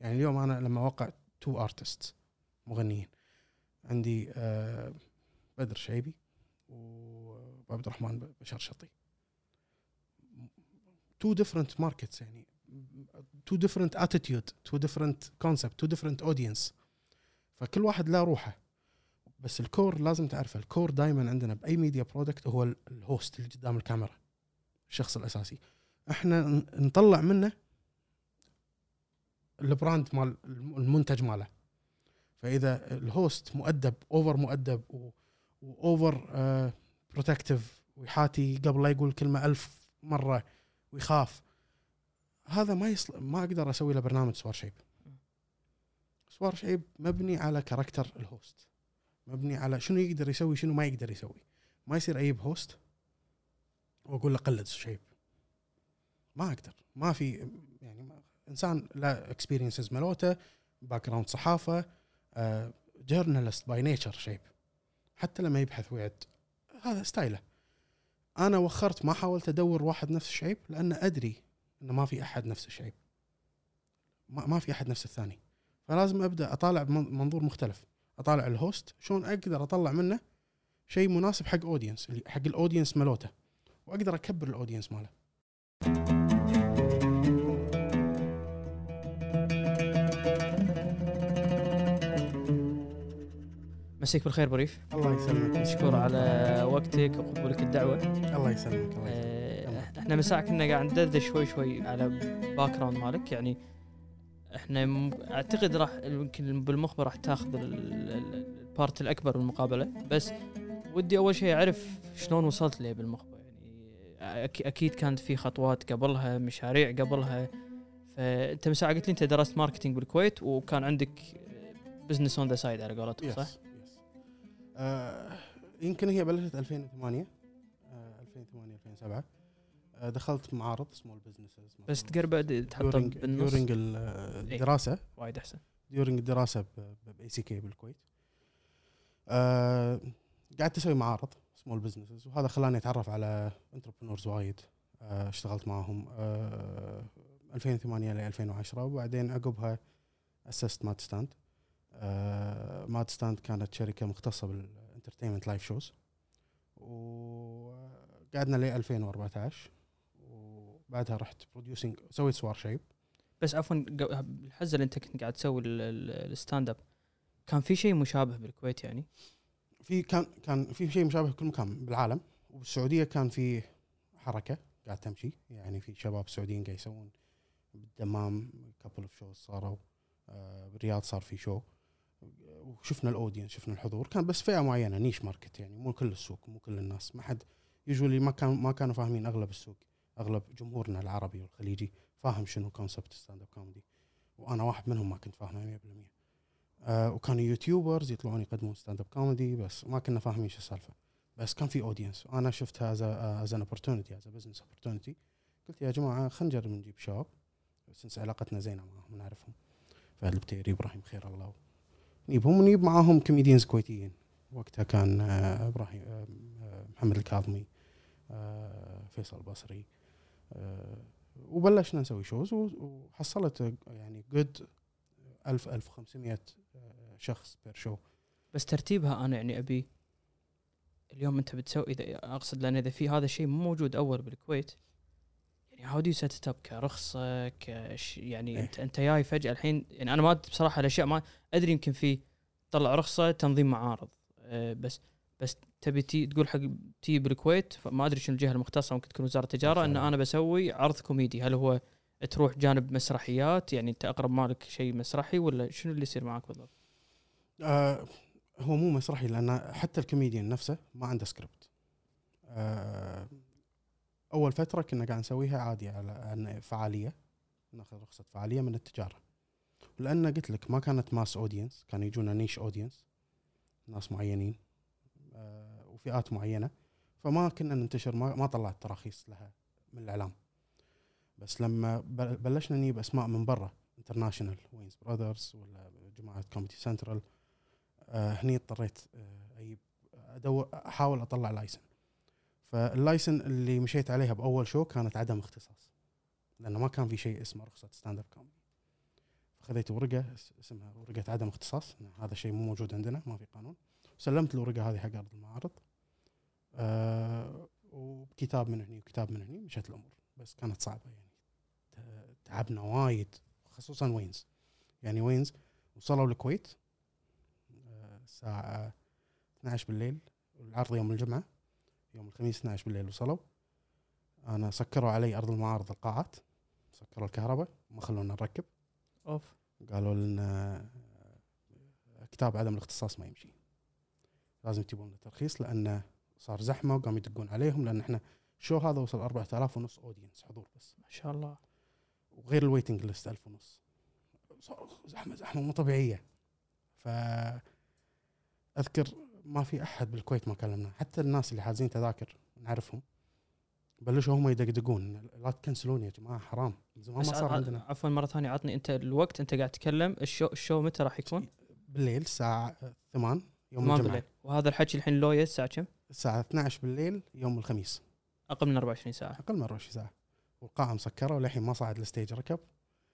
يعني اليوم أنا لما أوقع two artists مغنيين عندي آه بدر شعيبي وعبد الرحمن بشار شطي. two different markets يعني two different attitude two different concept two different audience فكل واحد له روحه. بس ال core لازم تعرفه ال core دائما عندنا بأي media product هو ال- ال host اللي قدام الكاميرا الشخص الأساسي. إحنا نطلع منه ال brand مال المنتج ماله. فإذا ال host مؤدب over مؤدب و over protective ويحاتي قبل لا يقول كلمة ألف مرة ويخاف هذا ما يصل ما أقدر أسوي له برنامج سوار شيب. سوار شيب مبني على character ال host. مبني على شنو يقدر يسوي شنو ما يقدر يسوي. ما يصير أجيب host وأقول له قلد شيب. ما أقدر. ما في يعني إنسان له experiences ملوته background صحافه journalist by nature شيب حتى لما يبحث ويعد. هذا style ه. أنا وخرت ما حاولت أدور واحد نفس الشعيب لأن أدري إنه ما في أحد نفس الشعيب ما, ما في أحد نفس الثاني. فلازم أبدأ أطالع بمنظور مختلف. أطالع ال host شلون أقدر أطلع منه شيء مناسب حق audience حق ال audience مالوته. وأقدر أكبر الاودينس ماله. مسيك بالخير بريف. الله يسلمك. مشكور على وقتك وقبولك الدعوة. الله يسلمك الله يسلمك. آه، إحنا من ساعة كنا قاعد ندردش شوي شوي على background مالك. يعني إحنا اعتقد راح يمكن بالمخبر راح تاخذ ال- ال- ال part الأكبر من المقابله بس ودي أول شيء أعرف شلون وصلت ليه بالمخبر. يعني أكيد كانت في خطوات قبلها مشاريع قبلها. فأنت من ساعة قلت لي أنت درست marketing بالكويت وكان عندك business on the side على قولتهم صح؟ آه يمكن هي بلشت 2008 آه 2008 2007 آه دخلت معارض small businesses بس تقرب تحطه بالنص؟ during الدراسة. وايد أحسن. during الدراسة باي سي كي بالكويت. آه قعدت أسوي معارض small businesses وهذا خلاني أتعرف على entrepreneurs وايد. آه اشتغلت معهم آه 2008 ل 2010 وبعدين عقبها اسست مات stand آه مات stand كانت شركة مختصة بال entertainment live shows. وقعدنا ل 2014 وبعدها رحت producing سويت سوار شيب. بس عفوا الحزة اللي انت كنت قاعد تسوي ال- ال- ال stand up كان في شيء مشابه بالكويت يعني؟ في كان كان في شيء مشابه بكل مكان بالعالم. وبالسعودية كان في حركة قاعد تمشي. يعني في شباب سعوديين قاعد يسوون بالدمام. couple of shows صاروا. آه، بالرياض صار في show وشفنا ال audience شفنا الحضور كان بس فئة معينة niche market يعني مو كل السوق مو كل الناس ما حد يوجولي ما كان ما كانوا فاهمين أغلب السوق أغلب جمهورنا العربي والخليجي فاهم شنو concept stand up comedy وأنا واحد منهم ما كنت فاهمه 100% آه وكانوا YouTubers يطلعون يقدمون stand up comedy بس ما كنا فاهمين شو السالفة. بس كان في audience وأنا شفتها as as an opportunity as business opportunity قلت يا جماعة خلينا نجرب نجيب شباب since علاقتنا زينة معاهم نعرفهم. فهد البتيري إبراهيم خير الله. نجيبهم ونجيب معاهم comedians كويتيين. وقتها كان آه، إبراهيم آه، آه، محمد الكاظمي فيصل البصري وبلشنا نسوي shows وحصلت يعني good 1000 1500 آه، شخص per show بس ترتيبها أنا يعني أبي اليوم أنت بتسوي إذا أقصد لأن إذا في هذا الشيء مو موجود أول بالكويت يعني how do set up كرخصة كش يعني إيه. أنت أنت جاي فجأة الحين يعني أنا ما بصراحة الأشياء ما أدري يمكن في طلع رخصة تنظيم معارض أه بس بس تبي تي تقول حق تي بالكويت فما أدري شنو الجهة المختصة ممكن تكون وزارة التجارة إن أنا بسوي عرض كوميدي هل هو تروح جانب مسرحيات يعني أنت أقرب مالك شيء مسرحي ولا شنو اللي يصير معك بالضبط؟ آه هو مو مسرحي لأن حتى الكوميديان نفسه ما عنده سكريبت آه أول فترة كنا قاعد نسويها عادي على فعالية ناخذ رخصة فعالية من التجارة. لأن قلت لك ما كانت mass audience كانوا يجونا niche audience ناس معينين آه وفئات معينة. فما كنا ننتشر ما, ما طلعت تراخيص لها من الإعلام. بس لما بل- بلشنا نجيب أسماء من برا international Wayans Brothers ولا جماعة Comedy Central آه هني اضطريت آه أجيب أدور أحاول أطلع license فال license اللي مشيت عليها بأول show كانت عدم اختصاص لأنه ما كان في شيء اسمه رخصة stand up comedy خذيت ورقة اس- اسمها ورقة عدم اختصاص هذا شيء مو موجود عندنا ما في قانون. سلمت الورقة هذه حق أرض المعارض آه وكتاب من هني وكتاب من هني مشت الأمور. بس كانت صعبة يعني. تعبنا وايد خصوصا Wayans. يعني Wayans وصلوا الكويت آه، الساعة 12 بالليل العرض يوم الجمعة. يوم الخميس 12 بالليل وصلوا. أنا سكروا علي أرض المعارض القاعات سكروا الكهرباء ما خلونا نركب. أوف. قالوا لنا كتاب عدم الاختصاص ما يمشي. لازم تجيبون ترخيص لأنه صار زحمة وقام يدقون عليهم لأن إحنا show هذا وصل 4000 ونص audience حضور بس. ما شاء الله. وغير ال waiting list 1000 ونص. صار زحمة زحمة مو طبيعية. ف أذكر ما في أحد بالكويت ما كلمنا. حتى الناس اللي حاجزين تذاكر نعرفهم. بلشوا هم يدقدقون. لا ت cancel ون يا جماعة حرام. من زمان ما صار عندنا. عفوا مرة ثانية عطني أنت الوقت. أنت قاعد تتكلم. ال show ال show متى راح يكون؟ بالليل الساعة 8 يوم الجمعة. بالليل. وهذا الحكي الحين لوية الساعة كم؟ الساعة 12 بالليل يوم الخميس. أقل من 24 ساعة. أقل من 24 ساعة. والقاعة مسكرة وللحين ما صعد ال stage ركب.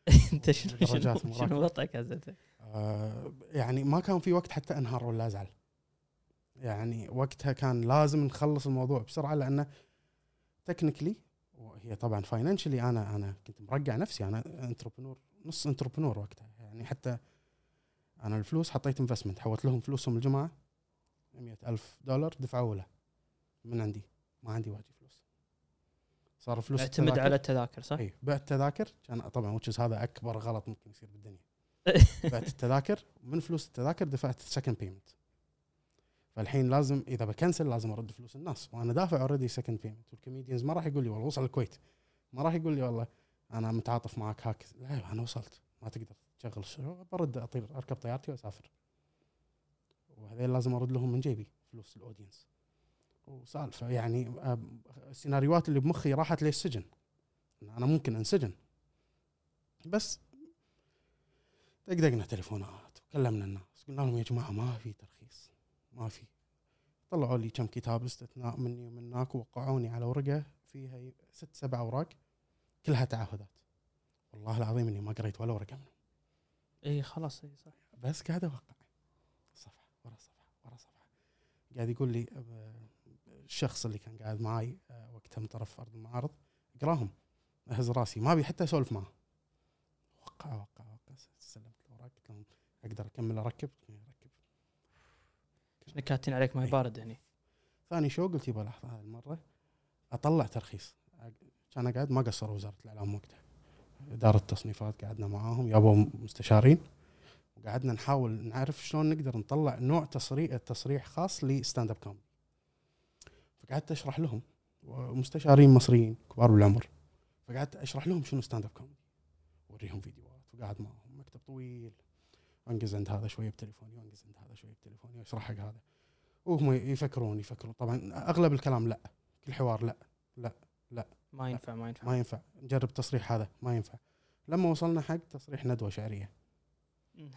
أنت شنو وضعك عزتك؟ آه يعني ما كان في وقت حتى أنهار ولا أزعل. يعني وقتها كان لازم نخلص الموضوع بسرعة لأنه technically وهي طبعا financially أنا أنا كنت مرقع نفسي أنا entrepreneur نص entrepreneur وقتها. يعني حتى أنا الفلوس حطيت investment حولت لهم فلوسهم الجمعه 100 ألف دولار دفعوا له. من عندي ما عندي واجي فلوس. صار فلوس اعتمد على التذاكر صح؟ اي بعت تذاكر كان طبعا which is هذا أكبر غلط ممكن يصير بالدنيا. بعت التذاكر من فلوس التذاكر دفعت second payment فالحين لازم إذا بكنسل لازم أرد فلوس الناس. وأنا دافع already second payment وال comedians ما راح يقول لي والله وصل الكويت. ما راح يقول لي والله أنا متعاطف معك هاك. لا أنا وصلت. ما تقدر تشغل. الشغل برد أطير أركب طيارتي وأسافر. وهذول لازم أرد لهم من جيبي فلوس الاودينس وسالفة يعني السيناريوهات اللي بمخي راحت إن أنا ممكن انسجن. بس دقدقنا تليفونات وكلمنا الناس. قلنا لهم يا جماعة ما في ترخيص. ما في. طلعوا لي كم كتاب استثناء مني ومناك ووقعوني على ورقة فيها ست سبع أوراق كلها تعهدات. والله العظيم إني ما قريت ولا ورقة منهم. اي خلاص اي صح. بس قاعد أوقع. صفحة ورا صفحة ورا صفحة. قاعد يقول لي الشخص اللي كان قاعد معي آه، وقتها من طرف أرض المعارض اقراهم. أهز راسي. ما أبي حتى أسولف معه. وقع وقع وقع. سلمت الأوراق قلت لهم أقدر أكمل أركب. نكاتين عليك ما هي بارد هني؟ ثاني شو قلت يبا لحظة هذه المرة؟ أطلع ترخيص. كان اقعد ما قصروا وزارة الإعلام وقتها. إدارة التصنيفات قعدنا معاهم جابوا مستشارين. وقعدنا نحاول نعرف شلون نقدر نطلع نوع تصريح تصريح خاص ل stand-up comedy فقعدت أشرح لهم. ومستشارين مصريين كبار بالعمر. فقعدت أشرح لهم شنو stand-up comedy أوريهم فيديوهات. وقاعد معاهم مكتب طويل. انقز عند هذا شوية بتليفوني وانقز عند هذا شوية بتليفوني واشرح حق هذا. وهم يفكرون يفكرون. طبعا أغلب الكلام لا كل حوار لا ما ينفع ما ينفع. ما ينفع. نجرب تصريح هذا ما ينفع. لما وصلنا حق تصريح ندوة شعرية.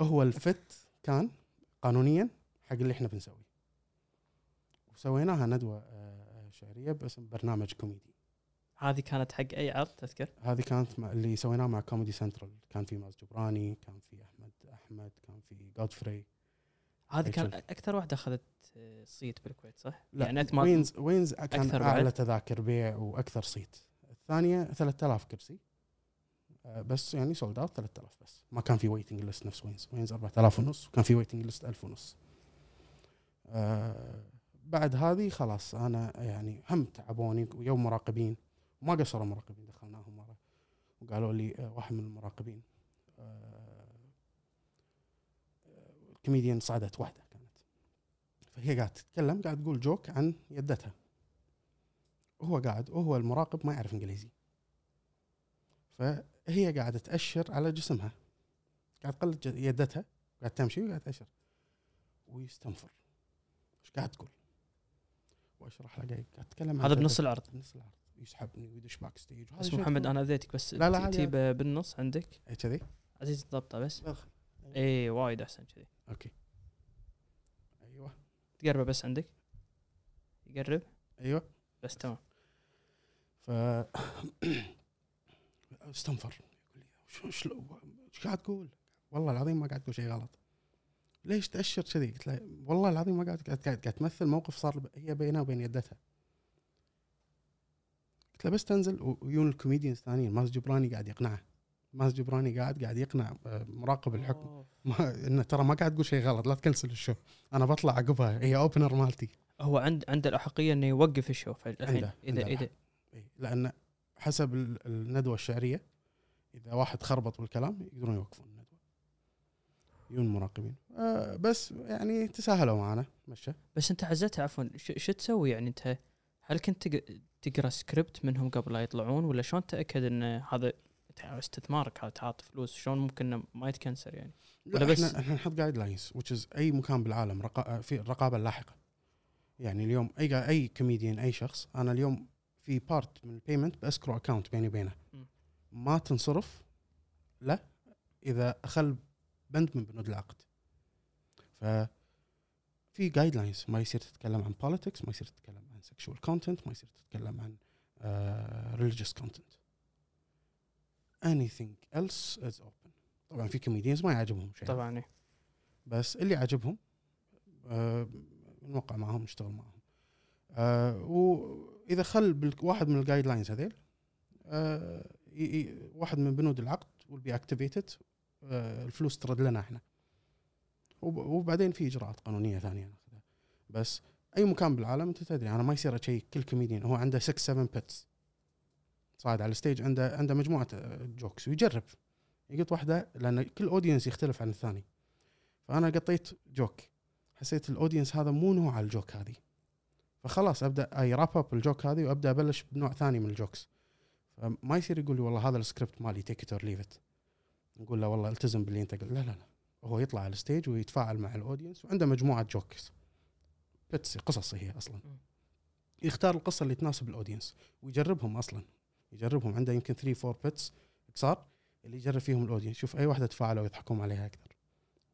هو ال fit كان قانونيا حق اللي إحنا بنسويه. وسويناها ندوة آه، شعرية باسم برنامج كوميدي. هذه كانت حق أي عرض تذكر؟ هذه كانت مع اللي سويناه مع Comedy Central كان في ماز جبراني كان في احمد أحمد كان في جودفري هذه كان. أكثر واحدة أخذت صيت بالكويت صح؟ لا يعني ما وينز وينز كان أكثر أعلى بعد؟ تذاكر بيع وأكثر صيت الثانية 3000 كرسي آه، بس يعني sold out 3000 بس ما كان في waiting list نفس وينز وينز 4000 ونص وكان في waiting list 1000 ونص آه، بعد هذه خلاص أنا يعني هم تعبوني ويوم مراقبين وما قصروا مراقبين دخلناهم مرة. وقالوا لي آه، واحد من المراقبين آه، آه، الكوميديان صعدت واحدة كانت. فهي قاعدة تتكلم قاعد تقول جوك عن يدتها. وهو قاعد وهو المراقب ما يعرف إنجليزي. فهي قاعدة تأشر على جسمها. قاعد تقلد يدتها قاعد تمشي وقاعد تأشر. ويستنفر. إيش قاعد تقول؟ وأشرح له قاعد تتكلم هذا. بنص العرض. بنص العرض. يسحبني ويدش backstage بس محمد. أنا اذيتك بس لا، لا، تجيبه بالنص عندك؟ إيه كذي. عزيز ضبطه بس. اي وايد أحسن كذي. أوكي. أيوه. تقربه بس عندك. يقرب. أيوه. بس تمام. ف استنفر. يقول لي شو إيش قاعد تقول؟ والله العظيم ما قاعد تقول شيء غلط. ليش تأشر كذي؟ قلت له والله العظيم ما قاعد, قاعد, قاعد تمثل موقف صار هي بينها وبين يدتها. قلت له بس تنزل ويون ال comedians الثانيين ماز جبراني قاعد يقنعه. ماز جبراني قاعد قاعد يقنع آه، مراقب الحكم. ما إنه ترى ما قاعد تقول شيء غلط لا تكنسل ال show. أنا بطلع عقبها هي opener مالتي. هو عند عنده الأحقية إنه يوقف ال show الحين. عنده- اذا عنده اذا إي، لأن حسب ال- الندوة الشعرية إذا واحد خربط بالكلام يقدرون يوقفون الندوة. يجون مراقبين. آه بس يعني تساهلوا معنا مشى. بس أنت عزتها عفوا. شو تسوي يعني أنت؟ هل كنت تقرأ سكريبت منهم قبل لا يطلعون ولا شلون تأكد إن هذا استثمارك هذا تعاطي فلوس؟ شلون ممكن ما يتكنسل يعني؟ لا ولا بس- إحنا إحنا نحط guidelines which is أي مكان بالعالم رقا في الرقابه اللاحقه يعني اليوم أي أي كوميديان أي شخص أنا اليوم في part من ال payment ب escrow account بيني وبينه. ما تنصرف؟ له إذا أخل بند من بنود العقد. ف في guidelines ما يصير تتكلم عن politics ما يصير تتكلم عن sexual content ما يصير تتكلم عن uh, religious content. Anything else is open. طبعا في comedians ما يعجبهم شيء. طبعا إيه. بس اللي عجبهم آه نوقع معهم نشتغل معهم آه وإذا خل واحد من ال guidelines هذيل آه واحد من بنود العقد will be activated آه الفلوس ترد لنا إحنا. وب- وبعدين في إجراءات قانونية ثانية ناخذها. بس أي مكان بالعالم أنت تدري. أنا ما يصير اشيك كل كوميديان هو عنده 6 7 bits صاعد على ال stage عنده عنده مجموعة آه، jokes ويجرب. يقط واحدة لأن كل audience يختلف عن الثاني. فأنا قطيت joke حسيت ال audience هذا مو نوع ال joke هذه. فخلاص أبدأ I wrap up ال joke هذه وأبدأ أبلش بنوع ثاني من ال jokes فما يصير يقول لي والله هذا السكريبت مالي take it or leave it نقول له والله التزم باللي أنت قلت لا لا لا. هو يطلع على ال stage ويتفاعل مع ال audience وعنده مجموعة jokes bits قصص هي أصلا. يختار القصة اللي تناسب ال audience ويجربهم أصلا. يجربهم عنده يمكن 3 4 bits قصار اللي يجرب فيهم ال audience. شوف أي واحدة تفاعلوا ويضحكون عليها أكثر.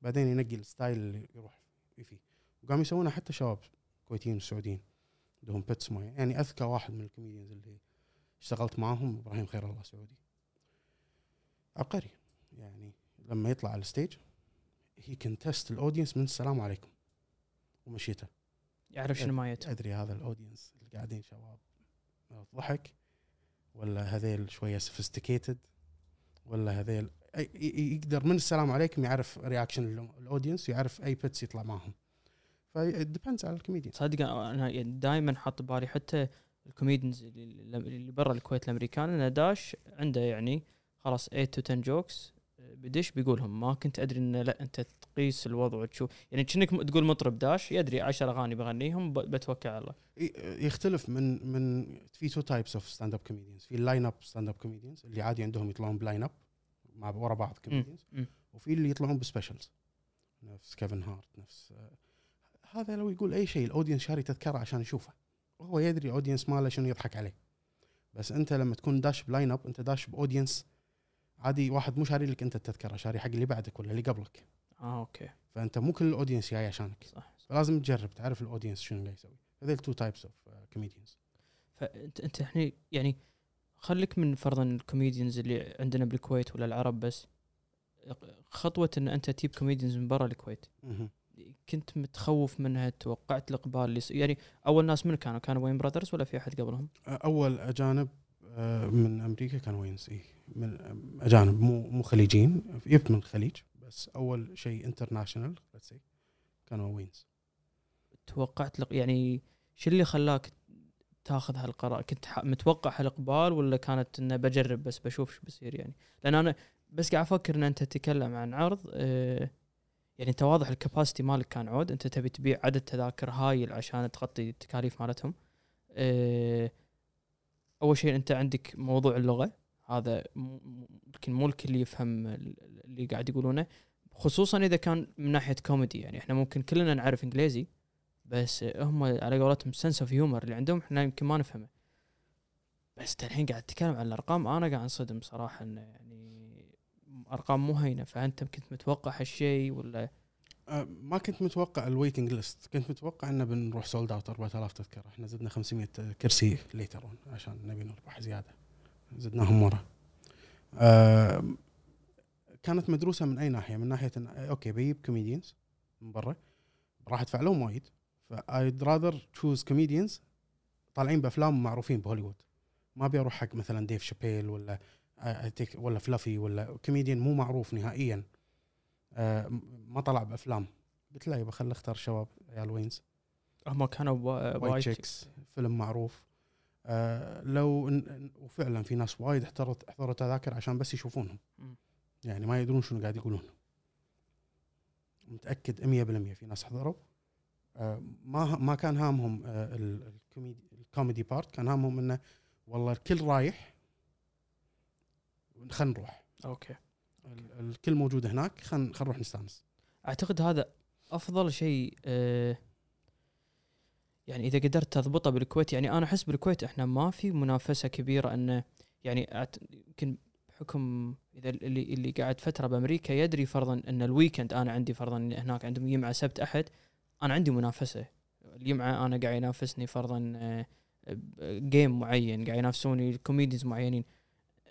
بعدين ينقي ال style اللي يروح فيه. وقاموا يسوونها حتى شباب كويتيين وسعوديين عندهم bits معين. يعني أذكى واحد من ال comedians اللي اشتغلت معاهم إبراهيم خير الله سعودي. عبقري. يعني لما يطلع على ال stage he can test ال audience من السلام عليكم. ومشيته. يعرف شنو ما يت أدري هذا ال audience اللي قاعدين شباب ضحك ولا هذيل شوية sophisticated ولا هذيل يقدر من السلام عليكم يعرف reaction ال audience يعرف أي bits يطلع معهم. ف depends على الكوميديان. صدق أنا دائما حاط ببالي حتى ال comedians اللي, اللي برا الكويت الأمريكان انه داش عنده يعني خلاص 8 to 10 jokes بدش بيقولهم ما كنت أدري انه لا أنت تقيس الوضع وتشوف يعني كأنك تقول مطرب داش يدري 10 أغاني بغنيهم بتوكل على الله. يختلف من من في two types of stand-up comedians في ال lineup stand-up comedians اللي عادي عندهم يطلعون ب lineup مع ورا بعض comedians. وفي اللي يطلعون ب specials نفس كيفن هارت نفس آه، هذا لو يقول أي شيء ال audience شاري تذكرة عشان يشوفه. وهو يدري ال audience ماله شنو يضحك عليه. بس أنت لما تكون داش ب line up أنت داش ب audience عادي واحد مو شاري لك انت التذكرة شاري حق اللي بعدك ولا اللي قبلك. آه okay. فأنت مو كل ال audience جاي عشانك. صح فلازم تجرب تعرف ال audience شنو قاعد يسوي. هذول two types of comedians فأنت أنت الحين يعني خليك من فرضا ال comedians اللي عندنا بالكويت ولا العرب بس. خطوة إن أنت تجيب comedians من برا الكويت. كنت متخوف منها توقعت الإقبال. اللي يعني أول ناس من كانوا؟ كانوا Wayans Brothers ولا في أحد قبلهم؟ أول أجانب من أمريكا كانوا Wayans اي من اجانب مو مو خليجيين جبت من الخليج بس أول شيء international كانوا Wayans توقعت لق... يعني شو اللي خلاك تاخذ هالقرار؟ كنت متوقع هالإقبال ولا كانت إنه بجرب بس بشوف شو بيصير يعني؟ لأن أنا بس قاعد أفكر إن أنت تتكلم عن عرض آه يعني أنت واضح الكباسيتي مالك كان عود أنت تبي تبيع عدد تذاكر هايل عشان تغطي التكاليف مالتهم. آه أول شيء أنت عندك موضوع اللغة. هذا يمكن مو الكل يفهم ال- اللي قاعد يقولونه. خصوصا إذا كان من ناحية كوميدي يعني إحنا ممكن كلنا نعرف إنجليزي بس هم على قولتهم sense of humor اللي عندهم إحنا يمكن ما نفهمه. بس الحين قاعد تتكلم عن الأرقام أنا قاعد أنصدم صراحة إنه يعني أرقام مو هينة. فأنت كنت متوقع هالشيء ولا ما كنت متوقع ال waiting list كنت متوقع إنه بنروح sold out 4000 تذكرة. إحنا زدنا 500 كرسي later عشان نبي نربح زيادة. زدناهم ورا. آه، كانت مدروسة من أي ناحية؟ من ناحية إن okay بجيب comedians من برا. راح أدفع لهم وايد. ف I'd rather choose comedians طالعين بأفلام معروفين بهوليوود. ما ابي أروح حق مثلا ديف شابيل ولا آه، ولا Fluffy ولا كوميديان مو معروف نهائيا. آه، ما طلع بأفلام. قلت لا يبا خلي أختار شباب عيال Wayans. هم كانوا وا- White Chicks فيلم معروف. آه لو إن وفعلا في ناس وايد احضرت احضروا تذاكر عشان بس يشوفونهم. مم. يعني ما يدرون شنو قاعد يقولون. متأكد 100% في ناس حضروا. آه ما ما كان هامهم آه ال- ال comedy ال comedy part كان هامهم إنه والله الكل رايح خلينا نروح. okay. الكل موجود هناك. خلينا نروح نستانس. أعتقد هذا أفضل شيء آه، يعني إذا قدرت تضبطه بالكويت. يعني أنا أحس بالكويت إحنا ما في منافسة كبيرة انه يعني يمكن بحكم إذا اللي اللي قاعد فترة بأمريكا يدري فرضا إن ال weekend أنا عندي فرضا هناك عندهم يمعة سبت أحد أنا عندي منافسة. اليمعة أنا قاعد ينافسني فرضا آه، game معين قاعد ينافسوني comedies معينين. آه،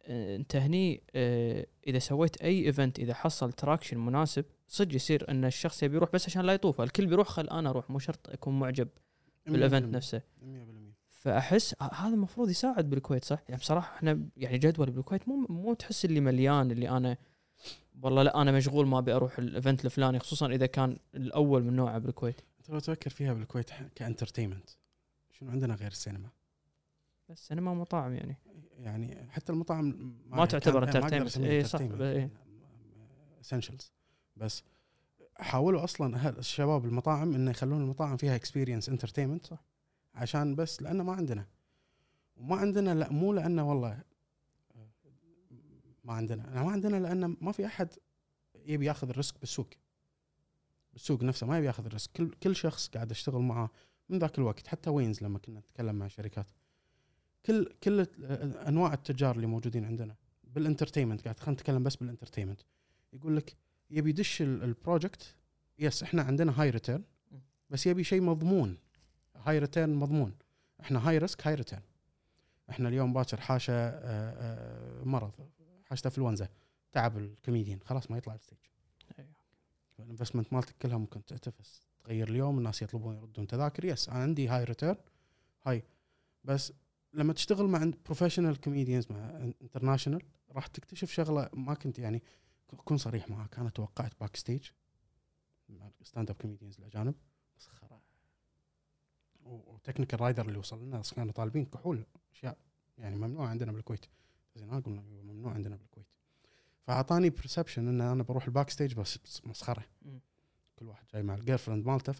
انت هني آه، إذا سويت أي event إذا حصل traction مناسب صدق يصير إن الشخص يبي يروح بس عشان لا يطوف. الكل بيروح خل أنا أروح مو شرط أكون معجب بال event 100%. نفسه. 100% فأحس هذا المفروض يساعد بالكويت صح؟ يعني بصراحة إحنا يعني جدول بالكويت مو مو تحس اللي مليان اللي أنا والله لا أنا مشغول ما أبي أروح ال event الفلاني خصوصا إذا كان الأول من نوعه بالكويت. انت لو تفكر فيها بالكويت ك entertainment. شنو عندنا غير السينما؟ بس سينما ومطاعم يعني. يعني حتى المطاعم ما تعتبر entertainment. إيه صح،. essentials بس حاولوا أصلا الشباب المطاعم إنه يخلون المطاعم فيها experience entertainment صح. عشان بس لأنه ما عندنا. وما عندنا لا مو لأنه والله ما عندنا. أنا ما عندنا لأن ما في أحد يبي ياخذ ال risk بالسوق. بالسوق نفسه ما يبي ياخذ ال risk. كل كل شخص قاعد اشتغل معاه من ذاك الوقت حتى Wayans لما كنا نتكلم مع شركات. كل كل انواع التجار اللي موجودين عندنا بال entertainment قاعد خلينا نتكلم بس بال entertainment. يقول لك يبي يدش ال- ال project yes إحنا عندنا high return بس يبي شيء مضمون. high return مضمون. إحنا high risk high return إحنا اليوم باكر حاشه آه، آه، مرض حاشتة انفلونزا تعب الكوميديان خلاص ما يطلع ال stage أيوة. ال investment مالتك كلها ممكن تعتفس تغير اليوم الناس يطلبون يردون تذاكر. yes أنا عندي high return هاي بس لما تشتغل مع professional comedians مع international راح تكتشف شغلة ما كنت يعني اكون صريح معك أنا توقعت backstage مع stand-up comedians الاجانب مسخره و technical rider اللي وصل لنا كانوا طالبين كحول أشياء. يعني ممنوع عندنا بالكويت. زين قلنا ممنوع عندنا بالكويت. فأعطاني perception إن أنا بروح ال backstage بس بس مسخره. كل واحد جاي مع ال girlfriend مالته.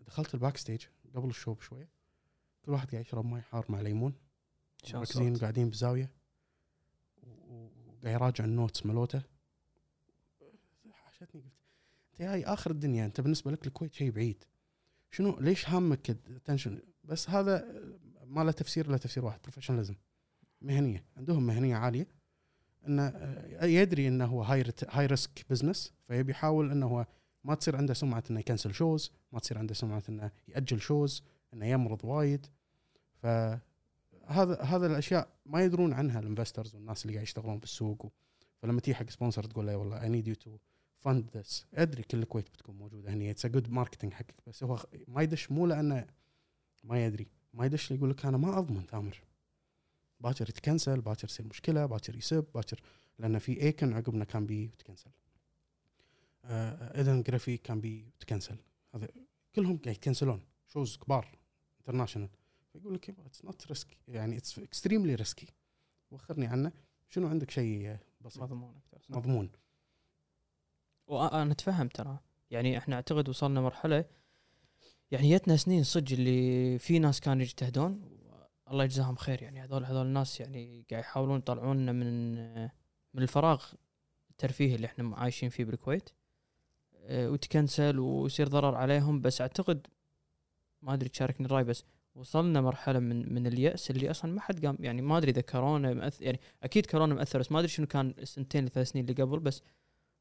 دخلت ال backstage قبل ال show بشوية. كل واحد قاعد يشرب ماي حار مع ليمون. مركزين؟ قاعدين بزاوية. وقاعد يراجع ال notes مالوته حاشتني قلت أنت هاي آخر الدنيا أنت بالنسبة لك الكويت شيء بعيد. شنو ليش هامك ال tension؟ بس هذا ما له تفسير الا تفسير واحد professionalism مهنية. عندهم مهنية عالية. انه آه، يدري إنه هو high high risk business فيبي يحاول إنه هو ما تصير عنده سمعة إنه يكنسل shows ما تصير عنده سمعة إنه يأجل shows إنه يمرض وايد. فهذا هذا الأشياء ما يدرون عنها ال investors والناس اللي قاعد يشتغلون بالسوق. فلما تيجي حق sponsor تقول له والله I need you to fund this أدري كل الكويت بتكون موجودة هني. it's good marketing حقك. بس هو ما يدش مو لأنه ما يدري. ما يدش يقول لك أنا ما أضمن ثامر باكر يتكنسل باكر يصير مشكلة باكر يسب باكر لأن في Akon عقبنا كان بيي وتكنسل آه ايدن جرافي كان بي وتكنسل هذا كلهم قاعد يكنسلون shows كبار. international فيقول لك it's not risky يعني اتس اكستريملي ريسكي وخرني عنه. شنو عندك شيء بسيط؟ مضمون أكثر. صح. مضمون. وأنا أتفهم ترى. يعني إحنا أعتقد وصلنا مرحلة يعني جتنا سنين صدق اللي في ناس كانوا يجتهدون. الله يجزاهم خير. يعني هذول هذول الناس يعني قاعد يحاولون يطلعونا من من الفراغ الترفيهي اللي إحنا عايشين فيه بالكويت. أه، وتكنسل ويصير ضرر عليهم. بس أعتقد ما أدري تشاركني الرأي بس وصلنا مرحلة من من اليأس اللي أصلا ما حد قام يعني ما أدري إذا كورونا مأثر يعني أكيد كورونا مأثر بس ما أدري شنو كان السنتين الثلاث سنين اللي قبل بس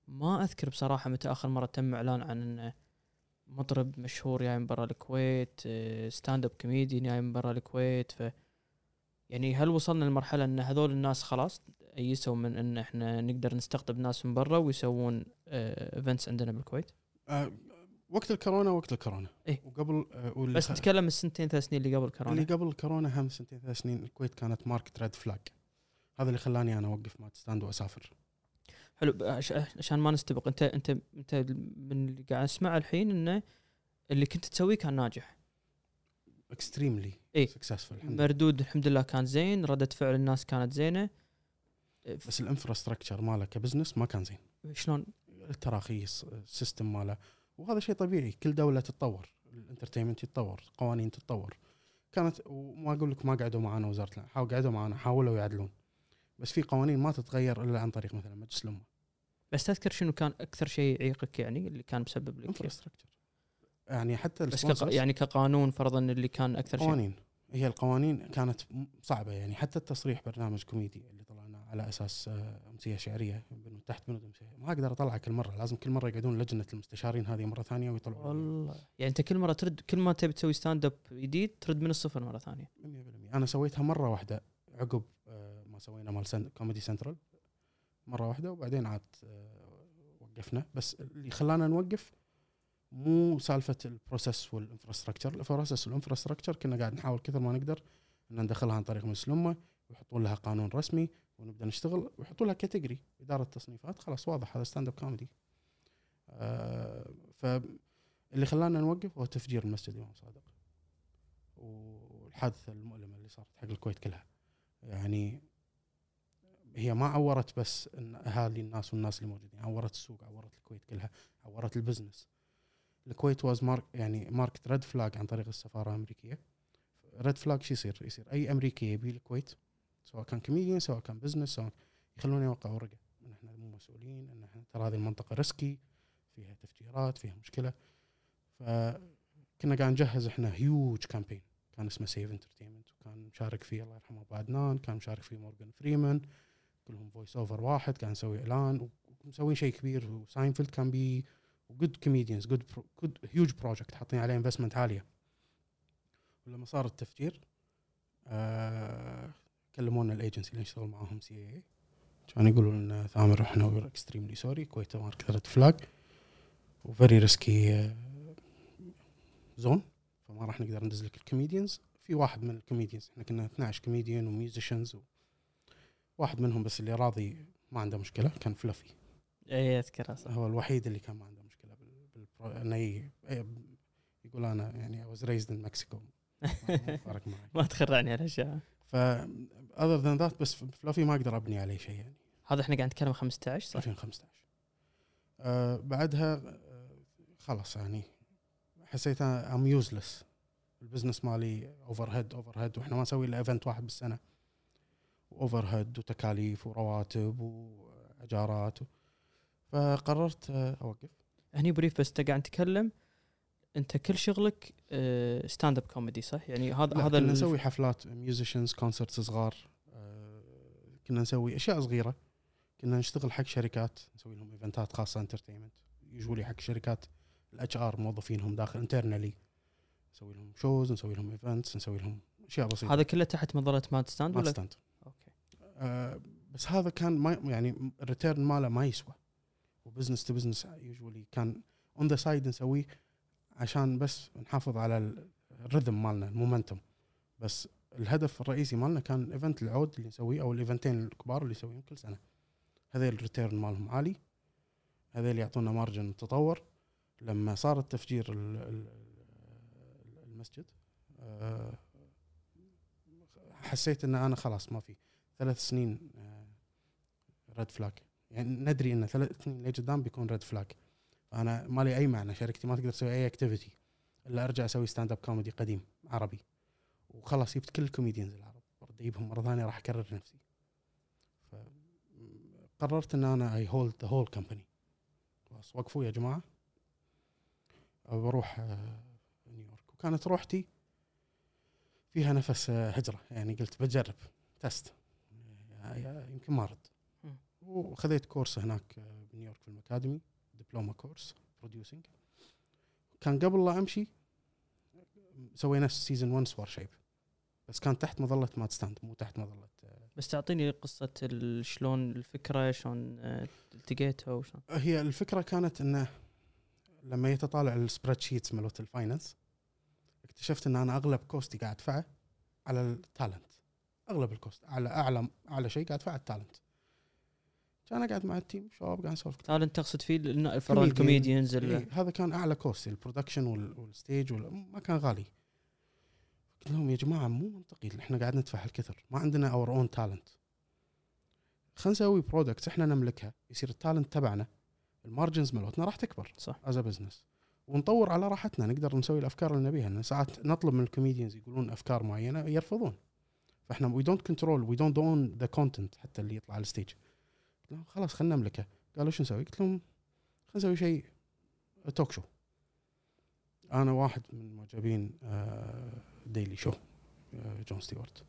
ما أذكر بصراحة متى آخر مرة تم إعلان عن إنه مطرب مشهور جاي من برا الكويت stand-up comedian جاي من برا الكويت ف يعني هل وصلنا لمرحلة إن هذول الناس خلاص أيسوا من إن إحنا نقدر نستقطب ناس من برا ويسوون events عندنا بالكويت؟ آه، وقت الكورونا وقت الكورونا. إيه. وقبل آه، بس خ- نتكلم السنتين ثلاث سنين اللي قبل اللي كورونا قبل الكورونا هم سنتين ثلاث سنين الكويت كانت marked red flag هذا اللي خلاني أنا أوقف ماد ستاند وأسافر. حلو عشان ما نستبق. أنت أنت أنت من اللي قاعد اسمعه الحين إنه اللي كنت تسويه كان ناجح. extremely الحمد لله. مردود الحمد لله كان زين. ردة فعل الناس كانت زينة. بس ال infrastructure ماله ك business ما كان زين. شلون؟ التراخيص ال system ماله. وهذا شيء طبيعي. كل دولة تتطور ال entertainment يتطور قوانين تتطور. كانت وما أقول لك ما قعدوا معنا وزارة الأعلام، حاول قعدوا معنا حاولوا يعدلون. بس في قوانين ما تتغير إلا عن طريق مثلا مجلس الأمة. بس تذكر شنو كان أكثر شيء يعيقك يعني اللي كان مسبب لك infrastructure يعني حتى بس كق... يعني كقانون فرضا اللي كان أكثر شيء. قوانين. هي القوانين كانت صعبة يعني. حتى التصريح برنامج كوميدي اللي على أساس آه، أمسية شعرية تحت بنود أمسية. ما أقدر اطلعه كل مرة لازم كل مرة يقعدون لجنة المستشارين هذه مرة ثانية ويطلعون. والله. يعني أنت كل مرة ترد كل ما تبي تسوي stand-up جديد ترد من الصفر مرة ثانية. 100% أنا سويتها مرة واحدة عقب آه، ما سوينا مال كوميدي سنترال مرة واحدة وبعدين عاد آه، وقفنا. بس اللي خلانا نوقف مو سالفة البروسيس والانفراستراكشر البروسيس والانفراستراكشر كنا قاعد نحاول كثر ما نقدر إن ندخلها عن طريق مجلس الامه ويحطون لها قانون رسمي ونبدأ نشتغل ويحطوا لها category إدارة تصنيفات خلاص واضح هذا stand-up comedy آه فاللي خلانا نوقف هو تفجير المسجد الامام صادق والحادثة المؤلمة اللي صارت حق الكويت كلها. يعني هي ما عورت بس اهالي الناس والناس اللي موجودين عورت السوق عورت الكويت كلها عورت ال business الكويت was mark يعني marked red flag عن طريق السفارة الأمريكية. red flag شو يصير؟ يصير أي أمريكي يبي الكويت سواء كان كوميديان سواء كان business سواء يخلونه يوقع ورقة. إن إحنا مو مسؤولين إن إحنا ترى هذه المنطقة risky فيها تفجيرات فيها مشكلة. فكنا قاعد نجهز إحنا huge campaign كان اسمه safe entertainment وكان مشارك فيه الله يرحمه أبو عدنان كان مشارك فيه مورجان فريمان كلهم voice over واحد كان نسوي إعلان ومسوين شيء كبير. وساينفيلد كان بي وجود comedians good good huge project حاطين عليه investment عالية. ولما صار التفجير آه كلمونا الأيجنسي اللي نشتغل معاهم CA كانوا يقولوا لنا ثامر إحنا we're extremely sorry Kuwait marked red flag و very risky zone فما راح نقدر ندز لك ال comedians في واحد من الكوميديانز إحنا كنا 12 كوميديان و musicians و واحد منهم بس اللي راضي ما عنده مشكلة كان Fluffy اي اذكرها صح هو الوحيد اللي كان ما عنده مشكلة بال بالبرو... إنه ي- ي- يقول أنا يعني in Mexico. ما فارق معي. ما تخرعني هالاشياء ف other than that بس Fluffy ما أقدر أبني عليه شيء يعني. هذا إحنا قاعد نتكلم 15 صح؟ 2015 آه بعدها آه خلاص يعني حسيت I'm useless ال business مالي overhead overhead وإحنا ما نسوي إلا event واحد بالسنة. overhead وتكاليف ورواتب وأجارات. و... فقررت آه أوقف. هني brief بس انت قاعد تتكلم أنت كل شغلك stand-up comedy صح؟ يعني هذا هذا كنا نسوي حفلات musicians concerts صغار آه، كنا نسوي أشياء صغيرة. كنا نشتغل حق شركات نسوي لهم event ات خاصة entertainment يجوا حق شركات ال HR موظفينهم داخل internally نسوي لهم shows نسوي لهم events نسوي لهم أشياء بسيطة. هذا كله تحت مظلة ماد ستاند ولا؟ ستاند okay. آه بس هذا كان ما يعني ال return ماله ما يسوى. و business to business usually كان on the side نسويه. عشان بس نحافظ على ال- ال rhythm مالنا ال momentum بس الهدف الرئيسي مالنا كان ال event العود اللي نسويه أو ال event ين الكبار اللي نسويهم كل سنة. هذيل ال return مالهم عالي. هذيل يعطونا margin تطور. لما صار التفجير ال- ال- المسجد آه، حسيت إن أنا خلاص ما في. ثلاث سنين red flag يعني ندري إن ثلاث سنين لقدام بيكون red flag فانا ما لي أي معنى شركتي ما تقدر تسوي أي activity إلا أرجع أسوي stand-up comedy قديم عربي. وخلاص جبت كل ال comedians العرب برد أجيبهم مرة ثانية راح أكرر نفسي. فقررت إن أنا I hold the whole company خلاص وقفوا يا جماعة. بروح آه، نيويورك. وكانت روحتي فيها نفس آه، هجرة. يعني قلت بجرب test آه، يمكن ما ارد. وخذيت course هناك بنيويورك في ال academy دبلومة course producing كان قبل لا أمشي سوينا season 1 سوار شعيب بس كان تحت مظلة مات ستاند مو تحت مظلة آه، بس تعطيني قصة شلون الفكرة شلون آه، التقيتها وشلون؟ هي الفكرة كانت إنه لما يتطالع ال spreadsheets مالت ال finance اكتشفت إن أنا أغلب cost ي قاعد أدفعه على ال talent أغلب ال cost على أعلى أعلى شيء قاعد أدفعه ال talent كان اقعد مع ال team شباب قاعد نسولف تعال تقصد فيه ال- فرضاً Comedian. ال comedians إيه هذا كان أعلى cost ال production وال- وال stage وال- ما كان غالي. قلت لهم يا جماعة مو منطقي إحنا قاعد ندفع هالكثر. ما عندنا our own talent خلينا نسوي products إحنا نملكها. يصير ال talent تبعنا. ال margins مالتنا راح تكبر صح. as business ونطور على راحتنا. نقدر نسوي الأفكار اللي نبيها. لأن ساعات نطلب من ال comedians يقولون أفكار معينة يرفضون. فإحنا we don't control we don't own the content حتى اللي يطلع على ال stage قلت لهم خلاص خلينا نملكه. قالوا شو نسوي؟ قلت لهم خلينا نسوي شيء talk show أنا واحد من معجبين Daily Show جون ستيوارت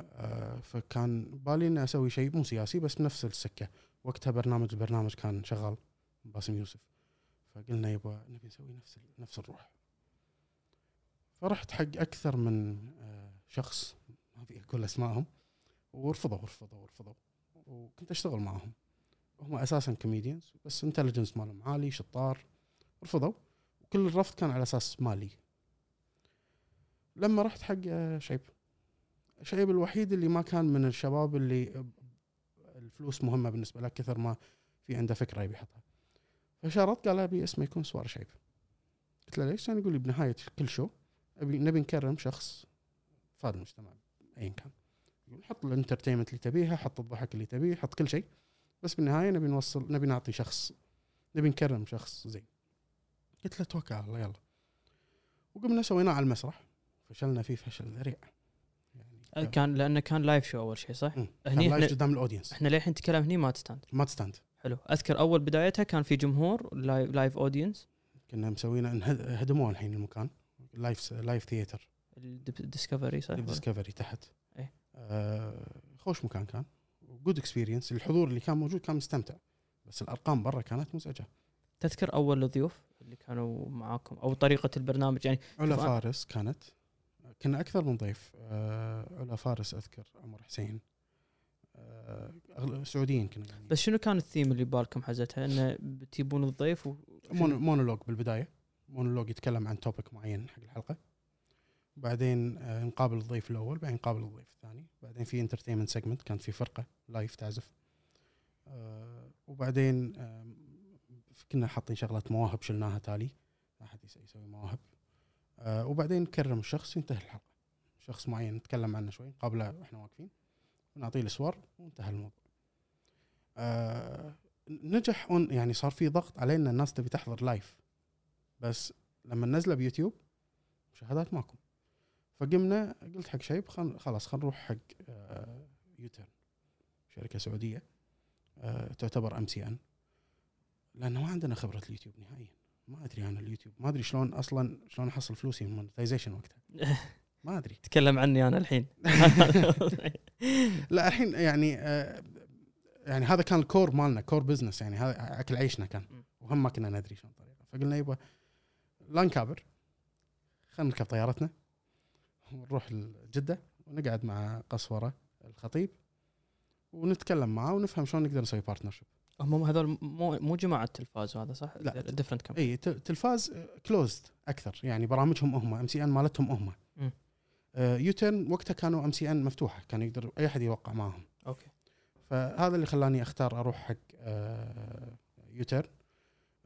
آه، فكان بالي إني أسوي شيء مو سياسي بس بنفس السكة. وقتها برنامج البرنامج كان شغال باسم يوسف. فقلنا يبا نبي نسوي نفس نفس الروح. فرحت حق أكثر من آه، شخص ما أبي أقول أسمائهم. ورفضوا ورفضوا ورفضوا. وكنت أشتغل معهم هم أساسا comedians بس intelligence مالهم عالي شطار رفضوا. وكل الرفض كان على أساس مالي. لما رحت حق آه، شعيب. شعيب الوحيد اللي ما كان من الشباب اللي الفلوس مهمة بالنسبة له كثر ما في عنده فكرة يبي يحطها. فشرط قال أبي اسمه يكون سوار شعيب. قلت له ليش؟ يعني يقول لي بنهاية كل show أبي نبي نكرم شخص فاد المجتمع ايا كان. حط ال entertainment اللي تبيها حط الضحك اللي تبيه حط كل شيء. بس بالنهاية نبي نوصل نبي نعطي شخص نبي نكرم شخص زين. قلت له توكل على الله يلا. وقمنا سويناه على المسرح. فشلنا فيه فشل ذريع. يعني كان لأنه كان live show أول شيء صح؟ مم. هني كان live قدام ال audience إحنا للحين نتكلم هني ما تستاند. ما تستاند. حلو. أذكر أول بدايتها كان في جمهور live, live audience كنا مسوينا هدموه الحين المكان. live live theatre ال Discovery صح؟ Discovery تحت. خوش مكان كان. good experience الحضور اللي كان موجود كان مستمتع. بس الأرقام برا كانت مزعجة. تذكر أول الضيوف اللي كانوا معاكم أو طريقة البرنامج؟ يعني علا فارس كانت. كنا أكثر من ضيف. آه علا فارس أذكر عمر حسين. آه سعوديين كنا يعني. بس شنو كان الثيم اللي بالكم حزتها؟ إنه بتجيبون الضيف و... مون- مونولوج بالبداية. مونولوج يتكلم عن topic معين حق الحلقة. بعدين آه، نقابل الضيف الأول بعدين نقابل الضيف الثاني بعدين في entertainment segment كانت في فرقة live تعزف. آه، وبعدين كنا حاطين شغله مواهب شلناها تالي أحد يس- يسوي مواهب. آه، وبعدين نكرم الشخص ينتهي الحلقة. شخص معين نتكلم عنه شوي نقابله وإحنا واقفين ونعطيه السوار وانتهى الموضوع. نجح يعني صار في ضغط علينا الناس تبي تحضر live بس لما ننزله بيوتيوب مشاهدات ماكو. فقمنا قلت حق شعيب خل خلاص خلينا نروح حق آه، UTURN شركة سعودية آه، تعتبر MCN. لأنه ما عندنا خبرة اليوتيوب نهائيا. ما أدري أنا اليوتيوب. ما أدري شلون أصلا شلون أحصل فلوسي من monetization وقتها. ما أدري. تكلم عني أنا الحين. لا الحين يعني آه، يعني هذا كان ال core مالنا core business يعني هذا أكل عيشنا كان. وهم ما كنا ندري شلون الطريقة فقلنا يبا لا نكابر خلينا نركب طيارتنا. ونروح لجدة ونقعد مع قسورة الخطيب ونتكلم معاه ونفهم شلون نقدر نسوي partnership هم هذول مو مو جماعة تلفاز وهذا صح؟ لا. different company تلفاز closed أكثر يعني برامجهم هم MCN مالتهم هم. م. آه، UTURN وقتها كانوا MCN مفتوحة كان يقدر أي أحد يوقع معهم okay. فهذا اللي خلاني أختار أروح حق آه، UTURN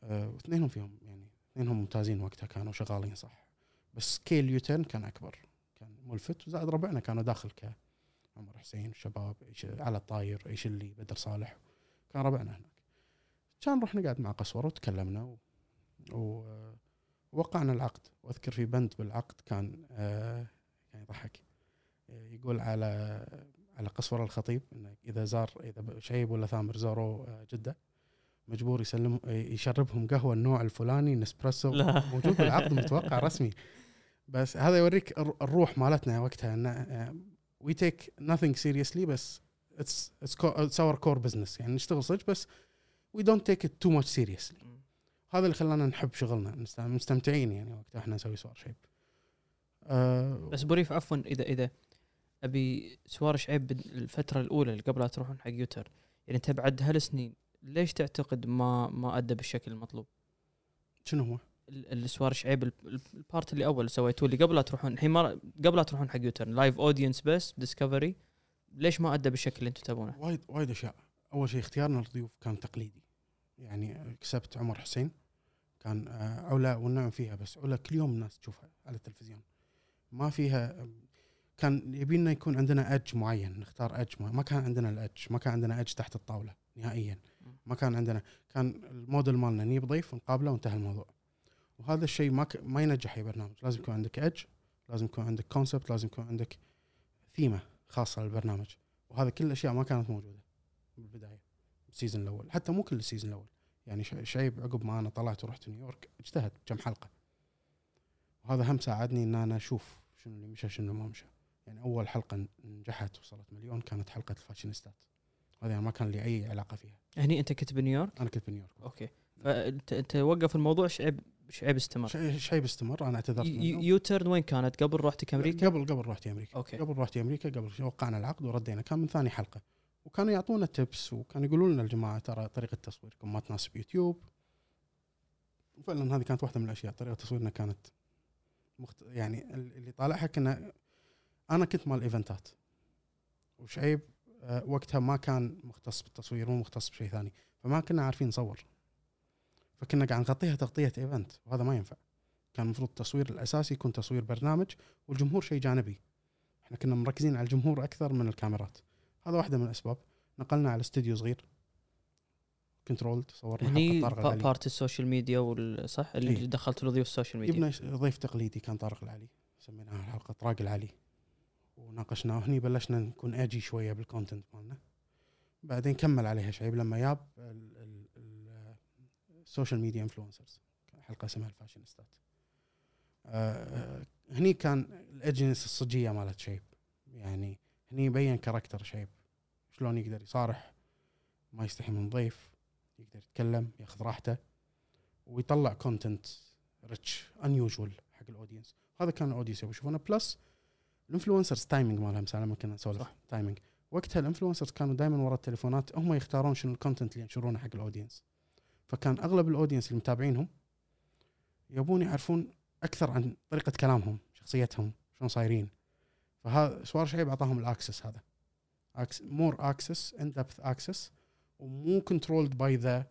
آه، واثنينهم فيهم يعني اثنينهم ممتازين وقتها كانوا شغالين صح. بس scale UTURN كان أكبر. ملفت وزائد ربعنا كانوا داخل ك عمر حسين شباب إيش على الطاير إيش اللي بدر صالح كان ربعنا هناك. كان نروح نقعد مع قسوره وتكلمنا و... و... ووقعنا العقد. وأذكر في بند بالعقد كان آه يعني ضحك. يقول على على قسوره الخطيب إنه إذا زار إذا شعيب ولا ثامر زاروا آه، جدة مجبور يسلم يشربهم قهوة النوع الفلاني نسبريسو لا. موجود بالعقد متوقع رسمي. بس هذا يوريك الر- الروح مالتنا وقتها انه we take nothing seriously بس it's it's our core business يعني نشتغل صدق بس we don't take it too much seriously هذا اللي خلانا نحب شغلنا مستمتعين يعني وقتها إحنا نسوي سوار شعيب آه بس brief عفوا إذا إذا أبي سوار شعيب الفترة الأولى اللي قبل لا تروحون حق UTURN يعني أنت بعد هالسنين ليش تعتقد ما ما أدى بالشكل المطلوب؟ شنو هو؟ ال- السوار شعيب ال- ال- ال part اللي أول سويتوه اللي قبل لا تروحون الحين ما قبل لا تروحون حق UTURN live audience بس Discovery ليش ما أدى بالشكل اللي أنتم تبونه؟ وايد وايد أشياء. أول شيء اختيارنا للضيوف كان تقليدي. يعني كسبت عمر حسين. كان آه، علا والنعم فيها بس علا كل يوم الناس تشوفها على التلفزيون. ما فيها كان يبينا يكون عندنا edge معين نختار edge ما, ما كان عندنا ال edge ما كان عندنا edge تحت الطاولة نهائيا. ما كان عندنا. كان الموديل مالنا نجيب ضيف نقابله وانتهى الموضوع. وهذا الشيء ما ك... ما ينجح اي برنامج. لازم يكون عندك edge لازم يكون عندك concept لازم يكون عندك ثيمه خاصه للبرنامج وهذا كل الأشياء ما كانت موجودة بالبداية ال season الأول. حتى مو كل ال season الأول. يعني ش- شعيب عقب ما أنا طلعت ورحت نيويورك اجتهد كم حلقة. وهذا هم ساعدني إن أنا أشوف شنو اللي مشى شنو ما مشى. يعني أول حلقة نجحت وصلت مليون كانت حلقة الفاشينيستات. هذه ما كان لي أي علاقة فيها. هني أنت كنت بنيويورك؟ أنا كنت بنيويورك. okay. فانت أنت وقف الموضوع شعيب شعيب استمر. شيء بيستمر أنا أعتذرت يو- منه. U-turn وين كانت؟ قبل رحت أمريكا؟ قبل قبل رحت أمريكا. okay. قبل رحت أمريكا قبل وقعنا العقد وردينا. كان من ثاني حلقة. وكانوا يعطونا tips وكانوا يقولوا لنا الجماعة ترى طريقة تصويركم ما تناسب يوتيوب. وفعلا هذه كانت واحدة من الأشياء طريقة تصويرنا كانت مخت... يعني ال- اللي طالعها كنا أنا كنت مال إيفنتات. وشعيب آه، وقتها ما كان مختص بالتصوير مو مختص بشيء ثاني. فما كنا عارفين نصور. فكنا قاعد نغطيها تغطية event وهذا ما ينفع. كان المفروض التصوير الأساسي يكون تصوير برنامج والجمهور شيء جانبي. إحنا كنا مركزين على الجمهور أكثر من الكاميرات. هذا واحدة من الأسباب. نقلنا على استوديو صغير. control صورنا هني part ال social media والصح اللي إيه. دخلت له ضيوف ال social media جبنا ضيف تقليدي كان طارق العلي. سميناها الحلقة طراق العلي. وناقشناه. هني بلشنا نكون أجي شوية بال content مالنا. بعدين كمل عليها شعيب لما ياب ال social media influencers حلقه اسمها الفاشينيستات. آه، هني كان الاجنس الصجية مالت شيب. يعني هني يبين character شعيب. شلون يقدر يصارح ما يستحي من ضيف يقدر يتكلم ياخذ راحته ويطلع content rich unusual حق ال audience هذا كان ال audience يبغى يشوفونه. plus ال influencers timing مالهم ساعة لما كنا نسولف. timing وقتها ال influencers كانوا دائما ورا التليفونات هم يختارون شنو ال content اللي ينشرونه حق ال audience فكان أغلب ال audience اللي متابعينهم يبون يعرفون أكثر عن طريقة كلامهم شخصيتهم شلون صايرين. فهذا سوار شعيب أعطاهم ال access هذا. more access in depth access ومو controlled by the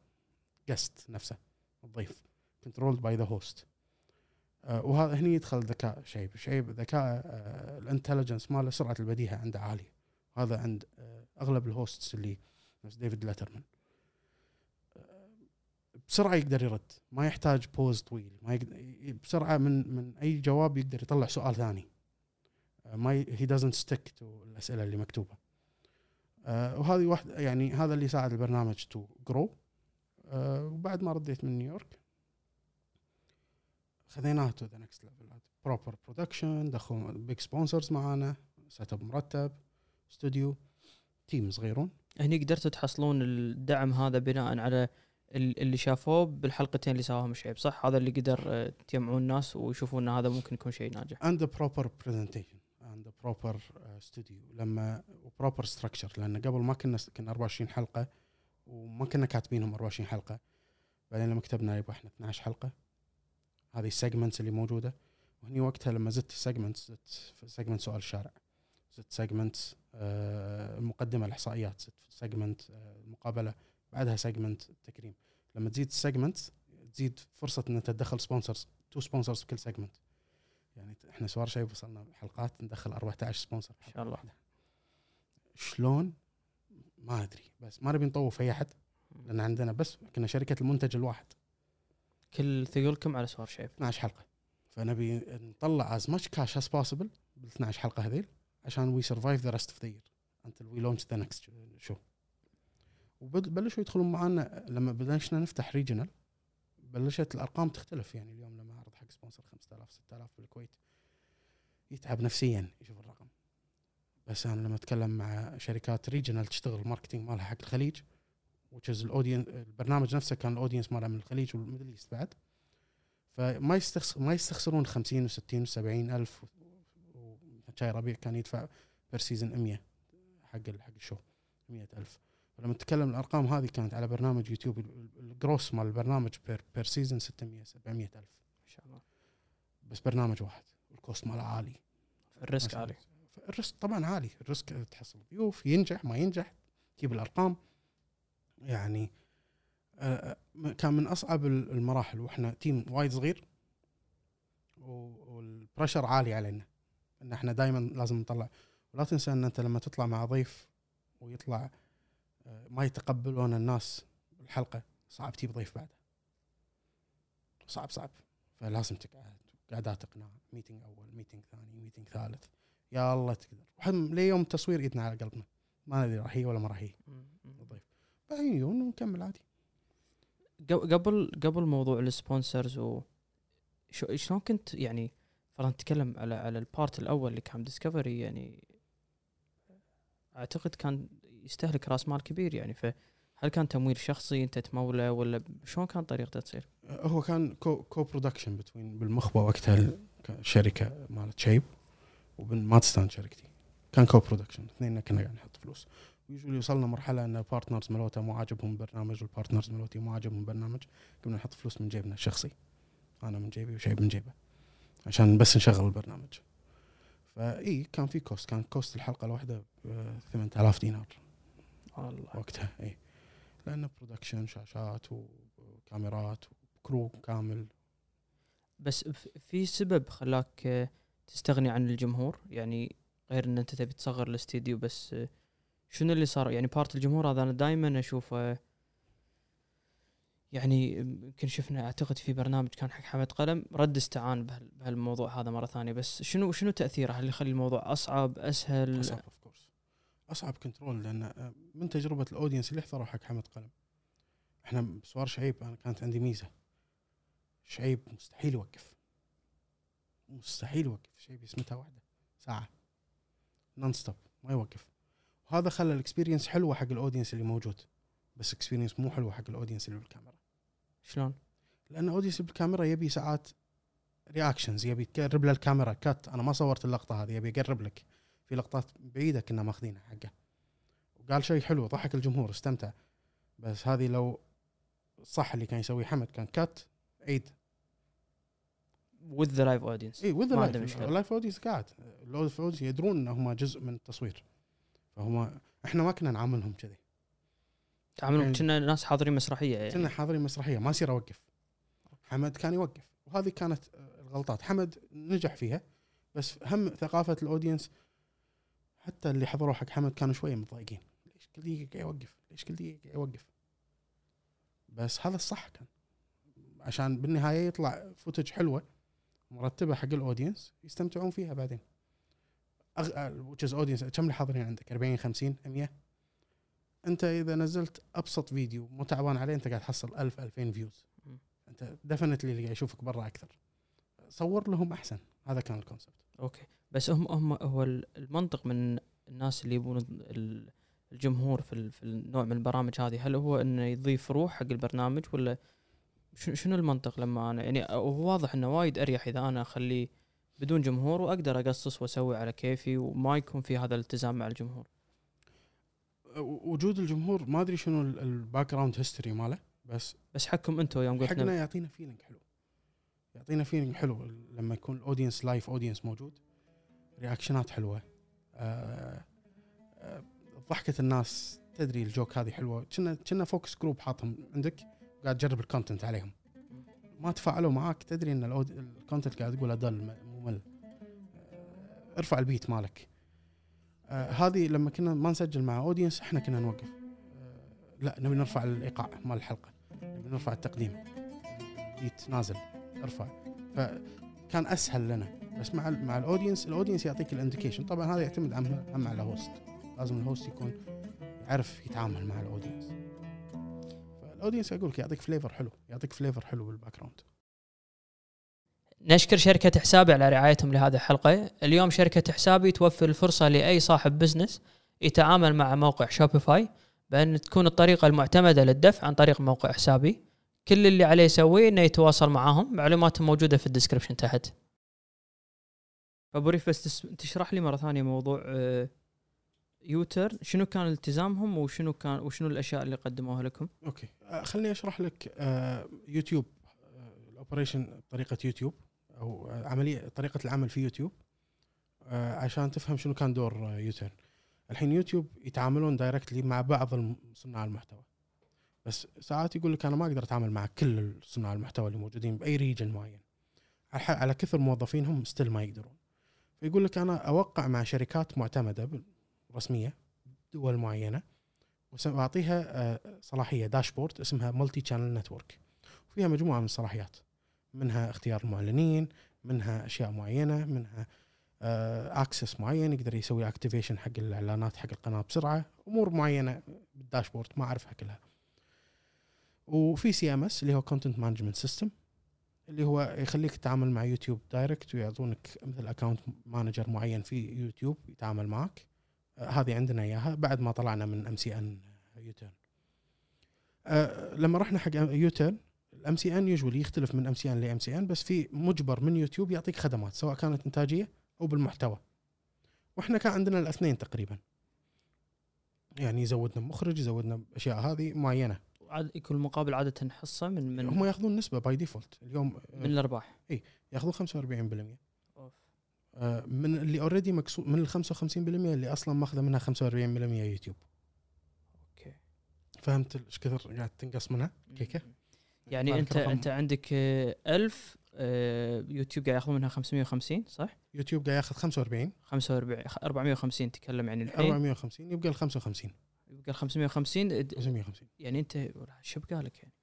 guest نفسه الضيف. controlled by the host وهذا هني يدخل ذكاء شيب شيب ذكاء الانتليجنس ماله سرعة البديهة عنده عالية. هذا عند آه، أغلب ال hosts اللي نفس ديفيد لاترمان. آه، بسرعة يقدر يرد. ما يحتاج pause طويل. ما يقدر بسرعة من من أي جواب يقدر يطلع سؤال ثاني. آه، ما هي doesn't stick to الأسئلة اللي مكتوبة. آه، وهذه واحدة يعني هذا اللي ساعد البرنامج to grow وبعد ما رديت من نيويورك خذيناه to the next level proper production دخلوا big sponsors معانا setup مرتب استوديو team صغيرون. هني قدرتوا تحصلون الدعم هذا بناء على اللي شافوه بالحلقتين اللي سواهم شعيب صح؟ هذا اللي قدر آه، تجمعون الناس ويشوفون إن هذا ممكن يكون شيء ناجح. and proper presentation and proper استوديو لما و proper structure لأن قبل ما كنا كنا 24 حلقة وما كنا كاتبينهم 24 حلقة. بعدين لما كتبنا يبقى إحنا 12 حلقة. هذه ال segments اللي موجودة. وهني وقتها لما زدت ال segments زدت segment سؤال الشارع. زدت segment المقدمة الإحصائيات. زدت segment المقابلة. بعدها segment التكريم لما تزيد ال segment تزيد فرصة ان تدخل sponsors two sponsors بكل segment يعني إحنا سوار شيء وصلنا حلقات ندخل 14 sponsor إن شاء الله. شلون؟ ما أدري. بس ما نبي نطوف أي أحد لأن عندنا بس كنا شركة المنتج الواحد. كل ثقلكم على سوار شعيب 12 حلقة. فنبي نطلع as much cash as possible بال 12 حلقة هذيل عشان we survive the rest of the year until we launch the next show وبلشوا يدخلون معنا لما بلشنا نفتح regional بلشت الأرقام تختلف يعني اليوم لما أعرض حق sponsor 5000 6000 بالكويت يتعب نفسيا يشوف الرقم. بس أنا لما أتكلم مع شركات regional تشتغل marketing مالها حق الخليج وت chase ال audience البرنامج نفسه كان ال audience ماله من الخليج وال Middle East بعد. فما يستخس ما يستخسرون 50 و60 و70 ألف وشاي ربيع كان يدفع per season 100 حق حق ال show 100000 فلما نتكلم الأرقام هذه كانت على برنامج يوتيوب ال- ال- ال gross مال البرنامج per, per season 600 700000 ما شاء الله. بس برنامج واحد ال cost ماله عالي. ال risk. عالي. ال risk طبعا عالي. ال risk تحصل ضيوف ينجح ما ينجح. تجيب الأرقام. يعني آه، آه، كان من أصعب ال- المراحل. وإحنا team وايد صغير. و- وال pressure عالي علينا. إن إحنا دائما لازم نطلع. ولا تنسى إن أنت لما تطلع مع ضيف ويطلع ما يتقبلون الناس الحلقة صعب تجيب ضيف بعده. صعب صعب. فلازم تقعد قعدات اقناع meeting أول meeting ثاني meeting ثالث. يا الله تقدر. وحد ليوم التصوير ايدنا على قلبنا. ما ندري راح هي ولا ما راح هي. الضيف. بعدين يجون ونكمل عادي. قبل قبل قبل موضوع ال sponsors و شو شلون كنت يعني فرضا نتكلم على على البارت الأول اللي كان ديسكفري يعني أعتقد كان يستهلك راس مال كبير يعني فهل كان تمويل شخصي أنت تموله ولا شلون كان طريقته تصير؟ هو كان co, co-production between بالمخبه وقتها ال- ك- شركه مالت شعيب وبن ماتستان شركتي. كان co-production اثنين كنا قاعد نحط فلوس. ويجولي وصلنا مرحلة إن ال partners مالوته مو عاجبهم البرنامج وال partners مالوتي مو عاجبهم البرنامج قمنا نحط فلوس من جيبنا الشخصي. أنا من جيبي وشعيب من جيبه عشان بس نشغل البرنامج. فاي كان في cost كان cost الحلقة الواحدة ب 8000 دينار. الله. وقتها اي لأنه production شاشات وكاميرات و crew كامل. بس في سبب خلاك تستغني عن الجمهور؟ يعني غير إن أنت تبي تصغر الاستديو بس شنو اللي صار؟ يعني part الجمهور هذا أنا دائما أشوفه يعني يمكن شفنا أعتقد في برنامج كان حق حمد قلم. رد استعان بهال- بهالموضوع هذا مرة ثانية. بس شنو شنو تأثيره؟ هل يخلي الموضوع أصعب أسهل؟ أصعب. أصعب control لأن آه، من تجربة ال audience اللي حضروا حق حمد قلم. إحنا بسوار شعيب أنا كانت عندي ميزة. شعيب مستحيل يوقف. مستحيل يوقف. شعيب يسمتها واحدة. ساعة. non-stop ما يوقف. وهذا خلى ال experience حلوة حق ال audience اللي موجود. بس experience مو حلوة حق ال audience اللي بالكاميرا. شلون؟ لأن ال audience بالكاميرا يبي ساعات reactions يبي تقرب له الكاميرا. cut أنا ما صورت اللقطة هذه يبي يقرب لك. في لقطات بعيدة كنا ماخذينها حقه وقال شيء حلو ضحك الجمهور استمتع. بس هذه لو صح اللي كان يسويه حمد كان cut عيد. With the live audience. اي with مشكلة. اللايف اودينس قاعد. ال live audience يدرون إن هم جزء من التصوير. فهم إحنا ما كنا نعاملهم كذي. تعاملهم يعني- كنا ناس حاضرين مسرحية يعني. كنا حاضرين مسرحية ما يصير أوقف. حمد كان يوقف. وهذه كانت الغلطات. حمد نجح فيها بس هم ثقافة ال audience حتى اللي حضروا حق حمد كانوا شوية متضايقين. ليش كل دقيقة قاعد يوقف؟ ليش كل دقيقة قاعد يوقف؟ بس هذا الصح كان. عشان بالنهاية يطلع footage حلوة مرتبة حق ال audience يستمتعون فيها بعدين. which is audience كم اللي حاضرين عندك؟ 40 50 100 أنت إذا نزلت أبسط فيديو مو تعبان عليه أنت قاعد تحصل 1000 2000 views. أنت definitely اللي قاعد يشوفك برا أكثر. صور لهم أحسن. هذا كان ال concept. okay. بس هم هم هو ال- المنطق من الناس اللي يبون ال- الجمهور في في النوع من البرامج هذه هل هو إنه يضيف روح حق البرنامج ولا شنو المنطق لما أنا يعني هو واضح إنه وايد أريح إذا أنا أخليه بدون جمهور وأقدر أقصص وأسوي على كيفي وما يكون في هذا الالتزام مع الجمهور. وجود الجمهور ما أدري شنو ال background history ماله بس بس حقكم أنتم يوم حقنا قلت يعطينا feeling حلو. يعطينا feeling حلو لما يكون ال audience live audience موجود. reactionات حلوة. آه، آه، ضحكة الناس تدري ال joke هذه حلوة. كنا كنا focus group حاطهم عندك قاعد تجرب ال content عليهم. ما تفاعلوا معاك تدري إن ال content قاعد تقوله دل م- ممل. آه، ارفع ال beat مالك. آه، هذه لما كنا ما نسجل مع audience إحنا كنا نوقف. آه، لا نبي نرفع الإيقاع مال الحلقة. نبي نرفع التقديم. ال beat نازل. أرفع. فكان أسهل لنا. بس مع ال مع ال audience ال audience يعطيك ال indication. طبعا هذا يعتمد هم هم على ال host لازم ال host يكون يعرف يتعامل مع ال audience. فال audience أقول لك يعطيك flavor حلو. يعطيك flavor حلو بال background نشكر شركة حسابي على رعايتهم لهذه الحلقة. اليوم شركة حسابي توفر الفرصة لأي صاحب business يتعامل مع موقع شوبيفاي بأن تكون الطريقة المعتمدة للدفع عن طريق موقع حسابي. كل اللي عليه يسويه إنه يتواصل معاهم. معلوماتهم موجودة في ال description تحت. أبو ريف بس تس- تشرح لي مرة ثانية موضوع آه، يوتيرن. شنو كان التزامهم وشنو كان وشنو الأشياء اللي قدموها لكم؟ okay. آه، خليني أشرح لك آه، يوتيوب ال operation طريقة يوتيوب أو عملية طريقة العمل في يوتيوب عشان تفهم شنو كان دور يوتيرن الحين يوتيوب يتعاملون directly مع بعض صناع المحتوى. بس ساعات يقول لك أنا ما أقدر أتعامل مع كل صناع المحتوى اللي موجودين بأي region معين. على كثر موظفينهم still ما يقدرون. فيقول لك أنا أوقع مع شركات معتمدة رسمية دول معينة واعطيها آه، صلاحية dashboard اسمها multi-channel network وفيها مجموعة من الصلاحيات. منها اختيار المعلنين منها أشياء معينة منها access معين يقدر يسوي activation حق الإعلانات حق القناة بسرعة أمور معينة بال dashboard ما أعرفها كلها. وفي CMS اللي هو content management system اللي هو يخليك تتعامل مع يوتيوب direct ويعطونك مثل account manager معين في يوتيوب يتعامل معك. آه، هذه عندنا إياها بعد ما طلعنا من MCN يوتيرن لما رحنا حق يوتيرن ال MCN usually يختلف من MCN ل MCN بس في مجبر من يوتيوب يعطيك خدمات سواء كانت إنتاجية أو بالمحتوى. وإحنا كان عندنا الاثنين تقريبا. يعني يزودنا مخرج يزودنا اشياء هذه معينة. عاد يكون المقابل عادة حصة من من هم ياخذون نسبة by default اليوم من الأرباح. ياخذون 45% of. آه، من اللي already مكسو من ال 55% اللي أصلا ماخذة منها 45% يوتيوب. okay. فهمت إيش كثر قاعد تنقص منها؟ كيكة؟ يعني انت رقم- أنت عندك آه، 1000 آه، يوتيوب قاعد ياخذون منها 550 صح؟ يوتيوب قاعد ياخذ 45 45 450 تكلم يعني الحين. 450 يبقى ال 55 يبقى ال 550 د- 550 يعني أنت شو بقى لك يعني؟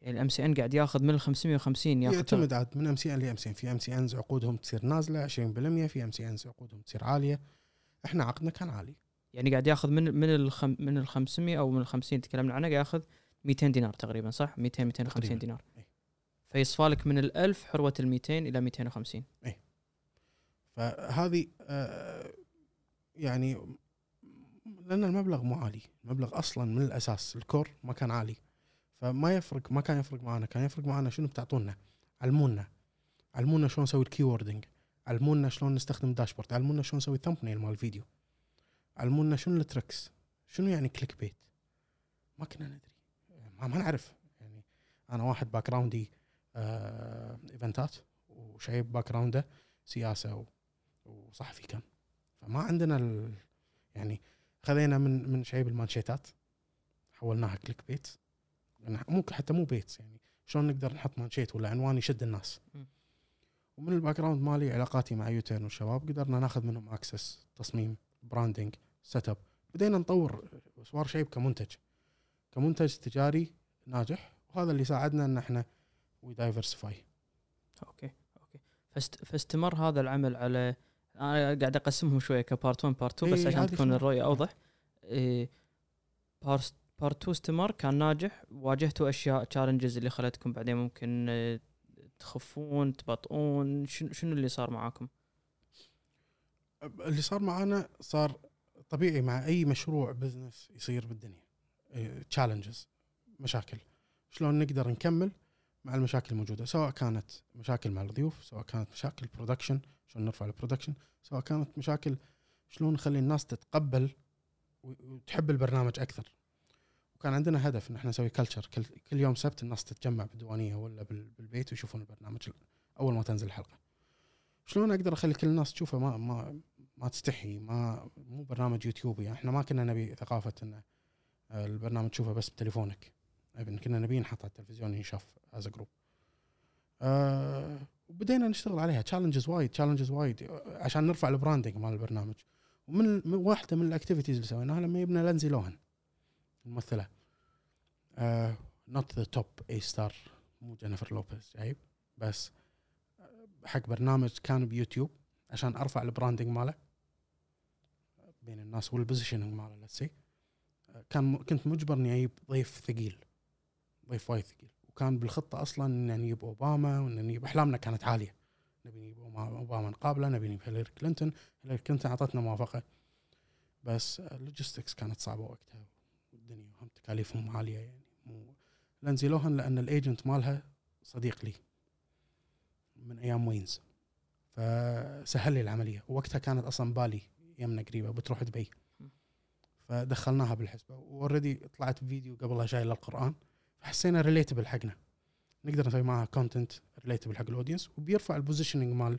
يعني ال MCN قاعد ياخذ من ال 550 ياخذ يعتمد عاد من MCN ل MCN. في MCNs عقودهم تصير نازلة 20% في MCNs عقودهم تصير عالية. إحنا عقدنا كان عالي. يعني قاعد ياخذ من من الخم من ال 500 أو من ال 50 تكلمنا عنها قاعد ياخذ 200 دينار تقريبا صح؟ 200 250 تقريباً. دينار. إي. فيصفى لك من ال 1000 حروه ال 200 إلى 250 فهذه آه، يعني لأن المبلغ مو عالي. المبلغ أصلا من الأساس الكور ما كان عالي. فما يفرق ما كان يفرق معنا. كان يفرق معنا شنو بتعطونا؟ علمونا. علمونا شلون نسوي ال keywording علمونا شلون نستخدم ال dashboard علمونا شلون نسوي thumbnail مال الفيديو علمونا شنو ال tricks شنو يعني clickbait ما كنا ندري. ما, ما نعرف. يعني أنا واحد background ي آه event ات وشايب background ه سياسه وصحفي كان فما عندنا ال... يعني خذينا من من شعيب المانشيتات. حولناها clickbait. ممكن حتى مو bait يعني شلون نقدر نحط مانشيت ولا عنوان يشد الناس. م. ومن ال background مالي علاقاتي مع يوتيرن والشباب قدرنا ناخذ منهم access تصميم branding set up بدينا نطور سوار شعيب كمنتج. كمنتج تجاري ناجح وهذا اللي ساعدنا إن إحنا we diversify okay okay. فاست فاستمر هذا العمل على أنا قاعد أقسمهم شوية ك part 1 part 2 بس إي، عشان تكون. الرؤية أوضح. إيه part part 2 استمر كان ناجح. واجهتوا أشياء challenges اللي خلتكم بعدين ممكن آه، تخفون تبطئون. شنو شنو اللي صار معاكم؟ اللي صار معانا صار طبيعي مع أي مشروع business يصير بالدنيا. challenges مشاكل. شلون نقدر نكمل؟ مع المشاكل الموجودة سواء كانت مشاكل مع الضيوف سواء كانت مشاكل production شلون نرفع ال production سواء كانت مشاكل شلون نخلي الناس تتقبل وتحب البرنامج أكثر. وكان عندنا هدف إن إحنا نسوي culture كل, يوم سبت الناس تتجمع بالديوانية ولا بال- بالبيت ويشوفون البرنامج أول ما تنزل الحلقة. شلون أقدر أخلي كل الناس تشوفه؟ ما ما ما تستحي ما مو برنامج يوتيوبي يعني. إحنا ما كنا نبي ثقافة إن آه، البرنامج تشوفه بس بتليفونك. كنا نبي نحط على التلفزيون ينشاف as group آه وبدينا نشتغل عليها. challenges وايد challenges وايد. آه، عشان نرفع ال branding مال البرنامج. ومن واحدة من ال activities اللي سويناها لما جبنا لنزي لوهن الممثلة. not the top A star مو جينيفر لوبيز عيب بس آه، حق برنامج كان بيوتيوب عشان أرفع ال branding ماله. بين الناس وال positioning ماله سي كان كنت مجبر إني أجيب ضيف ثقيل. ضيف وايد ثقيل وكان بالخطة أصلا إن نجيب أوباما وإن نجيب أحلامنا كانت عالية. نبي نجيب أوباما نقابله نبي نجيب هيلاري كلينتون. هيلاري كلينتون أعطتنا موافقة. بس ال logistics كانت صعبة وقتها والدنيا هم تكاليفهم عالية يعني. مو لوهن لأن ال agent مالها صديق لي من أيام وينز. فسهل لي العملية. ووقتها كانت أصلا بالي يمنا قريبة بتروح دبي. فدخلناها بالحسبة. و already طلعت بفيديو قبلها شايل القران فحسينا relatable حقنا. نقدر نسوي معها content relatable حق ال audience وبيرفع ال positioning مال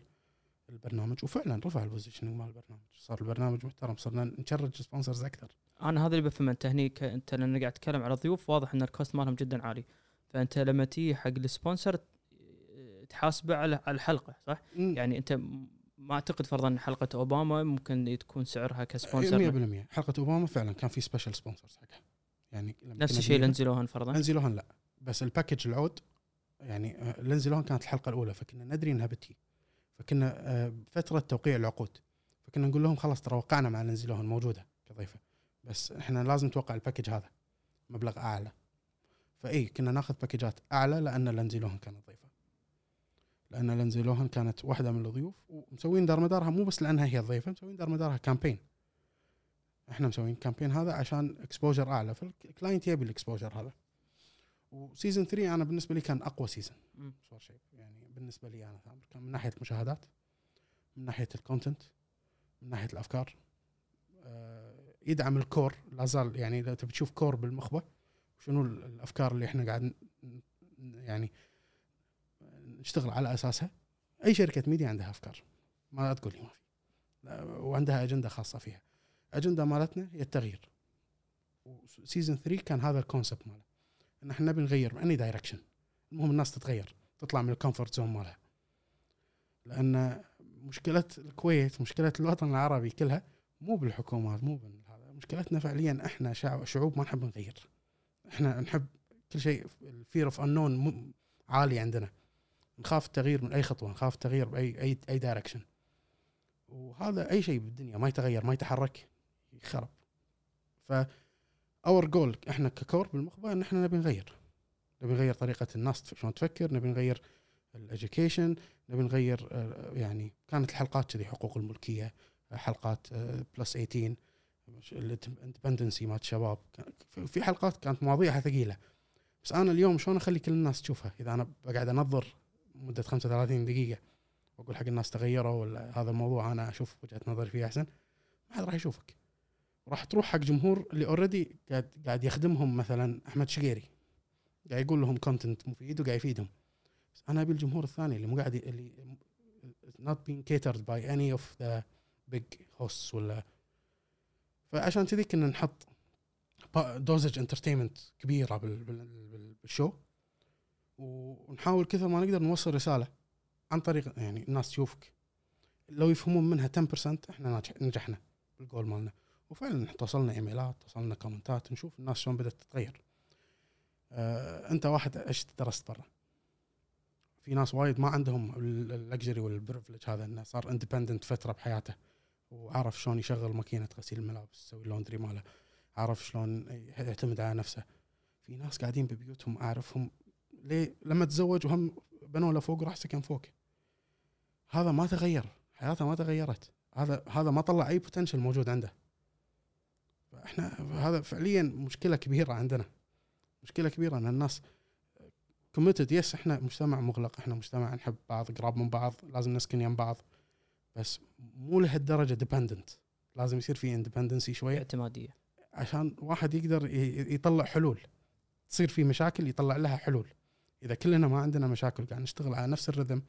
البرنامج. وفعلا رفع ال positioning مال البرنامج. صار البرنامج محترم صرنا نشرج sponsors أكثر. أنا هذا اللي بفهمه أنت هني. أنت لأن قاعد تتكلم على ضيوف واضح إن ال cost مالهم جدا عالي. فأنت لما تيجي حق ال sponsor تحاسبه على الحلقة صح؟ يعني أنت م- ما أعتقد فرضا إن حلقة أوباما ممكن تكون سعرها ك sponsor 100% حلقة أوباما فعلا كان في special sponsors حقها. يعني نفس الشيء لوهان فرضا؟ لينزي لوهان لا. بس ال package العود يعني آه، لينزي لوهان كانت الحلقة الأولى فكنا ندري إنها بتجي فكنا آه، فترة توقيع العقود. فكنا نقول لهم خلاص ترى وقعنا مع لينزي لوهان موجودة كضيفة. بس إحنا لازم نتوقع ال package هذا مبلغ أعلى. فإي كنا ناخذ package ات أعلى لأن لينزي لوهان كانت ضيفة. لأن لينزي لوهان كانت واحدة من الضيوف ومسوين دار مدارها مو بس لأنها هي الضيفة مسوين دار مدارها campaign. إحنا مسوين campaign هذا عشان exposure أعلى. فال client يبي ال exposure هذا. و season 3 أنا بالنسبة لي كان أقوى season شيء. يعني بالنسبة لي أنا ثامر كان من ناحية المشاهدات من ناحية ال content من ناحية الأفكار. آه، يدعم ال core لا زال يعني إذا تبي تشوف core بالمخبه شنو ال- الأفكار اللي إحنا قاعد يعني نشتغل على أساسها. أي شركة ميديا عندها أفكار. ما تقول لي ما في. وعندها أجندة خاصة فيها. أجندة مالتنا هي التغيير. و season 3 كان هذا ال concept ماله. إن إحنا نبي نغير any direction المهم الناس تتغير تطلع من ال comfort zone مالها. لأن مشكلة الكويت مشكلة الوطن العربي كلها مو بالحكومات مو بالهذا مشكلتنا فعليا إحنا شعوب ما نحب نغير. إحنا نحب كل شيء ال fear of unknown عالي عندنا. نخاف التغيير من أي خطوة نخاف التغيير باي اي أي direction وهذا أي شيء بالدنيا ما يتغير ما يتحرك. يخرب ف our goal إحنا ك core بالمخبة إن إحنا نبي نغير. نبي نغير طريقة الناس شلون تفكر؟ نبي نغير ال education نبي نغير آه، يعني كانت الحلقات كذي حقوق الملكية آه، حلقات plus 18 ال independency مال الشباب في حلقات كانت مواضيعها ثقيلة. بس أنا اليوم شلون أخلي كل الناس تشوفها؟ إذا أنا بقعد أنظر مدة 35 دقيقة وأقول حق الناس تغيروا ولا هذا الموضوع أنا أشوف وجهة نظري فيه أحسن ما حد راح يشوفك. راح تروح حق جمهور اللي already قاعد قاعد يخدمهم مثلا أحمد شقيري. قاعد يقول لهم content مفيد وقاعد يفيدهم. بس أنا أبي الجمهور الثاني اللي مو قاعد اللي not being catered by any of the big hosts ولا فعشان كذي كنا نحط dosage entertainment كبيرة بال- بال- بال- بال show. ونحاول كثر ما نقدر نوصل رسالة عن طريق يعني الناس تشوفك. لو يفهمون منها 10% إحنا نجحنا بالجول مالنا. وفعلا توصلنا إيميلات توصلنا كومنتات نشوف الناس شلون بدأت تتغير. آه أنت واحد إيش درست برا؟ في ناس وايد ما عندهم ال luxury وال privilege هذا إنه صار independent فترة بحياته وعرف شلون يشغل ماكينة غسيل الملابس يسوي ال laundry ماله عرف شلون يعتمد على نفسه. في ناس قاعدين ببيوتهم أعرفهم ليه؟ لما تزوج وهم بنوا له فوق راح سكن فوق هذا ما تغير حياته ما تغيرت. هذا هذا ما طلع أي potential موجود عنده. إحنا هذا فعليا مشكلة كبيرة عندنا. مشكلة كبيرة إن الناس committed yes إحنا مجتمع مغلق إحنا مجتمع نحب بعض قراب من بعض لازم نسكن يم بعض. بس مو لهالدرجة dependent لازم يصير في independency شوية اعتمادية. عشان واحد يقدر يطلع حلول. تصير في مشاكل يطلع لها حلول. إذا كلنا ما عندنا مشاكل قاعد نشتغل على نفس ال rhythm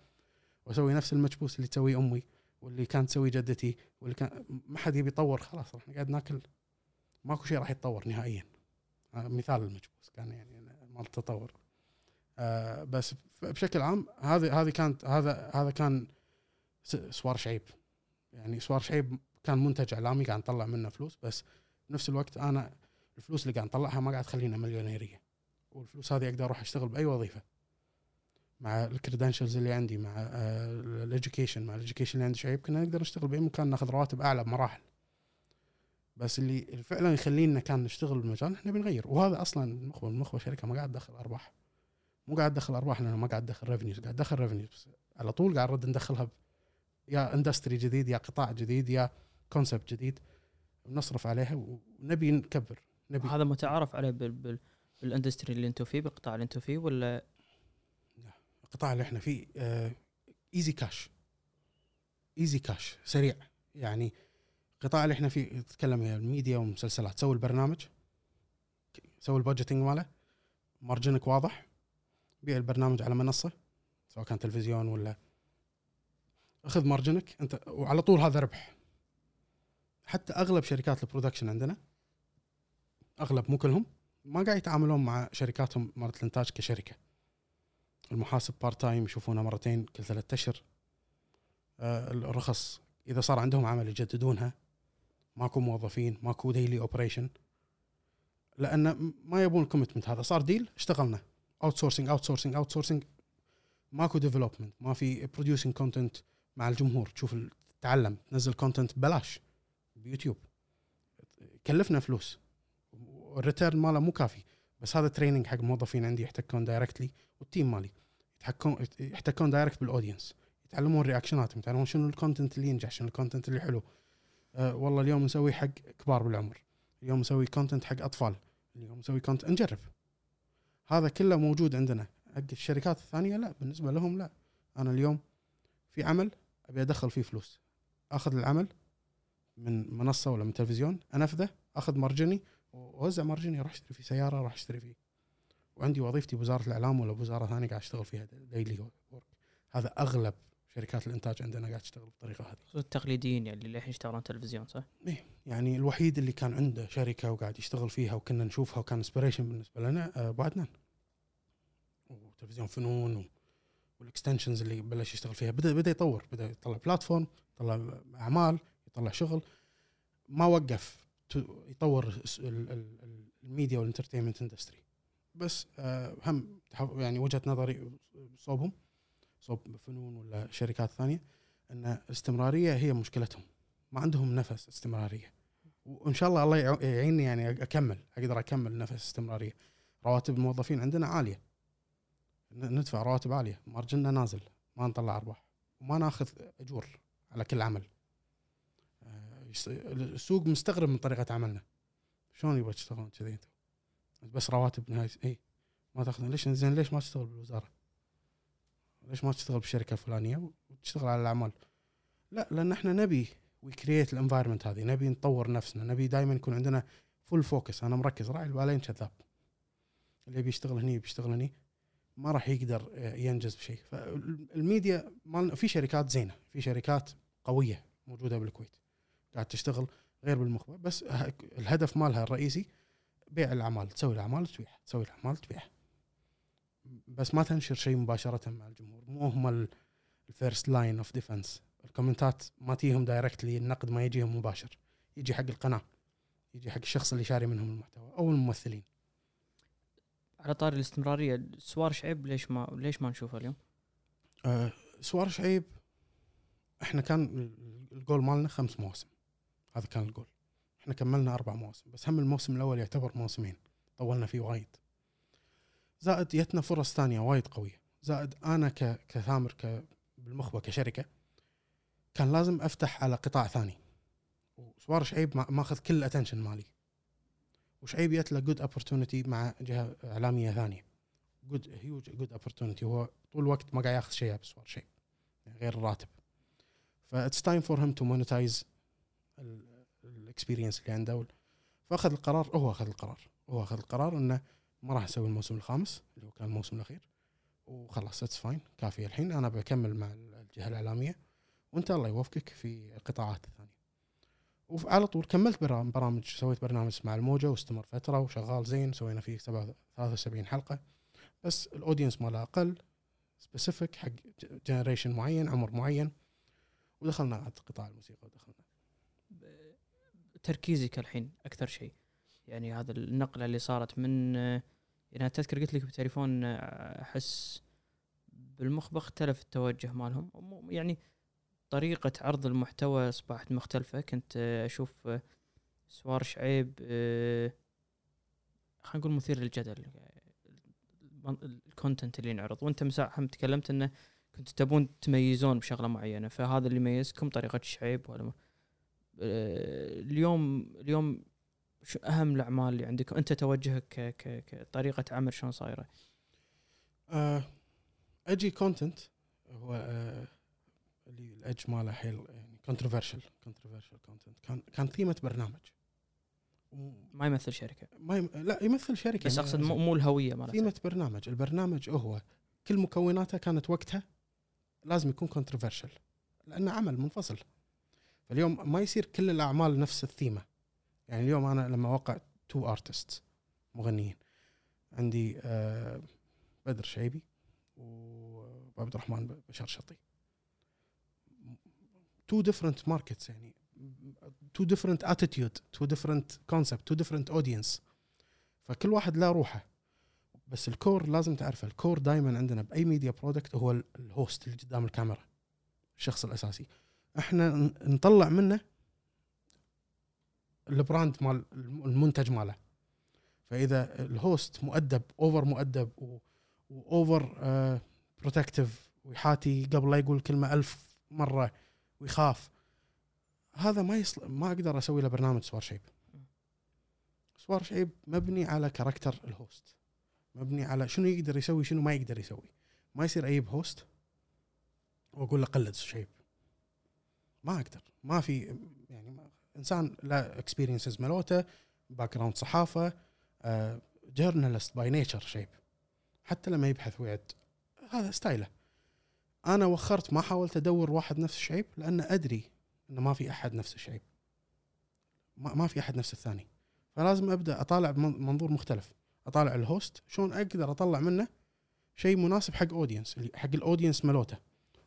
وأسوي نفس المكبوس اللي تسويه أمي واللي كانت تسويه جدتي واللي كان ما حد يبي يطور خلاص إحنا قاعد ناكل ماكو شيء راح يتطور نهائيا. آه، مثال المكبوس كان يعني مال التطور. آه بس بشكل عام هذه هذه كانت هذا هذا كان سوار شعيب. يعني سوار شعيب كان منتج إعلامي قاعد نطلع منه فلوس بس بنفس الوقت أنا الفلوس اللي قاعد نطلعها ما قاعد تخلينا مليونيرية. والفلوس هذه أقدر أروح أشتغل بأي وظيفة. مع ال credentials اللي عندي مع ال education مع ال education اللي عندي شعيب كنا نقدر نشتغل بأي مكان ناخذ رواتب أعلى بمراحل. بس اللي فعلا يخلينا كان نشتغل بالمجال إحنا بنغير. وهذا أصلا المخبة المخبة شركة ما قاعد تدخل أرباح. مو قاعد تدخل أرباح لأنه ما قاعد تدخل revenues قاعد تدخل revenues بس على طول قاعد نرد ندخلها ب- يا industry جديد يا قطاع جديد يا concept جديد. نصرف عليها ونبي نكبر نبي. هذا متعارف عليه بال... بال... بال industry اللي أنتم فيه بالقطاع اللي أنتم فيه ولا؟ القطاع اللي إحنا فيه easy cash easy cash سريع. يعني القطاع اللي إحنا فيه نتكلم هي الميديا والمسلسلات. سوي البرنامج. سوي ال budgeting ماله. margin ك واضح. بيع البرنامج على منصة سواء كان تلفزيون ولا. أخذ margin ك. أنت وعلى طول هذا ربح. حتى أغلب شركات ال production عندنا أغلب مو كلهم ما قاعد يتعاملون مع شركاتهم مالت الإنتاج كشركة. المحاسب part time يشوفونها مرتين كل ثلاثة أشهر. آه، الرخص إذا صار عندهم عمل يجددونها. ماكو موظفين ماكو daily operation لأن ما يبون ال commitment هذا. صار deal اشتغلنا. outsourcing outsourcing outsourcing ماكو development ما في producing content مع الجمهور. تشوف تتعلم تنزل content ببلاش. بيوتيوب. كلفنا فلوس. وال return ماله مو كافي. بس هذا training حق موظفين عندي يحتكون directly وال team مالي. يحتكون يحتكون direct بال audience يتعلمون reaction اتهم يتعلمون شنو ال content اللي ينجح شنو ال content اللي حلو. أه والله اليوم نسوي حق كبار بالعمر. اليوم نسوي content حق أطفال. اليوم نسوي content نجرب. هذا كله موجود عندنا. حق الشركات الثانية لا بالنسبة لهم لا. أنا اليوم في عمل أبي أدخل فيه فلوس. أخذ العمل من منصة ولا من تلفزيون أنفذه أخذ margin ي وأوزع margin ي أروح أشتري فيه سيارة أروح أشتري فيه. وعندي وظيفتي بوزارة الإعلام ولا بوزارة ثانية قاعد أشتغل فيها daily هذا أغلب شركات الإنتاج عندنا قاعد تشتغل بالطريقة هذه التقليديين يعني اللي الحين يشتغلون تلفزيون صح؟ إيه يعني الوحيد اللي كان عنده شركة وقاعد يشتغل فيها وكنا نشوفها وكان inspiration بالنسبة لنا آه، ابو عدنان وتلفزيون فنون و... وال extensions اللي بلش يشتغل فيها. بدا بدأ يطور. بدأ يطلع platform يطلع أعمال يطلع شغل. ما وقف يطور ال- ال- الميديا وال entertainment industry بس آه، هم يعني وجهة نظري صوبهم. صوب فنون ولا شركات ثانية إن الاستمراريه هي مشكلتهم. ما عندهم نفس استمرارية. وإن شاء الله الله يع- يعيني يعني أكمل أقدر أكمل نفس استمرارية. رواتب الموظفين عندنا عالية. ندفع رواتب عالية. margin نا نازل ما نطلع أرباح. وما ناخذ أجور على كل عمل. آه، السوق مستغرب من طريقة عملنا. شلون يبغى تشتغلون كذي أنتم بس رواتب نهاية اي ما تاخذ. ليش؟ زين ليش ما تشتغل بالوزارة؟ ليش ما تشتغل بالشركة الفلانية وتشتغل على الأعمال؟ لا لأن إحنا نبي we create ال environment هذه نبي نطور نفسنا نبي دائما يكون عندنا full focus أنا مركز راعي بالين كذاب اللي بيشتغل هني بيشتغل هني ما راح يقدر آه، ينجز بشيء. فالميديا مالنا في شركات زينة في شركات قوية موجودة بالكويت قاعد تشتغل غير بالمخبة بس الهدف مالها الرئيسي بيع الأعمال تسوي الأعمال وتبيعها تسوي الأعمال وتبيعها بس ما تنشر شيء مباشرة مع الجمهور. مو هم ال first line of defense الـ comments ات ما تجيهم directly النقد ما يجيهم مباشر. يجي حق القناة. يجي حق الشخص اللي شاري منهم المحتوى أو الممثلين. على طاري الاستمرارية سوار شعيب ليش ما ليش ما نشوفه اليوم؟ آه سوار شعيب إحنا كان الجول مالنا خمس مواسم هذا كان الجول. إحنا كملنا أربع مواسم بس هم الموسم الأول يعتبر موسمين. طولنا فيه وايد. زائد جتنا فرص ثانية وايد قوية. زائد أنا ك كثامر ك بالمخبة كشركة كان لازم أفتح على قطاع ثاني. وسوار شعيب ما- ماخذ كل ال attention مالي. وشعيب جت له good opportunity مع جهة إعلامية ثانية. good huge good opportunity هو طول الوقت ما قاعد ياخذ شيء بسوار شيء يعني غير الراتب. ف it's time for him to monetize ال experience اللي عنده. فأخذ القرار هو أخذ القرار. هو أخذ القرار إنه ما راح أسوي الموسم الخامس اللي هو كان الموسم الأخير. وخلاص it's fine كافي الحين. أنا بكمل مع الجهة الإعلامية. وانت الله يوفقك في القطاعات الثانية. وعلى طول كملت برا- برامج سويت برنامج مع الموجة واستمر فترة وشغال زين. سوينا فيه سبعة- 73 حلقة. بس ال audience ماله أقل specific حق generation معين عمر معين. ودخلنا على قطاع الموسيقى ودخلنا. تركيزك الحين أكثر شيء. يعني هذا النقلة اللي صارت من يعني تذكر قلت لك بالتليفون آه، أحس بالمخبة اختلف التوجه مالهم. يعني طريقة عرض المحتوى أصبحت مختلفة. كنت آه، أشوف آه، سوار شعيب خلينا نقول مثير للجدل ال content اللي ينعرض. وأنت مساء هم تكلمت إنه كنتوا تبون تميزون بشغلة معينة. فهذا اللي يميزكم طريقة شعيب اليوم اليوم شو أهم الأعمال اللي عندكم أنت توجهك ك- ك- كطريقه عمل شلون صايرة؟ آه، edgy content هو آه، اللي الأج ماله حيل يعني controversial controversial content كان كان ثيمه برنامج. ما يمثل شركة. ما يم... لا يمثل شركة. بس أقصد مو مو الهوية مالتها ثيمه برنامج. البرنامج هو كل مكوناته كانت وقتها لازم يكون controversial لأنه عمل منفصل. فاليوم ما يصير كل الأعمال نفس الثيمة. يعني اليوم أنا لما أوقع two artists مغنيين عندي آه بدر شعيبي وعبد الرحمن بشار شطي. two different markets يعني two different attitude two different concept two different audience فكل واحد له روحه. بس ال core لازم تعرفه ال core دائما عندنا بأي media product هو ال- ال host اللي قدام الكاميرا. الشخص الأساسي. إحنا نطلع منه ال brand مال الم- المنتج ماله. فإذا ال host مؤدب over مؤدب و over protective ويحاتي قبل لا يقول كلمة ألف مرة ويخاف هذا ما يصل ما أقدر أسوي له برنامج سوار شعيب. سوار شعيب مبني على character ال host. مبني على شنو يقدر يسوي شنو ما يقدر يسوي. ما يصير أجيب host وأقول له قلد شعيب. ما أقدر. ما في يعني إنسان ال experiences مالوته background صحافة journalist by nature شعيب حتى لما يبحث ويعد هذا style ه. أنا وخرت ما حاولت أدور واحد نفس الشعيب لأن أدري إنه ما في أحد نفس الشعيب. ما, ما في أحد نفس الثاني. فلازم أبدأ أطالع بمنظور مختلف. أطالع ال host شلون أقدر أطلع منه؟ شيء مناسب حق audience حق ال audience مالوته.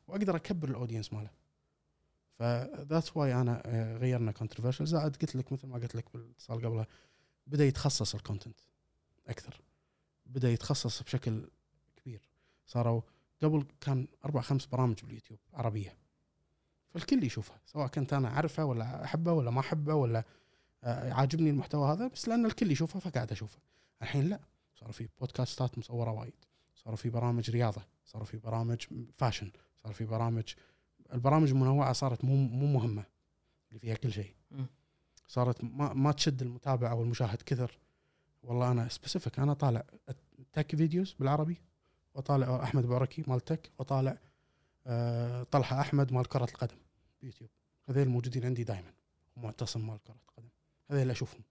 وأقدر أكبر ال audience ماله. ف that's why أنا آه، غيرنا controversial زائد قلت لك مثل ما قلت لك بالاتصال قبله بدأ يتخصص ال content أكثر. بدأ يتخصص بشكل كبير. صاروا قبل كان أربع خمس برامج باليوتيوب عربية. فالكل يشوفها سواء كنت أنا اعرفه ولا احبه ولا ما احبه ولا آه، عاجبني المحتوى هذا بس لأن الكل يشوفه فقاعد اشوفه الحين لا صار في بودكاستات مصورة وايد. صاروا في برامج رياضة صاروا في برامج fashion صار في برامج البرامج المنوعة صارت مو مو مهمة اللي فيها كل شيء. صارت ما, ما تشد المتابع أو المشاهد كثر. والله أنا specific أنا طالع tech videos بالعربي وطالع أحمد بعركي مال tech وطالع آه، طلحة أحمد مال كرة القدم بيوتيوب. هذول موجودين عندي دائما ومعتصم مال كرة القدم. هذول اللي أشوفهم.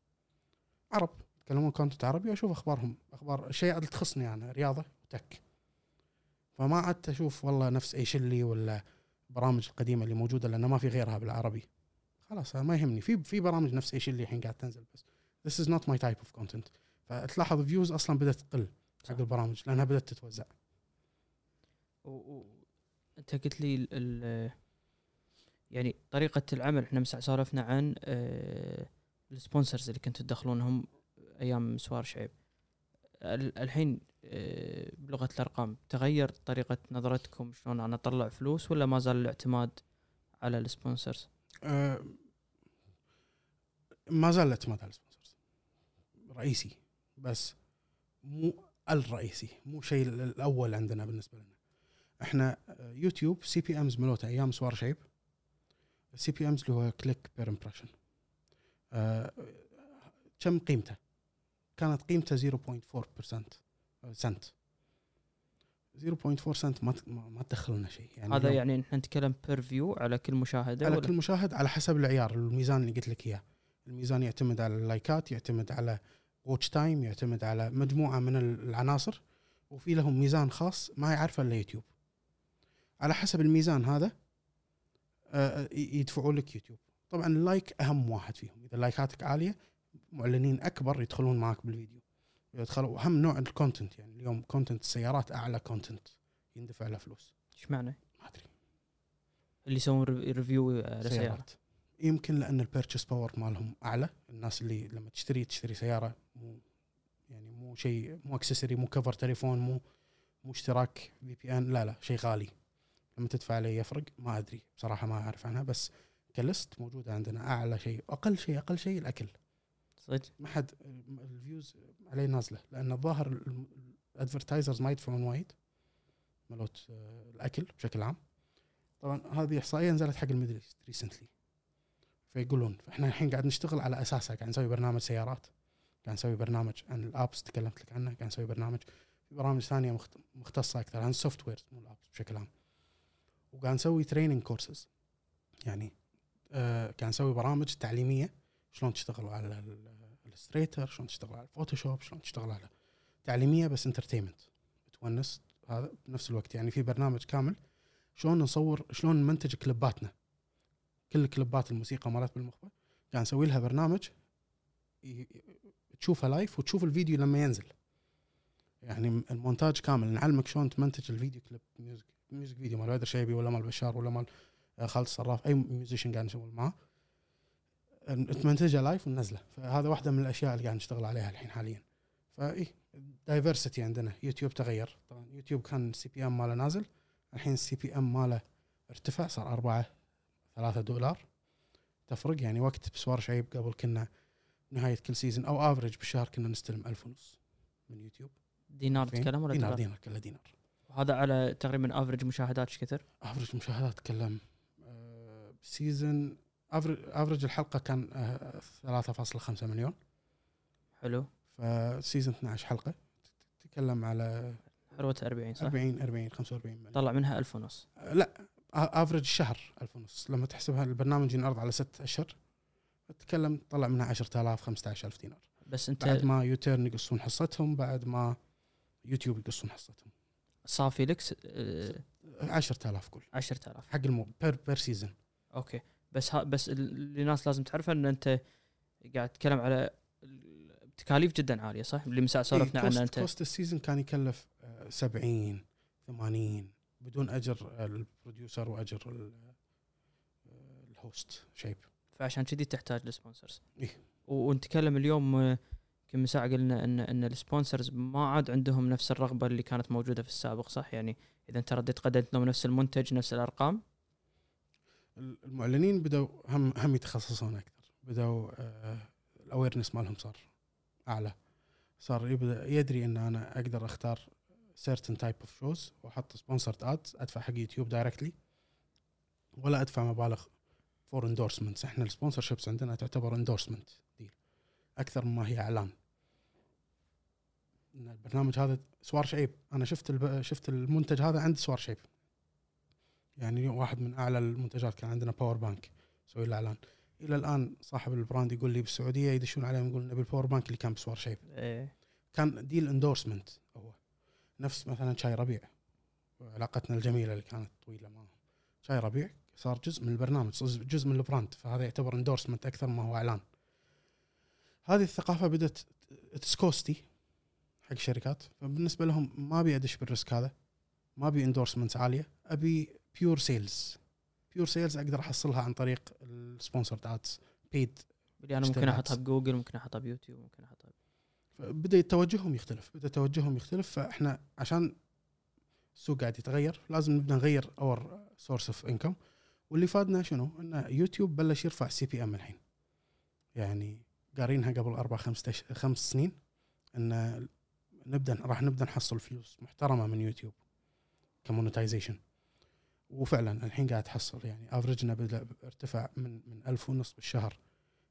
عرب يتكلمون content عربي واشوف أخبارهم. أخبار اشياء اللي تخصني أنا رياضة و tech فما عدت أشوف والله نفس إيش اللي ولا برامج القديمة اللي موجودة لأن ما في غيرها بالعربي. خلاص ما يهمني. في في برامج نفس اي شلي الحين قاعد تنزل بس this is not my type of content. فتلاحظ views أصلا بدأت تقل حق البرامج لأنها بدأت تتوزع. و... و... أنت قلت لي ال... ال... يعني طريقة العمل إحنا مساع سولفنا عن آه، ال sponsors اللي كنتوا تدخلونهم أيام سوار شعيب. ال- الحين بلغة الأرقام. تغير طريقة نظرتكم شلون أنا أطلع فلوس ولا ما زال الاعتماد على ال sponsors؟ أه ما زال الاعتماد على ال sponsors. رئيسي. بس مو الرئيسي. مو شيء الأول عندنا بالنسبة لنا. إحنا آه، يوتيوب CPMs مالوته أيام سوار شعيب. ال CPMs اللي هو click per impression كم قيمته؟ كانت قيمته 0.4% سنت. 0.4 سنت ما ما ما تدخل لنا شيء. يعني هذا يعني إحنا نتكلم per view على كل مشاهدة على ولا؟ كل مشاهد على حسب العيار الميزان اللي قلت لك إياه. الميزان يعتمد على اللايكات يعتمد على watch time يعتمد على مجموعة من العناصر وفي لهم ميزان خاص ما يعرفه إلا يوتيوب. على حسب الميزان هذا آه، ي- يدفعوا لك يوتيوب. طبعا ال like أهم واحد فيهم. إذا لايكاتك عالية معلنين أكبر يدخلون معك بالفيديو. يدخلوا. اهم نوع ال content يعني اليوم content السيارات أعلى content يندفع له فلوس. إيش معنى؟ ما أدري. اللي يسوون re- review على سيارة. سيارات. يمكن لأن ال purchase power مالهم أعلى. الناس اللي لما تشتري تشتري سيارة. مو يعني مو شيء مو accessory مو cover تليفون مو مو اشتراك في beIN لا لا شيء غالي. لما تدفع عليه يفرق. ما أدري. بصراحة ما أعرف عنها. بس ك list موجودة عندنا. أعلى شيء أقل شيء أقل شيء الأكل. صدق. ما حد ال views عليه نازلة لأن الظاهر ال advertisers ما يدفعون وايد مالوت آه، الأكل بشكل عام. طبعا هذه إحصائية نزلت حق ال Middle East recently فيقولون فاحنا الحين قاعد نشتغل على أساسها قاعد نسوي برنامج سيارات قاعد نسوي برنامج عن ال apps تكلمت لك عنه قاعد نسوي برنامج في برامج ثانية مخت- مختصة أكثر عن ال software مو ال apps بشكل عام. وقاعد نسوي training courses يعني آه قاعد نسوي برامج تعليمية شلون تشتغل على Illustrator شلون تشتغل على ال Photoshop شلون تشتغل على تعليمية بس entertainment تونس هذا بنفس الوقت. يعني في برنامج كامل شلون نصور شلون نمنتج كليباتنا. كل كليبات الموسيقى مالت بالمخبة قاعد نسوي لها برنامج تشوفها live وتشوف الفيديو لما ينزل. يعني المونتاج كامل. نعلمك شلون تمنتج الفيديو كليب music music video مال بدر الشعيبي ولا مال بشار ولا مال آه، خالد الصراف أي musician قاعد نشتغل معاه. تمنتجها live وننزله فهذا واحدة من الأشياء اللي قاعد نشتغل عليها الحين حاليا. في diversity عندنا. يوتيوب تغير. طبعا يوتيوب كان ال CPM ماله نازل. الحين ال CPM ماله ارتفع صار أربعة ثلاثة دولار. تفرق يعني وقت بسوار شعيب قبل كنا نهاية كل season أو average بالشهر كنا نستلم ألف ونص من يوتيوب دينار؟ تتكلم ولا دينار؟ دينار كله دينار. هذا على تقريبا average مشاهدات إيش كثر؟ average مشاهدات اتكلم آه، season average الحلقة كان آه، 3.5 مليون. حلو. ف season 12 حلقة. تتكلم على حروة 40 صح؟ 40 40 45 مليون. طلع منها 1000 ونص. آه، لا average الشهر 1000 ونص. لما تحسبها البرنامج ينعرض على ست أشهر تتكلم طلع منها 10000 15000 دينار. بس انت بعد ما يوتيوب يقصون حصتهم بعد ما يوتيوب يقصون حصتهم. صافي لك س- آه، 10000 كل. 10000 حق المو per per season أوكي. بس ها بس اللي الناس لازم تعرفه إن أنت قاعد تتكلم على تكاليف جدا عالية صح؟ اللي من ساعه سولفنا عنها أنت cost ال season كان يكلف آه، 70 80 بدون أجر ال producer وأجر ال- آه، ال hostship فعشان كذي تحتاج ال sponsors إيه. ونتكلم اليوم آه، كم ساعه قلنا ان إن ال sponsors ما عاد عندهم نفس الرغبة اللي كانت موجودة في السابق صح؟ يعني إذا أنت رديت قدمت لهم نفس المنتج نفس الأرقام المعلنين بدأوا هم هم يتخصصون أكثر. بدأوا ال awareness مالهم صار أعلى. صار يبدأ يدري إن أنا أقدر أختار certain type of shows وأحط sponsored ads أدفع حق يوتيوب directly ولا أدفع مبالغ for endorsements إحنا ال sponsorships عندنا تعتبر endorsement أكثر مما هي إعلان. إن البرنامج هذا سوار شعيب أنا شفت الب... شفت المنتج هذا عند سوار شعيب يعني واحد من أعلى المنتجات كان عندنا power bank سوي له إعلان. إلى الآن صاحب ال brand يقول لي بالسعودية يدشون عليهم يقول نبي ال power bank اللي كان بسوار شعيب. إيه. كان deal endorsement هو. نفس مثلا شاي ربيع علاقتنا الجميلة اللي كانت طويلة معهم شاي ربيع صار جزء من البرنامج جزء من ال brand فهذا يعتبر endorsement أكثر ما هو إعلان. هذه الثقافة بدأت تصير costly حق الشركات فبالنسبة لهم ما أبي أدش بال risk هذا ما أبي endorsement عالية أبي pure sales pure sales أقدر أحصلها عن طريق ال sponsored ads paid اللي أنا ممكن. أحطها بجوجل ممكن أحطها بيوتيوب ممكن أحطها بدأ توجههم يختلف بدأ توجههم يختلف. فإحنا عشان السوق قاعد يتغير لازم نبدأ نغير our source of income واللي فادنا شنو؟ إن يوتيوب بلش يرفع ال CPM الحين. يعني قارينها قبل أربع خمس تش... خمس سنين إن نبدأ راح نبدأ نحصل فلوس محترمة من يوتيوب كمونتايزيشن وفعلا الحين قاعد تحصل يعني افرجنا بدا ارتفع من من 1000 ونص بالشهر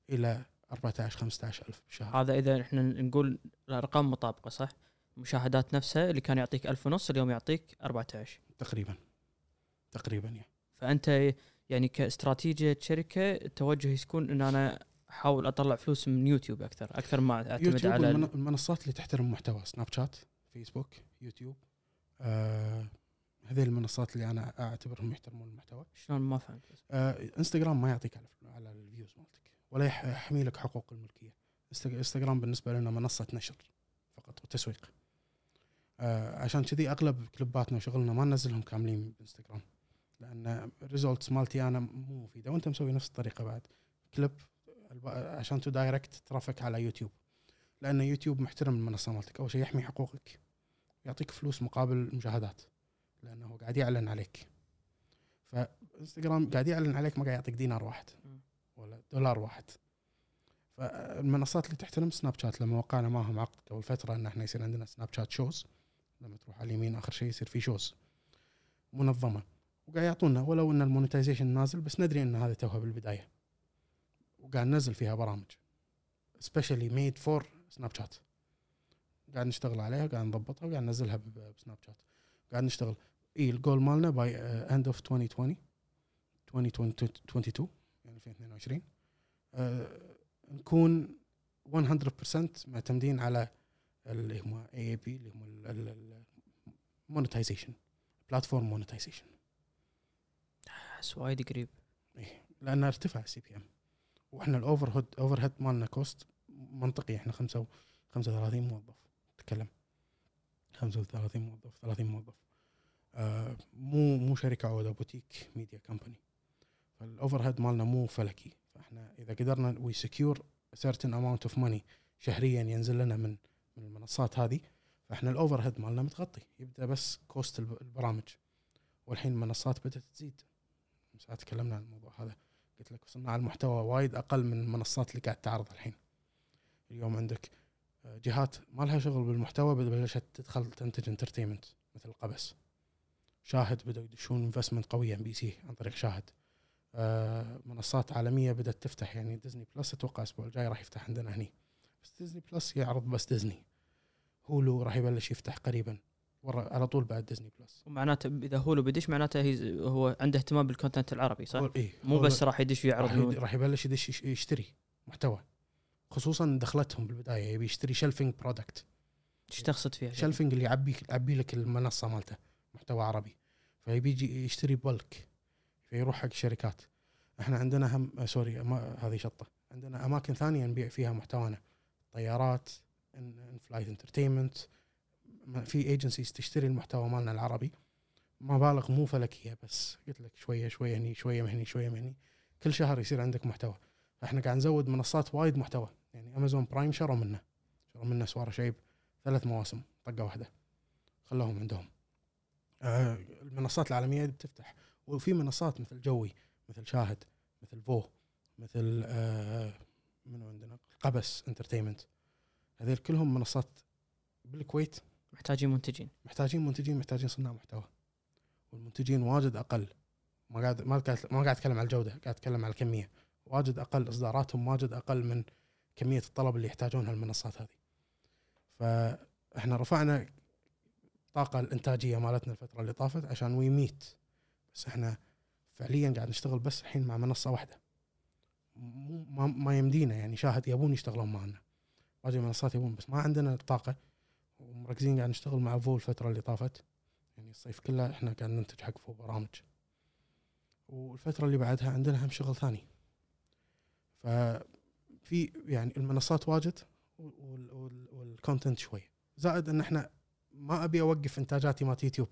إلى 14 15 ألف بالشهر. هذا إذا إحنا نقول الأرقام مطابقة صح؟ المشاهدات نفسها اللي كان يعطيك ألف ونص اليوم يعطيك 14 تقريبا. تقريبا يعني فأنت يعني كاستراتيجية شركة التوجه يكون إن أنا أحاول أطلع فلوس من يوتيوب أكثر أكثر ما أعتمد يوتيوب على المن- المنصات اللي تحترم محتوى سناب شات فيسبوك يوتيوب آه هذه المنصات اللي أنا أعتبرهم يحترمون المحتوى. شلون ما فهمت آه إنستغرام ما يعطيك على على ال views مالتك ولا يح- يحمي لك حقوق الملكية. إنستغرام بالنسبة لنا منصة نشر فقط وتسويق. آه عشان كذي أغلب كليباتنا وشغلنا ما ننزلهم كاملين بإنستغرام لأن ال results مالتي أنا مو مفيدة وأنت مسوي نفس الطريقة بعد. كليب عشان to direct traffic على يوتيوب. لأن يوتيوب محترم المنصة مالتك أول شيء يحمي حقوقك يعطيك فلوس مقابل المشاهدات لأنه قاعد يعلن عليك. فإنستغرام قاعد يعلن عليك ما قاعد يعطيك دينار واحد. ولا دولار واحد. فالمنصات اللي تحترم سناب شات لما وقعنا معهم عقد قبل فترة إن إحنا يصير عندنا سناب شات shows لما تروح على اليمين آخر شيء يصير في shows منظمة. وقاعد يعطونا ولو إن ال monetization نازل بس ندري إن هذا توها بالبداية. وقاعد ننزل فيها برامج. specially made for سناب شات قاعد نشتغل عليها قاعد نضبطها وقاعد ننزلها بسناب شات قاعد نشتغل. اي الجول مالنا by end of 2020 2022 يعني 2022 آه، نكون 100% معتمدين على اللي هم اي اي بي اللي هم ال monetization platform monetization احس وايد قريب لأن ارتفع ال CPM وإحنا ال overhead overhead مالنا cost منطقي. إحنا خمسة و- 35 موظف. تكلم. 35 موظف 30 موظف. مو مو شركة عوده boutique media company فال overhead مالنا مو فلكي. فإحنا إذا قدرنا we secure certain amount of money شهريا ينزل لنا من من المنصات هذه فإحنا ال overhead مالنا متغطي. يبدأ بس cost الب- البرامج. والحين المنصات بدأت تزيد. ساعات تكلمنا عن الموضوع هذا. قلت لك صناع المحتوى وايد أقل من المنصات اللي قاعد تعرض الحين. اليوم عندك آه، جهات ما لها شغل بالمحتوى بلشت تدخل تنتج entertainment مثل قبس. شاهد بدأوا يدشون investment قويه MBC عن طريق شاهد. آه، منصات عالمية بدأت تفتح يعني ديزني بلس أتوقع الأسبوع الجاي راح يفتح عندنا هني. بس ديزني بلس يعرض بس ديزني هولو راح يبلش يفتح قريبا. ورا على طول بعد ديزني بلس ومعناته إذا هو لو بدش معناته هو عنده اهتمام بال content العربي صح؟ إيه مو بس راح يدش راح, ويعرض يد- راح يبلش يدش يش- يشتري محتوى. خصوصا دخلتهم بالبداية يبي يشتري shelving product إيش تقصد فيها؟ shelving اللي يعبي يعبي لك المنصة مالته. محتوى عربي فيبي يجي يشتري bulk فيروح حق الشركات. إحنا عندنا هم sorry ما هذه شطة. عندنا أماكن ثانية نبيع فيها محتوانا. طيارات in-flight entertainment في agencies تشتري المحتوى مالنا العربي. مبالغ مو فلكيه بس. قلت لك شوية شوية هني شوية مهني شوية مهني كل شهر يصير عندك محتوى. فاحنا قاعد نزود منصات وايد محتوى. يعني امازون برايم شروا منا شروا منا سوار شعيب ثلاث مواسم طقة واحدة. خلوهم عندهم. المنصات العالمية بتفتح. وفي منصات مثل جوي مثل شاهد مثل Viu مثل آه منو عندنا؟ قبس Entertainment. هذيل كلهم منصات بالكويت. محتاجين منتجين. محتاجين منتجين محتاجين صناع محتوى. والمنتجين واجد أقل. ما قاعد ما قاعد ما قاعد أتكلم على الجودة قاعد أتكلم على الكمية. واجد أقل إصداراتهم واجد أقل من كمية الطلب اللي يحتاجونها المنصات هذه. فإحنا رفعنا الطاقة الإنتاجية مالتنا الفترة اللي طافت عشان we meet بس إحنا فعليا قاعد نشتغل بس الحين مع منصة واحدة. ما, ما يمدينا يعني شاهد يبون يشتغلون معنا. باقي المنصات يبون بس ما عندنا الطاقه ومركزين قاعد نشتغل مع Viu الفترة اللي طافت. يعني الصيف كله إحنا قاعد ننتج حق Viu برامج. والفترة اللي بعدها عندنا هم شغل ثاني. ففي يعني المنصات واجد وال content شوي. زائد إن إحنا ما أبي أوقف إنتاجاتي مالت يوتيوب.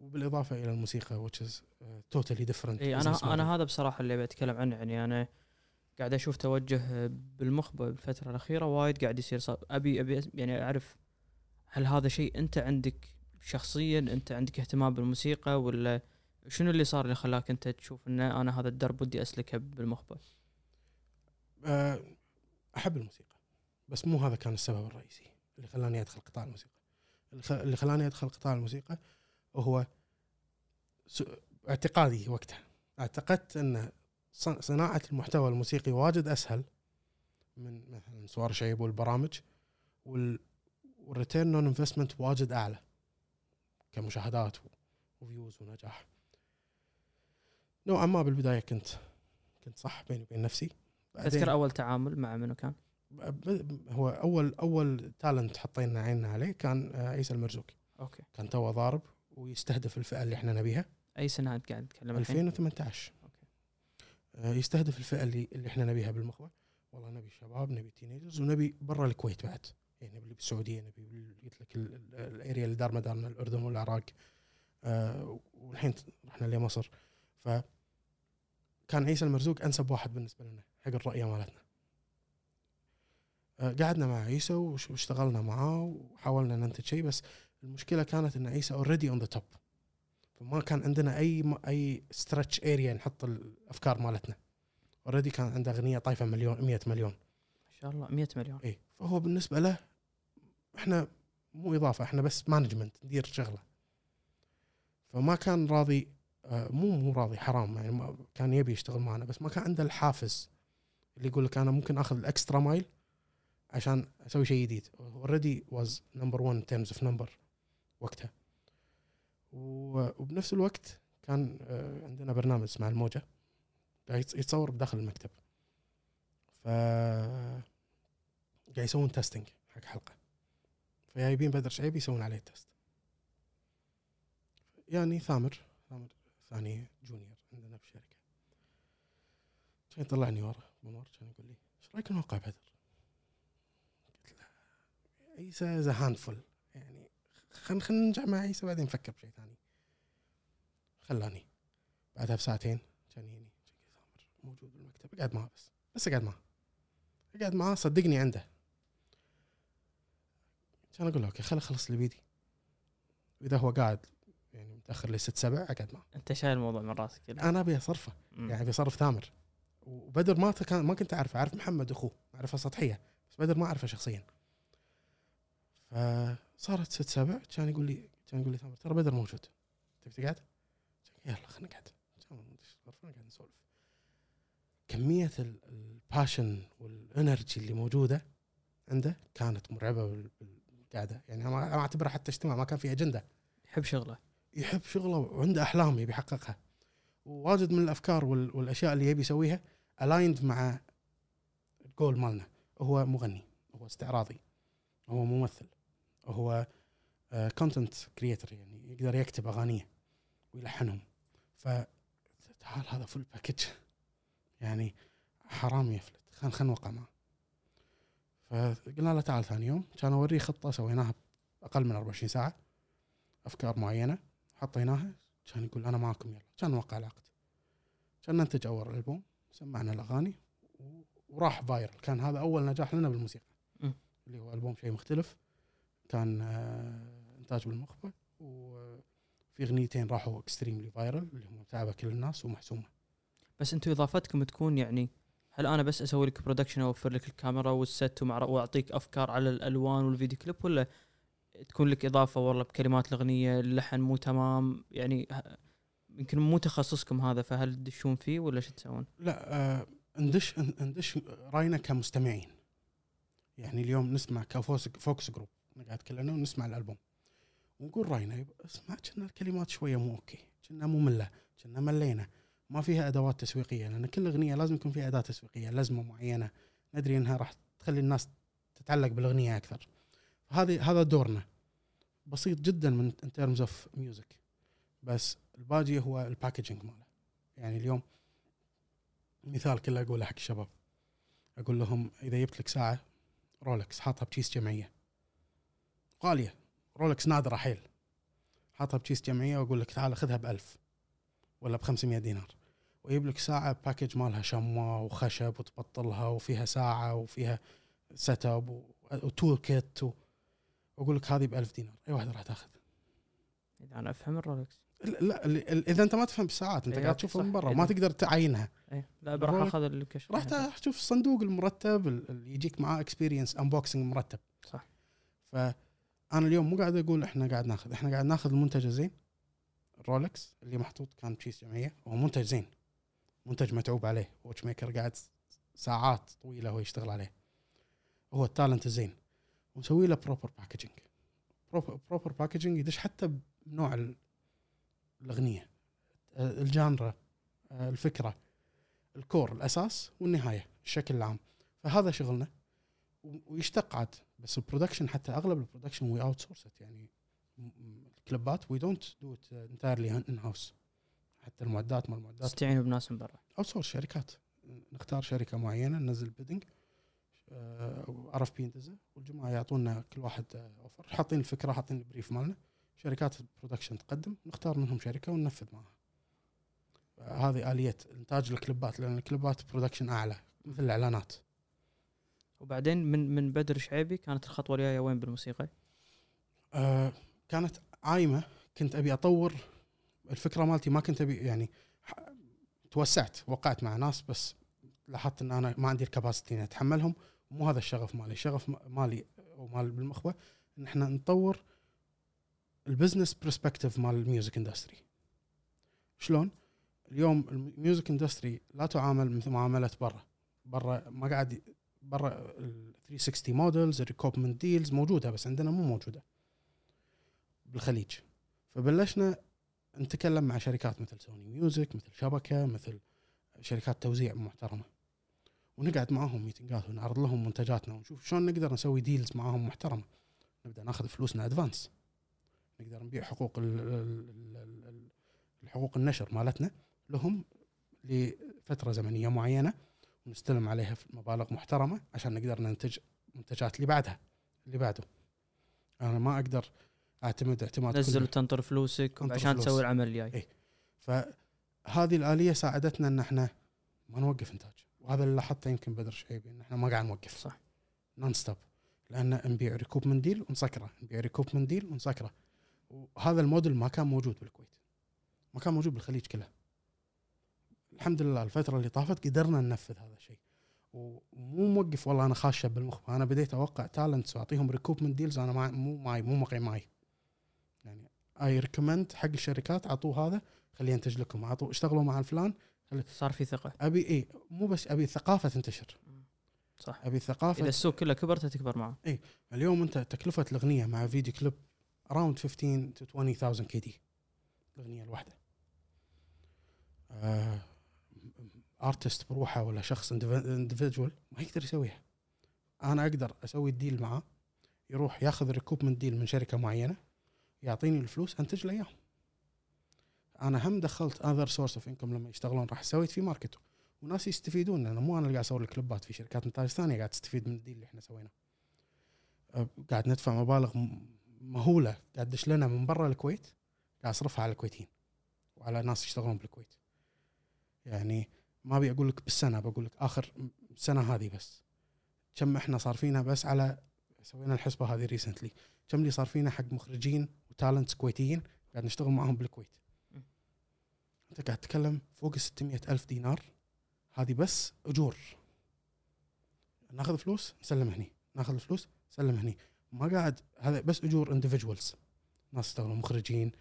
وبالإضافة إلى الموسيقى which is totally different اي أنا أنا هذا بصراحة اللي بتكلم عنه يعني أنا قاعد أشوف توجه بالمخبه بالفترة الأخيرة وايد قاعد يصير صار. أبي أبي يعني أعرف هل هذا شيء أنت عندك شخصيا أنت عندك اهتمام بالموسيقى ولا شنو اللي صار اللي خلاك أنت تشوف ان أنا هذا الدرب ودي أسلكه بالمخبه؟ آه، أحب الموسيقى بس مو هذا كان السبب الرئيسي اللي خلاني أدخل قطاع الموسيقى. اللي خلاني أدخل قطاع الموسيقى هو س- اعتقادي وقتها. أعتقدت أن صن- صناعة المحتوى الموسيقي واجد أسهل من مثلا سوار شيب والبرامج وال وال return on investment واجد أعلى كمشاهدات و views ونجاح. نوعا ما بالبداية كنت كنت صح بيني وبين نفسي. تذكر أول تعامل مع منو كان؟ هو أول أول talent حطينا عيننا عليه كان آه، عيسى المرزوق أوكي. كان توه ضارب ويستهدف الفئة اللي إحنا نبيها. اي سنه انت قاعد تتكلم الحين؟ 2018 أوكي. آه، يستهدف الفئة اللي اللي إحنا نبيها بالمخبه والله نبي شباب نبي teenagers ونبي برا الكويت بعد. يعني نبي بالسعودية نبي قلت لك ال- ال- ال area اللي دار مدارنا الأردن والعراق. آه، والحين رحنا لمصر. ف كان عيسى المرزوق أنسب واحد بالنسبة لنا حق الرؤية مالتنا. قعدنا مع عيسى واشتغلنا معاه وحاولنا ننتج شيء بس المشكلة كانت إن عيسى already on the top فما كان عندنا أي أي stretch area نحط الأفكار مالتنا. already كان عنده أغنية طايفة مليون 100 مليون. ما شاء الله 100 مليون. اي فهو بالنسبة له إحنا مو إضافة إحنا بس management ندير شغلة. فما كان راضي آه، مو مو راضي حرام يعني ما كان يبي يشتغل معنا بس ما كان عنده الحافز اللي يقول لك أنا ممكن آخذ ال extra mile عشان أسوي شيء جديد. already was number 1 terms of number وقتها. وبنفس الوقت كان آه، عندنا برنامج اسمه الموجة. يتصور بداخل المكتب. ف قاعد يسوون testing حق حلقة. فجايبين بدر شعيبي يسوون عليه test يعني ثامر ثامر ثاني junior عندنا بالشركة كان يطلعني ورا منور كان يقول لي إيش رأيك نوقع بدر؟ عيسى the handful يعني خلينا خلينا ننجح مع عيسى بعدين نفكر بشيء ثاني. خلاني. بعدها بساعتين كان يجيني موجود بالمكتب. اقعد معاه بس. بس اقعد معاه اقعد معاه صدقني عنده. كان أقول له okay خل اخلص اللي بيدي. واذا هو قاعد يعني متأخر لي ست سبع أقعد معاه أنت شايل الموضوع من رأسك أنا أبي أصرفه. يعني أبي أصرف ثامر. وبدر ما كان ما كنت أعرفه. أعرف محمد أخوه. أعرفه سطحية. بس بدر ما أعرفه شخصيا. فصارت ست سبع كان يقول لي كان يقول لي ثامر ترى بدر موجود. تبي تقعد؟ يلا خلينا نقعد. نقعد نسولف. كمية ال- ال passion وال energy اللي موجودة عنده كانت مرعبة بال- بالقعده يعني أنا ما أنا أعتبرها حتى اجتماع ما كان في أجندة. يحب شغله. يحب شغله وعنده أحلام يبي يحققها. وواجد من الأفكار وال- والأشياء اللي يبي يسويها aligned مع الجول مالنا. هو مغني هو استعراضي هو ممثل. هو content creator يعني يقدر يكتب أغانيه ويلحنهم. فتعال هذا full package يعني حرام يفلت. خلينا خلينا نوقع معه. فقلنا له تعال ثاني يوم. كان أوريه خطة سويناها بأقل من 24 ساعة. أفكار معينة حطيناها. كان يقول أنا معكم يلا. كان نوقع العقد. كان ننتج أول ألبوم سمعنا الأغاني وراح viral كان هذا أول نجاح لنا بالموسيقى. اللي هو ألبوم شيء مختلف. كان آه، إنتاج بالمخبة وفي أغنيتين راحوا extremely viral اللي هم تعبه كل الناس ومحسومة. بس أنتم إضافتكم تكون يعني هل أنا بس أسوي لك production أوفر لك الكاميرا وال set وأعطيك أفكار على الالوان وال video clip ولا تكون لك إضافة والله بكلمات الأغنية اللحن مو تمام؟ يعني يمكن مو تخصصكم هذا فهل تدشون فيه ولا شو تسوون؟ لا آه ندش ندش رأينا كمستمعين. يعني اليوم نسمع ك focus focus group. نقعد كلنا ونسمع الألبوم. ونقول راينا اسمع كنا الكلمات شوية مو okay. كنا ممله كنا ملينا. ما فيها أدوات تسويقية لأن كل أغنية لازم يكون فيها أداة تسويقية لازمه معينة. ندري إنها راح تخلي الناس تتعلق بالأغنية أكثر. هذه هذا دورنا. بسيط جدا من in terms of music بس الباقي هو ال packaging ماله. يعني اليوم مثال كله أقوله حق الشباب. أقول لهم إذا جبت لك ساعة رولكس حاطها بكيس جمعية. غاليه رولكس نادره حيل حاطها بكيس جمعية وأقول لك تعال خذها بألف ولا ب 500 دينار. ويجيب لك ساعة package مالها شمع وخشب وتبطلها وفيها ساعة وفيها set up و tool kit. وأقول لك هذه ب 1000 دينار. أي واحدة راح تأخذ. إذا أنا أفهم الرولكس لا, إذا أنت ما تفهم بالساعات أنت إيه، قاعد تشوفها من صح. برا إيه. ما تقدر تعينها. اي لا الرولكس- أخذ الكشف راح تشوف الصندوق المرتب اللي يجيك معاه experience unboxing مرتب. صح. فانا اليوم مو قاعد أقول إحنا قاعد ناخذ إحنا قاعد ناخذ المنتج الزين الرولكس اللي محطوط كان بكيس جمعيه وهو منتج زين. منتج متعوب عليه watch maker قاعد ساعات طويلة هو يشتغل عليه. هو ال talent الزين ونسوي له proper packaging proper packaging يدش حتى بنوع ال- الأغنية آه، ال genre آه، الفكرة ال core الأساس والنهاية الشكل العام. فهذا شغلنا. ويشتق عاد. بس ال production حتى أغلب ال production we outsource يعني الكليبات we don't do it entirely in house حتى المعدات مال المعدات. تستعينوا بناس من برا. outsource شركات. نختار شركة معينة ننزل bidding RFP والجماعة يعطونا كل واحد offer حاطين الفكرة حاطين ال brief مالنا. شركات ال production تقدم نختار منهم شركة وننفذ معها. هذه آلية إنتاج الكليبات لأن الكليبات production أعلى مثل الإعلانات. وبعدين من من بدر شعيبي كانت الخطوة الجاية وين بالموسيقى؟ آه كانت عايمة كنت أبي أطور الفكرة مالتي ما كنت أبي يعني توسعت وقعت مع ناس بس لاحظت إن أنا ما عندي ال capacity إني أتحملهم. ومو هذا الشغف مالي. الشغف مالي ومال بالمخبه إن إحنا نطور ال business perspective مال ال music industry شلون؟ اليوم ال music industry لا تعامل مثل معاملة برا. برا ما قاعد برا ال 360 models ال recoupment deals موجودة بس عندنا مو موجودة. بالخليج. فبلشنا نتكلم مع شركات مثل سوني ميوزك مثل شبكة مثل شركات توزيع محترمة. ونقعد معاهم meeting ات ونعرض لهم منتجاتنا ونشوف شلون نقدر نسوي deals معاهم محترمة. نبدأ ناخذ فلوسنا advance نقدر نبيع حقوق ال- ال- ال- ال- الحقوق النشر مالتنا لهم لفترة زمنية معينة. ونستلم عليها مبالغ محترمة عشان نقدر ننتج منتجات اللي بعدها اللي بعده. أنا ما أقدر أعتمد اعتماد تنزل. وتنطر فلوسك عشان فلوس. تسوي العمل الجاي. إيه. فهذه الآلية ساعدتنا إن إحنا ما نوقف إنتاج. وهذا اللي لاحظته يمكن بدر شعيبي إن إحنا ما قاعد نوقف. صح. non-stop لأن نبيع recoupment deal ونسكره. نبيع recoupment deal ونسكره. وهذا الموديل ما كان موجود بالكويت. ما كان موجود بالخليج كله. الحمد لله الفترة اللي طافت قدرنا ننفذ هذا الشيء. ومو موقف والله أنا خاشه بالمخ. أنا بديت أوقع تالنتس وأعطيهم ريكوبمنت ديلز أنا ما مو معي مو مقي معي يعني اي ريكومند حق الشركات أعطوه هذا خليه ينتج لكم. اعطوا اشتغلوا مع الفلان صار في ثقة. ابي اي مو بس أبي الثقافه تنتشر. صح. أبي الثقافه إذا السوق كله كبر تكبر معه. اليوم أنت تكلفة الأغنية مع فيديو كليب اراوند 15 تو 20000 كي دي الأغنية الواحدة. آه artist بروحه ولا شخص individual ما يقدر يسويها. أنا أقدر أسوي ال deal معاه يروح ياخذ recoupment deal من شركة معينة يعطيني الفلوس أنتج له إياهم. أنا هم دخلت other source of income لما يشتغلون راح سويت في market وناس يستفيدون لأن مو أنا اللي قاعد أسوي الكليبات في شركات انتاج ثانية قاعد تستفيد من ال deal اللي إحنا سويناه. قاعد ندفع مبالغ مهولة قاعد تدش لنا من برا الكويت قاعد أصرفها على الكويتيين وعلى ناس يشتغلون بالكويت. يعني ما أبي أقول لك بالسنة بقول لك آخر سنة هذه بس. كم إحنا صار فينا بس على سوينا الحسبة هذه recently كم اللي صار فينا حق مخرجين و talents كويتيين قاعد نشتغل معاهم بالكويت. أنت قاعد تتكلم فوق ال 600 ألف دينار. هذه بس أجور. ناخذ فلوس نسلم هني. ناخذ فلوس نسلم هني. ما قاعد هذا بس أجور اندفجوالز ناس يشتغلون مخرجين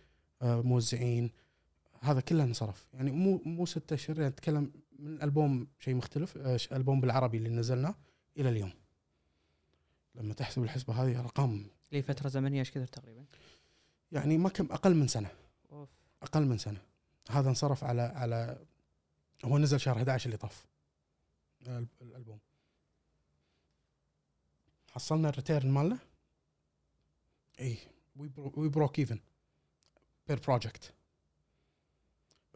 آه، موزعين. هذا كله انصرف. يعني مو مو ستة اشهر يعني نتكلم من الألبوم شيء مختلف آه، ألبوم بالعربي اللي نزلناه إلى اليوم. لما تحسب الحسبة هذه ارقام لي فتره زمنية إيش كثر تقريبا؟ يعني ما كم أقل من سنة. أوف. أقل من سنة. هذا انصرف على على هو نزل شهر 11 اللي طاف. الب- الألبوم. حصلنا ال return مالنا. اي we broke even per project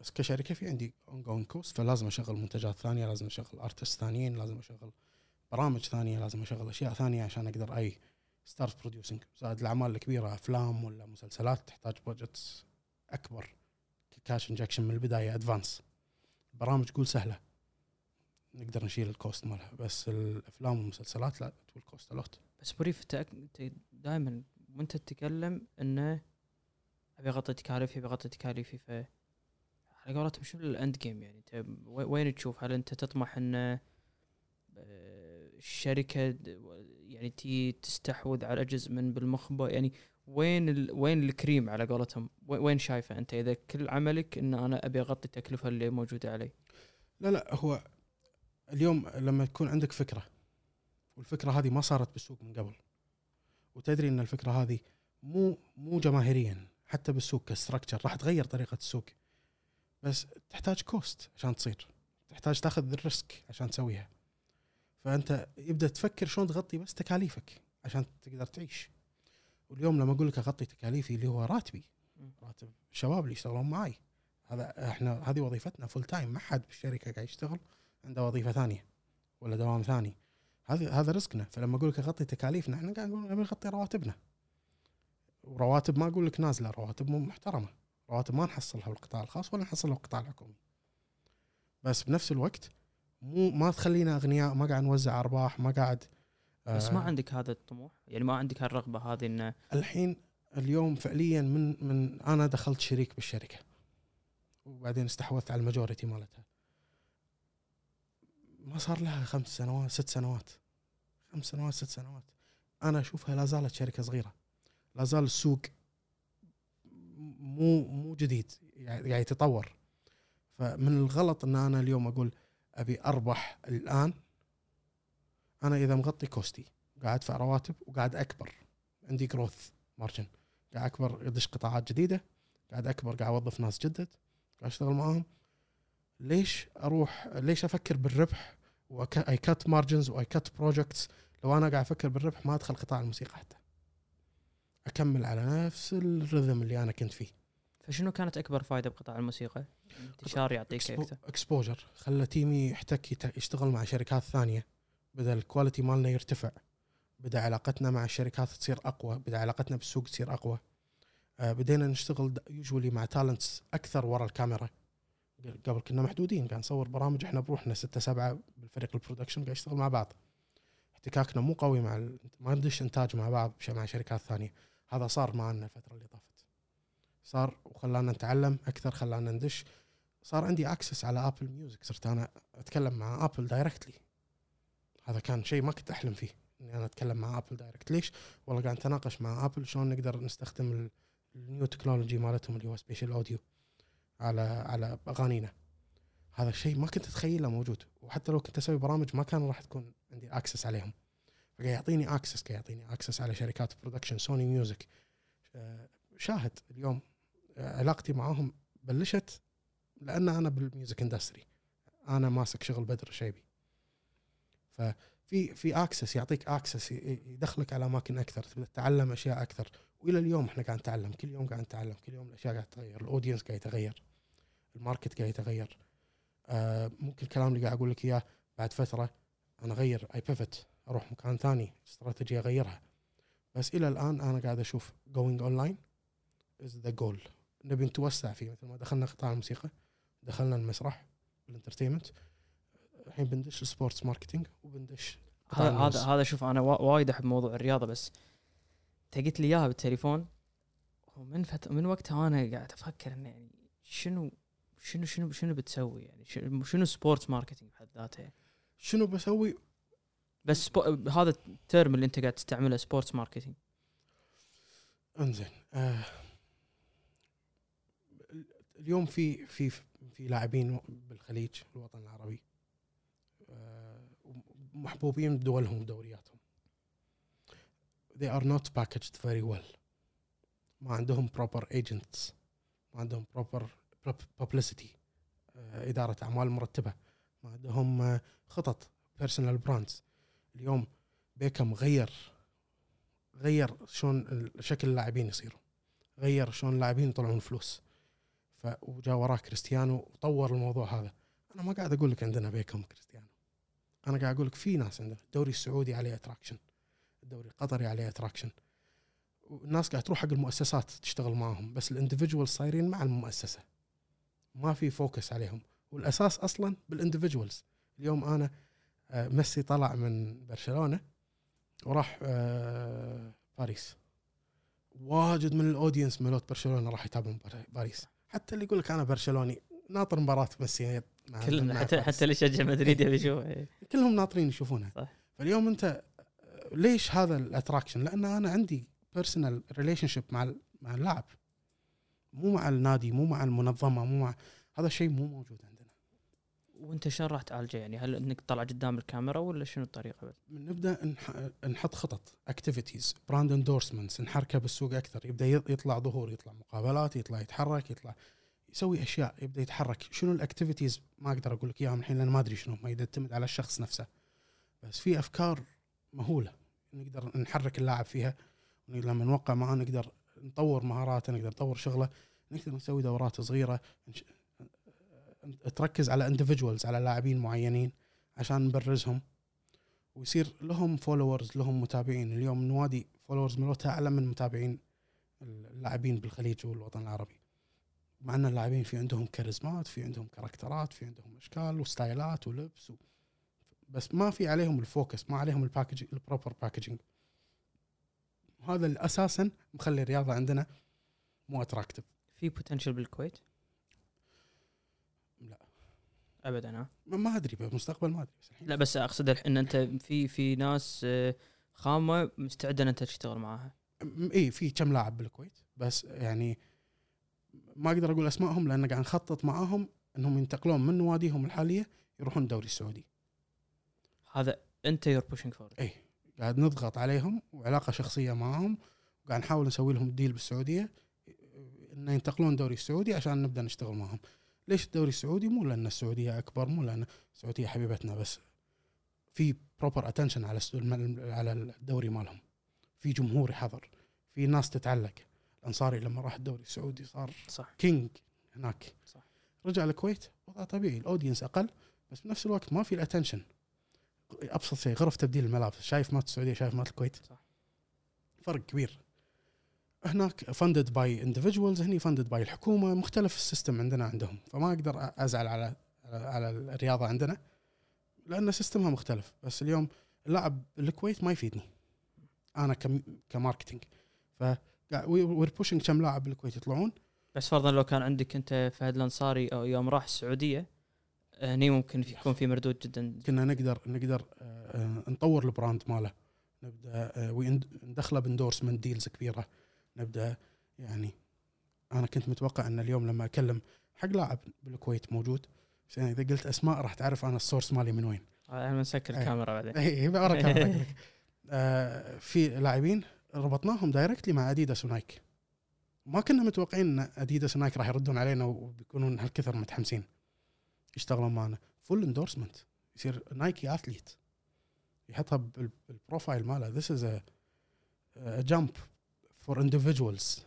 بس كشركة في عندي own cost فلازم أشغل منتجات ثانية لازم أشغل artist ثانيين لازم أشغل برامج ثانية لازم أشغل أشياء ثانية عشان أقدر I start producing زائد الأعمال الكبيرة أفلام ولا مسلسلات تحتاج budgets أكبر cash injection من البداية advance برامج قول سهلة. نقدر نشيل ال cost مالها. بس الأفلام والمسلسلات لا تقول cost a lot بس brief أنت دائما وأنت تتكلم إنه أبي أغطي تكاليفي أبي أغطي تكاليفي ف على قولتهم شنو ال end game يعني؟ انت وي- وين تشوف؟ هل انت تطمح ان الشركة د- يعني تي تستحوذ على جزء من بالمخبه يعني وين ال... وين الكريم على قولتهم؟ وين- شايفه انت؟ اذا كل عملك ان أنا ابي اغطي التكلفة اللي موجودة علي. لا لا هو اليوم لما تكون عندك فكرة والفكرة هذه ما صارت بالسوق من قبل وتدري ان الفكرة هذه مو مو جماهيريا حتى بالسوق ك structure راح تغير طريقة السوق. بس تحتاج cost عشان تصير. تحتاج تاخذ ال risk عشان تسويها. فأنت يبدأ تفكر شلون تغطي بس تكاليفك عشان تقدر تعيش. واليوم لما أقول لك أغطي تكاليفي اللي هو راتبي. راتب الشباب اللي يشتغلون معي هذا إحنا هذه وظيفتنا full time ما حد بالشركة قاعد يشتغل عنده وظيفة ثانية ولا دوام ثاني. هذا هذا رزقنا. فلما أقول لك أغطي تكاليفنا إحنا قاعد نقول نبي نغطي رواتبنا. ورواتب ما أقول لك نازلة رواتب مو محترمة. رواتب ما نحصلها بالقطاع الخاص ولا نحصلها بالقطاع الحكومي. بس بنفس الوقت مو ما تخلينا أغنياء ما قاعد نوزع أرباح ما قاعد بس ما آه، عندك هذا الطموح؟ يعني ما عندك هالرغبة هذه إنه الحين اليوم فعليا من من أنا دخلت شريك بالشركة وبعدين استحوذت على الماجوريتي مالتها. ما صار لها خمس سنوات ست سنوات. خمس سنوات ست سنوات. أنا أشوفها لا زالت شركة صغيرة. لا زال السوق مو مو جديد يعني قاعد يتطور. فمن الغلط إن أنا اليوم أقول أبي أربح الآن أنا إذا مغطي cost ي قاعد ادفع رواتب وقاعد أكبر عندي growth margin قاعد أكبر يدش قطاعات جديدة قاعد أكبر قاعد أوظف ناس جدد قاعد أشتغل معاهم. ليش أروح ليش أفكر بالربح؟ why cut margins why cut projects لو أنا قاعد أفكر بالربح ما أدخل قطاع الموسيقى حتى. أكمل على نفس ال rhythm اللي أنا كنت فيه. فشنو كانت أكبر فائده بقطاع الموسيقى؟ انتشار يعطيك أكثر. exposure خلى team ي يحتك يشتغل مع شركات ثانية. بدا ال quality مالنا يرتفع. بدأ علاقتنا مع الشركات تصير أقوى. بدأ علاقتنا بالسوق تصير أقوى. آه، بدينا نشتغل usually مع talents أكثر ورا الكاميرا. قبل كنا محدودين. قاعد نصور برامج إحنا بروحنا ستة سبعة بالفريق ال production قاعد نشتغل مع بعض. احتكاكنا مو قوي مع ال... ما ندش إنتاج مع بعض مع شركات ثانية. هذا صار معنا الفترة اللي طافت. صار وخلانا نتعلم أكثر خلانا ندش. صار عندي access على Apple Music صرت أنا أتكلم مع Apple directly هذا كان شيء ما كنت أحلم فيه إني أنا أتكلم مع Apple direct ليش؟ والله قاعد نتناقش مع Apple شلون نقدر نستخدم ال- ال new technology مالتهم اللي هو spatial audio على على أغانينا. هذا الشيء ما كنت أتخيله موجود. وحتى لو كنت أسوي برامج ما كان راح تكون عندي access عليهم. فقاعد يعطيني access قاعد يعطيني access على شركات production Sony Music شاهد اليوم آه، علاقتي معاهم بلشت لأن أنا بال music industry أنا ماسك شغل بدر الشيبي ففي في access يعطيك access يدخلك على أماكن أكثر تتعلم أشياء أكثر. وإلى اليوم إحنا قاعد نتعلم كل يوم قاعد نتعلم كل يوم الأشياء قاعد تتغير ال audience قاعد يتغير ال market قاعد يتغير. آه ممكن الكلام اللي قاعد أقول لك إياه بعد فترة أنا أغير I pivot أروح مكان ثاني استراتيجية أغيرها. بس إلى الآن أنا قاعد أشوف going online is the goal نبي نتوسع فيه. مثل ما دخلنا قطاع الموسيقى دخلنا المسرح ال entertainment. الحين بندش ال sports marketing وبندش هذا. هذا هذا شوف أنا وا- وايد أحب موضوع الرياضة بس أنت قلت لي إياها بالتليفون. ومن فت... من وقتها أنا قاعد أفكر إنه يعني شنو شنو شنو شنو بتسوي؟ يعني شنو- sports marketing بحد ذاته. شنو بسوي؟ بس spo... هذا ال term اللي انت قاعد تستعمله sports marketing انزين آه اليوم في في في لاعبين بالخليج الوطن العربي آه محبوبين بدولهم ودورياتهم. They are not packaged very well. ما عندهم proper agents ما عندهم proper pub- publicity آه إدارة أعمال مرتبة ما عندهم آه خطط personal brands. اليوم بيكم غير غير شلون شكل اللاعبين يصيروا. غير شلون اللاعبين يطلعون فلوس ف وجا وراه كريستيانو وطور الموضوع هذا. أنا ما قاعد أقول لك عندنا بيكم كريستيانو. أنا قاعد أقول لك في ناس عندنا. الدوري السعودي عليه اتراكشن الدوري القطري عليه attraction والناس قاعد تروح حق المؤسسات تشتغل معاهم. بس ال individual صايرين مع المؤسسة. ما في focus عليهم. والأساس أصلا بال individuals اليوم أنا ميسي طلع من برشلونة وراح آه، باريس واجد من ال audience مالوت برشلونة راح يتابعون بار- باريس حتى اللي يقول لك أنا برشلوني ناطر مباراة ميسي مع حتى باريس. حتى اللي يشجع مدريد يبي يشوف إيه. كلهم ناطرين يشوفونها صح. فاليوم أنت ليش هذا ال attraction؟ لأن أنا عندي personal relationship مع مع اللاعب مو مع النادي مو مع المنظمة مو مع هذا الشيء مو موجود وانت شلون راح تعالجه؟ يعني هل انك تطلع قدام الكاميرا ولا شنو الطريقة بس؟ نبدأ نح- نحط خطط activities brand endorsements نحركه بالسوق أكثر. يبدأ يطلع ظهور يطلع مقابلات يطلع يتحرك يطلع يسوي أشياء يبدأ يتحرك. شنو ال activities ما أقدر أقول لك اياها من الحين لأن ما أدري شنو ما يعتمد على الشخص نفسه. بس في أفكار مهولة نقدر نحرك اللاعب فيها. لما نوقع معاه نقدر نطور مهاراته نقدر نطور شغله. نقدر نسوي دورات صغيرة تركز على individuals على لاعبين معينين عشان نبرزهم. ويصير لهم followers لهم متابعين. اليوم النوادي followers ملوتها أعلى من متابعين اللاعبين بالخليج والوطن العربي. مع إن اللاعبين في عندهم كاريزمات في عندهم كاركترات في عندهم أشكال وستايلات ولبس و... بس ما في عليهم ال focus ما عليهم ال package ال proper packaging هذا اللي أساسا مخلي الرياضة عندنا مو attractive في potential بالكويت؟ ابدا ها؟ ما أدري بالمستقبل ما أدري بس الحين لا بس أقصد إن أنت في في ناس آه، خامة مستعدة إن أنت تشتغل معاها. اي في كم لاعب بالكويت بس يعني ما أقدر أقول أسمائهم لأن قاعد نخطط معاهم إنهم ينتقلون من نواديهم الحالية يروحون الدوري السعودي. هذا أنت you're pushing for قاعد نضغط عليهم وعلاقة شخصية معاهم وقاعد نحاول نسوي لهم deal بالسعودية انه ينتقلون الدوري السعودي عشان نبدأ نشتغل معهم ليش الدوري السعودي؟ مو لأن السعودية أكبر مو لأن السعودية حبيبتنا بس في proper attention على على الدوري مالهم. في جمهور يحضر في ناس تتعلق. الأنصاري لما راح الدوري السعودي صار صح. king هناك. صح. رجع الكويت وضع طبيعي. ال audience أقل بس بنفس الوقت ما في ال attention أبسط شيء غرف تبديل الملابس شايف مالت السعودية شايف مالت الكويت. صح. فرق كبير. هناك funded by individuals هني funded by الحكومة مختلف ال system عندنا عندهم فما أقدر أزعل على على الرياضة عندنا لأن system ها مختلف. بس اليوم اللاعب بالكويت ما يفيدني. أنا كم ك marketing. ف we're pushing كم لاعب بالكويت يطلعون. بس فرضا لو كان عندك أنت فهد الأنصاري أو يوم راح السعودية هني ممكن يكون في مردود جدا. كنا نقدر نقدر آه، آه، نطور ال brand ماله. نبدأ آه، ويند- ندخله ب endorsement deals كبيرة. نبدأ يعني أنا كنت متوقع أن اليوم لما أكلم حق لاعب بالكويت موجود بس يعني إذا قلت أسماء راح تعرف أنا ال source مالي من وين. إحنا بنسكر أي. الكاميرا بعدين. إي بعرف أنا. آه، في لاعبين ربطناهم directly مع Adidas و Nike. ما كنا متوقعين أن Adidas و Nike راح يردون علينا وبيكونون هالكثر متحمسين. يشتغلون معنا. full endorsement يصير Nike athlete يحطها بال- بال profile ماله. this is a jump for individuals.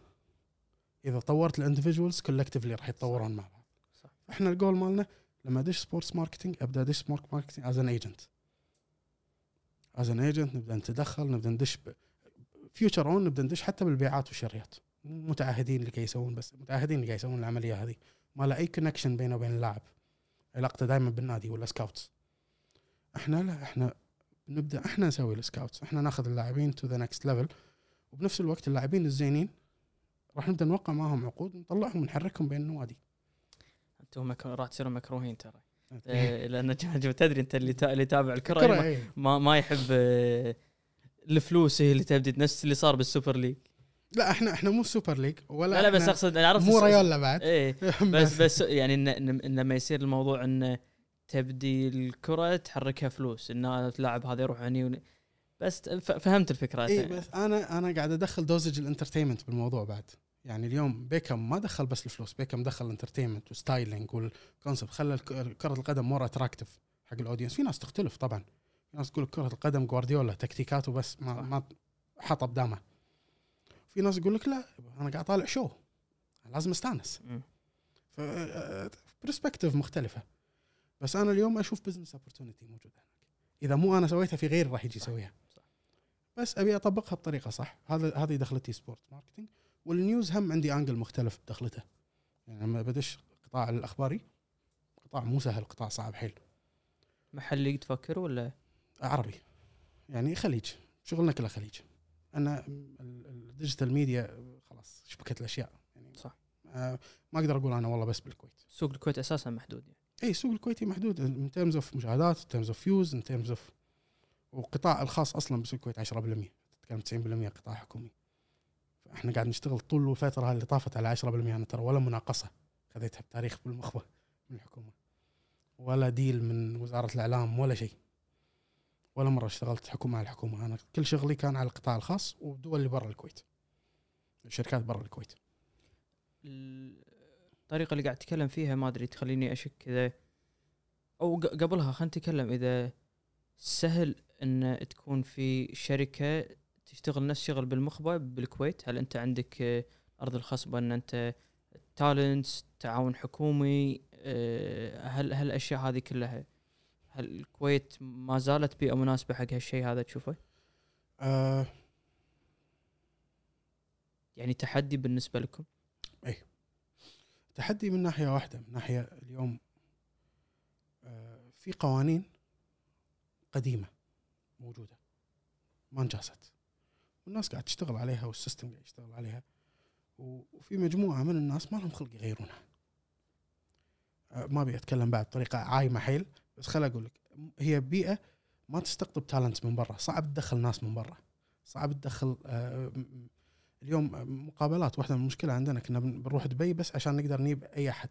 إذا طورت ال individuals collectively راح يتطورون مع بعض. صح. إحنا الجول مالنا لما أدش sports marketing أبدأ أدش sport marketing as an agent as an agent نبدأ نتدخل نبدأ ندش future on نبدأ ندش حتى بالبيعات والشريات. متعهدين اللي قاعد يسوون بس متعهدين اللي قاعد يسوون العملية هذه. ما له أي connection بينه وبين اللاعب. علاقته دائما بالنادي ولا scouts إحنا لا إحنا نبدأ إحنا نسوي ال scouts إحنا ناخذ اللاعبين to the next level وبنفس الوقت اللاعبين الزينين راح نبدأ نوقع معهم عقود ونطلعهم ونحركهم بين النوادي أنتم. راح تصيرون مكروهين ترى إيه، لأن تدري أنت اللي تا... اللي يتابع الكرة ما, إيه. ما, ما يحب آه، الفلوس هي اللي تبدي نفس اللي صار بال Super League لا إحنا إحنا مو Super League ولا لا لا بس أقصد عرفت مو ريال بعد إيه بس بس يعني إن إن لما يصير الموضوع انه تبدي الكرة تحركها فلوس إن اللاعب هذا يروح هني. بس ف- فهمت الفكرة إي بس أنا أنا قاعد أدخل dosage ال entertainment بالموضوع بعد. يعني اليوم بيكهام ما دخل بس الفلوس بيكهام دخل ال entertainment وال styling وال concept خلى كرة القدم more attractive حق ال audience في ناس تختلف طبعا. في ناس تقول كرة القدم جوارديولا تكتيكاته بس ما. ما حطب دامه في ناس يقول لك لا أنا قاعد طالع شو لازم أستانس. perspective مختلفة. بس أنا اليوم أشوف business opportunity موجوده هناك. إذا مو أنا سويتها في غيري راح يجي. يسويها. بس أبي أطبقها بطريقة صح. هذا هذه دخلتي sport marketing وال news هم عندي angle مختلف بدخلته. يعني لما بدش قطاع الأخباري قطاع مو سهل قطاع صعب حيل. محلي تفكر ولا؟ عربي. يعني خليج. شغلنا كله خليج. أنا ال- ال- ال digital media خلاص شبكة الأشياء. يعني صح. آه ما أقدر أقول أنا والله بس بالكويت. سوق الكويت أساسا محدود يعني. إي السوق الكويتي محدود in terms of مشاهدات in terms of views in terms of والقطاع الخاص أصلا بالسوق الكويت 10% تتكلم 90% قطاع حكومي. فإحنا قاعد نشتغل طول الفترة اللي طافت على 10% أنا ترى ولا مناقصة. خذيتها بتاريخ بالمخبه من الحكومة. ولا deal من وزارة الإعلام ولا شيء. ولا مرة اشتغلت حكومة على الحكومة. أنا كل شغلي كان على القطاع الخاص والدول اللي برا الكويت. الشركات برا الكويت. الطريقة اللي قاعد تتكلم فيها ما أدري تخليني أشك إذا أو قبلها خلينا نتكلم إذا سهل إن تكون في شركة تشتغل نفس شغل بالمخبه بالكويت. هل أنت عندك آه، أرض الخصبه إن أنت تالنتس تعاون حكومي آه، هل هل الأشياء هذه كلها هل الكويت ما زالت بيئة مناسبة حق هالشيء هذا تشوفه؟ آه. يعني تحدي بالنسبة لكم؟ تحدي من ناحية واحدة من ناحية اليوم آه، في قوانين قديمة. موجودة. ما انجازت. والناس قاعد تشتغل عليها والسيستم قاعد يشتغل عليها. وفي مجموعة من الناس ما لهم خلق يغيرونها. آه، ما أبي أتكلم بعد بطريقه عايمة حيل بس خل أقول لك هي بيئة ما تستقطب talents من برا صعب تدخل ناس من برا. صعب تدخل م- اليوم مقابلات واحدة من المشكلة عندنا كنا بن- بنروح دبي بس عشان نقدر نجيب أي أحد.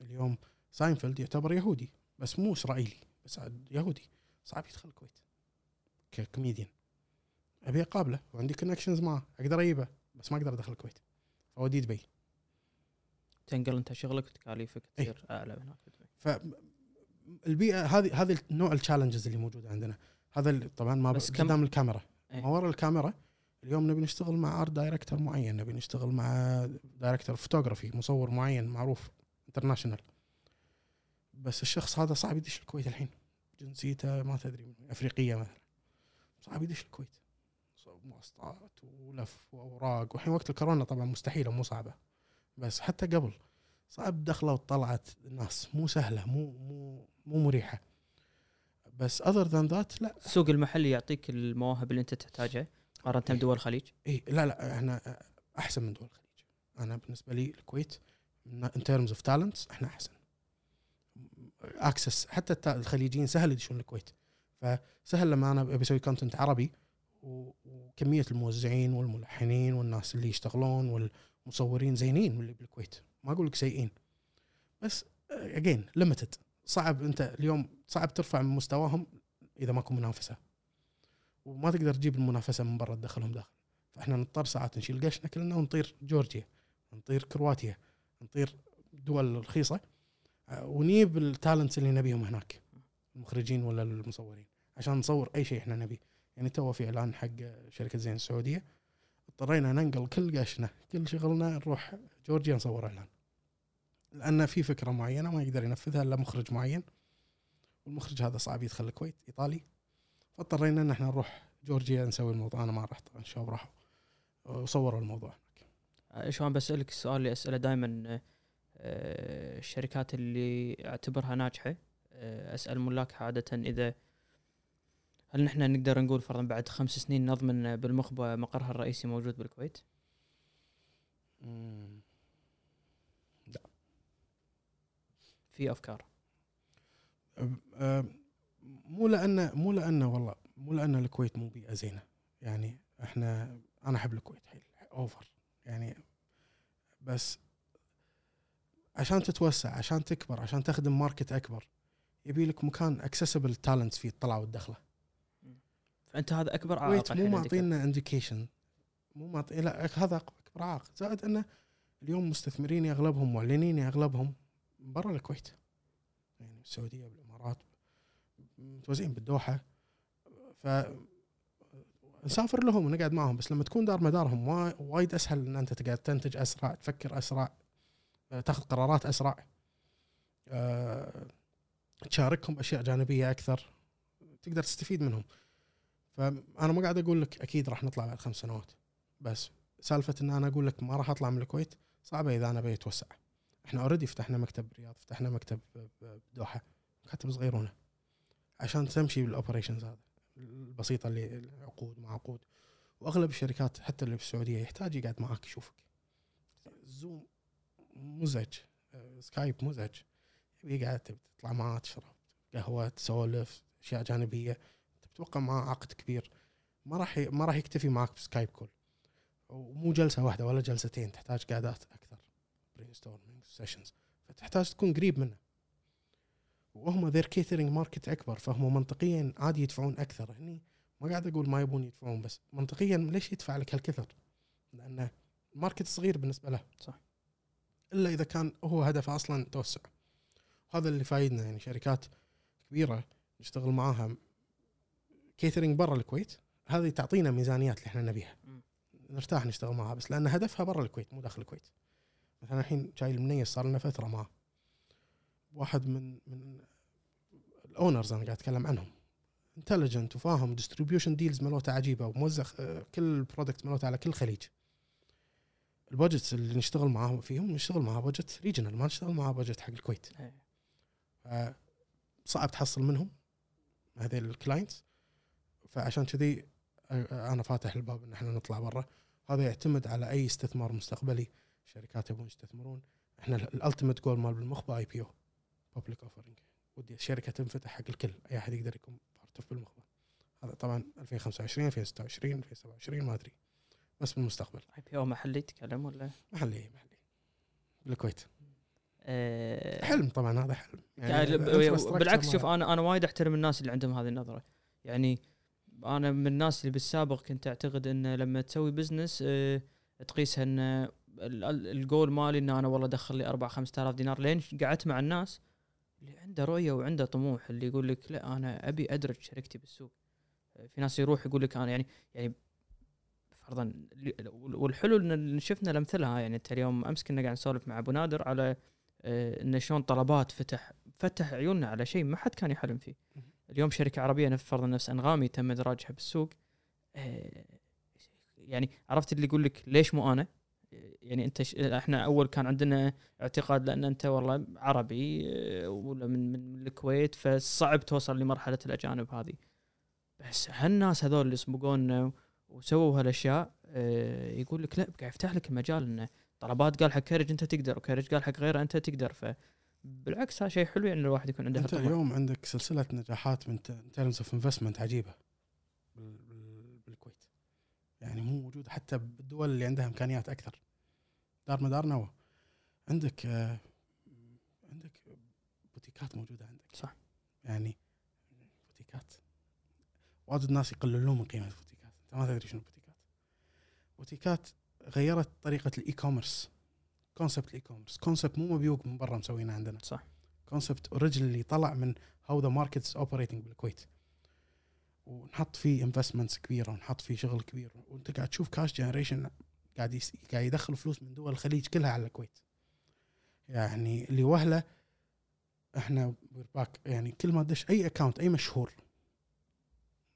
اليوم ساينفيلد يعتبر يهودي بس مو إسرائيلي بس يهودي. صعب يدخل الكويت. ككوميديان أبي أقابله وعندي connections معه أقدر أجيبه بس ما أقدر أدخل الكويت. فودي دبي. تنقل أنت شغلك وتكاليفك إيه. تصير أعلى هناك. فالبيئه هذه هذه النوع ال challenges اللي موجودة عندنا. هذا طبعا ما بس بس كم- قدام الكاميرا. إيه. ما ورا الكاميرا اليوم نبي نشتغل مع art director معين نبي نشتغل مع director of photography مصور معين معروف international بس الشخص هذا صعب يدش الكويت الحين. جنسيته ما تدري أفريقية مثلا. صعب يدش الكويت. صعب مواصلات ولف وأوراق. والحين وقت الكورونا طبعا مستحيلة مو صعبة. بس حتى قبل صعب دخلة وطلعت الناس مو سهلة مو مو مو مريحة. بس other than that لا. السوق المحلي يعطيك المواهب اللي انت تحتاجها. مقارنه إيه. بدول الخليج اي لا لا إحنا أحسن من دول الخليج أنا بالنسبة لي الكويت in terms of talents إحنا أحسن. access حتى الخليجيين سهل يدشون الكويت. فسهل لما أنا أبي أسوي content عربي وكمية الموزعين والملحنين والناس اللي يشتغلون والمصورين زينين اللي بالكويت. ما أقول لك سيئين. بس again limited صعب أنت اليوم صعب ترفع من مستواهم إذا ماكو منافسة. وما تقدر تجيب المنافسة من برا تدخلهم داخل. فإحنا نضطر ساعات نشيل قشنا كلنا ونطير جورجيا نطير كرواتيا نطير دول رخيصة. ونجيب ال talents اللي نبيهم هناك المخرجين ولا المصورين عشان نصور أي شيء إحنا نبيه يعني تو في إعلان حق شركة زين السعودية اضطرينا ننقل كل قشنا كل شغلنا نروح جورجيا نصور إعلان. لأن في فكرة معينة ما يقدر ينفذها إلا مخرج معين والمخرج هذا صعب يدخل الكويت إيطالي. فاضطرينا إن إحنا نروح جورجيا نسوي الموضوع أنا ما رحت الشباب راحوا وصوروا الموضوع آه، شلون بسألك السؤال اللي اساله دائما الشركات اللي أعتبرها ناجحة. أسأل ملاكها عادة إذا هل نحن نقدر نقول فرضا بعد خمس سنين نضمن بالمخبه مقرها الرئيسي موجود بالكويت؟ مم. في أفكار؟ مو لأن مو لأن والله مو لأن الكويت مو بيئة زينة. يعني إحنا أنا أحب الكويت حيل over يعني بس عشان تتوسع عشان تكبر عشان تخدم market أكبر. يبي لك مكان accessible talents فيه الطلعة والدخلة. فأنت هذا أكبر عائق مو. معطينا indication مو معطي لا هذا أكبر عائق. زائد إنه اليوم مستثمرين اغلبهم معلنين اغلبهم برا الكويت. يعني السعودية بالامارات متوزعين بالدوحة. ف نسافر لهم ونقعد معهم. بس لما تكون دار مدارهم وا- وايد أسهل إن أنت تقعد تنتج أسرع تفكر أسرع. تاخذ قرارات أسرع. آه، تشاركهم أشياء جانبية أكثر. تقدر تستفيد منهم. فأنا ما قاعد أقول لك أكيد راح نطلع بعد خمس سنوات. بس سالفة إن أنا أقول لك ما راح أطلع من الكويت صعبة إذا أنا ابي اتوسع إحنا already فتحنا مكتب بالرياض فتحنا مكتب بدوحة. مكاتب صغيرونه عشان تمشي بال operations هذا البسيطة اللي عقود مع عقود. وأغلب الشركات حتى اللي في السعودية يحتاج يقعد معاك يشوفك. زوم مزعج. آه، سكايب مزعج. يبي يقعد تبي تطلع معاه تشرب قهوة تسولف أشياء جانبية. انت بتوقع معاه عقد كبير. ما راح ما راح يكتفي معك بسكايب call. ومو جلسة واحدة ولا جلستين تحتاج قعدات أكثر. brainstorming sessions فتحتاج تكون قريب منه. وهم they're catering market أكبر فهم منطقيا عادي يدفعون أكثر. هني ما قاعد أقول ما يبون يدفعون بس منطقيا ليش يدفع لك هالكثر؟ لأنه market صغير بالنسبة له. صح. إلا إذا كان هو هدفه أصلا توسع. هذا اللي فايدنا يعني شركات كبيرة نشتغل معاها. catering برا الكويت هذه تعطينا ميزانيات اللي إحنا نبيها. نرتاح نشتغل معاها بس لأن هدفها برا الكويت مو داخل الكويت. مثلا الحين جاي المنيس صار لنا فترة معاه واحد من من ال owners أنا قاعد أتكلم عنهم. intelligent وفاهم distribution deals مالوته عجيبة وموزع كل ال product مالوته على كل الخليج ال budgets اللي نشتغل معاهم فيهم نشتغل معاه budget regional ما نشتغل معاه budget حق الكويت. إيه. صعب تحصل منهم هذيل ال clients فعشان كذي أنا فاتح الباب إن إحنا نطلع برا. هذا يعتمد على أي استثمار مستقبلي. شركات يبون يستثمرون. إحنا ال ultimate goal مال بالمخبه IPO public offering ودي الشركة تنفتح حق الكل. أي أحد يقدر يكون part of بالمخبه هذا طبعا 2025 2026 2027 ما أدري. بس بالمستقبل. IPO محلي تتكلم ولا؟ محلي محلي. بالكويت. آه، حلم طبعا هذا حلم. يعني ال infrastructure بالعكس ما- شوف أنا أنا وايد أحترم الناس اللي عندهم هذه النظرة. يعني أنا من الناس اللي بالسابق كنت أعتقد انه لما تسوي business آه تقيسها ال- الجول مالي إن أنا والله أدخل لي 4 5000 دينار. لين قعدت مع الناس اللي عنده رؤية وعنده طموح اللي يقول لك لا أنا أبي أدرج شركتي بالسوق. في ناس يروح يقول لك أنا يعني يعني فرضا والحلو إن شفنا الأمثلة يعني انت اليوم أمس كنا قاعد نسولف مع أبو نادر على آه، انه شلون طلبات فتح فتح عيوننا على شيء ما حد كان يحلم فيه. اليوم شركة عربية نفس فرضا نفس أنغامي تم إدراجها بالسوق. آه، يعني عرفت اللي يقول لك ليش مو أنا؟ يعني أنت ش... إحنا أول كان عندنا اعتقاد لأن أنت والله عربي آه، ولا من من الكويت فصعب توصل لمرحلة الأجانب هذه. بس هالناس هذول اللي سبقونا وسووا هالأشياء آه، يقول لك لا قاعد يفتح لك المجال إنه طلبات قال حق كاريدج أنت تقدر وكاريدج قال حق غيره أنت تقدر. فبالعكس هذا شيء حلو يعني الواحد يكون عنده أنت. اليوم عندك سلسلة نجاحات من terms of investment عجيبة. بال- بال- بالكويت. يعني مو موجودة حتى بالدول اللي عندها إمكانيات أكثر. دار مدار نوى. عندك آه، عندك بوتيكات موجودة عندك. صح. يعني بوتيكات. واجد ناس يقللون من قيمة البوتيكات انت ما تدري شنو بوتيكات. بوتيكات غيرت طريقة ال e-commerce concept ال e-commerce concept مو مبيوق من برا مسوينه عندنا. صح. concept originally طلع من how the market's operating بالكويت. ونحط فيه investments كبيرة ونحط فيه شغل كبير وأنت قاعد تشوف cash generation قاعد يس... قاعد يدخل فلوس من دول الخليج كلها على الكويت. يعني اللي وهلة إحنا back يعني كل ما تدش أي account أي مشهور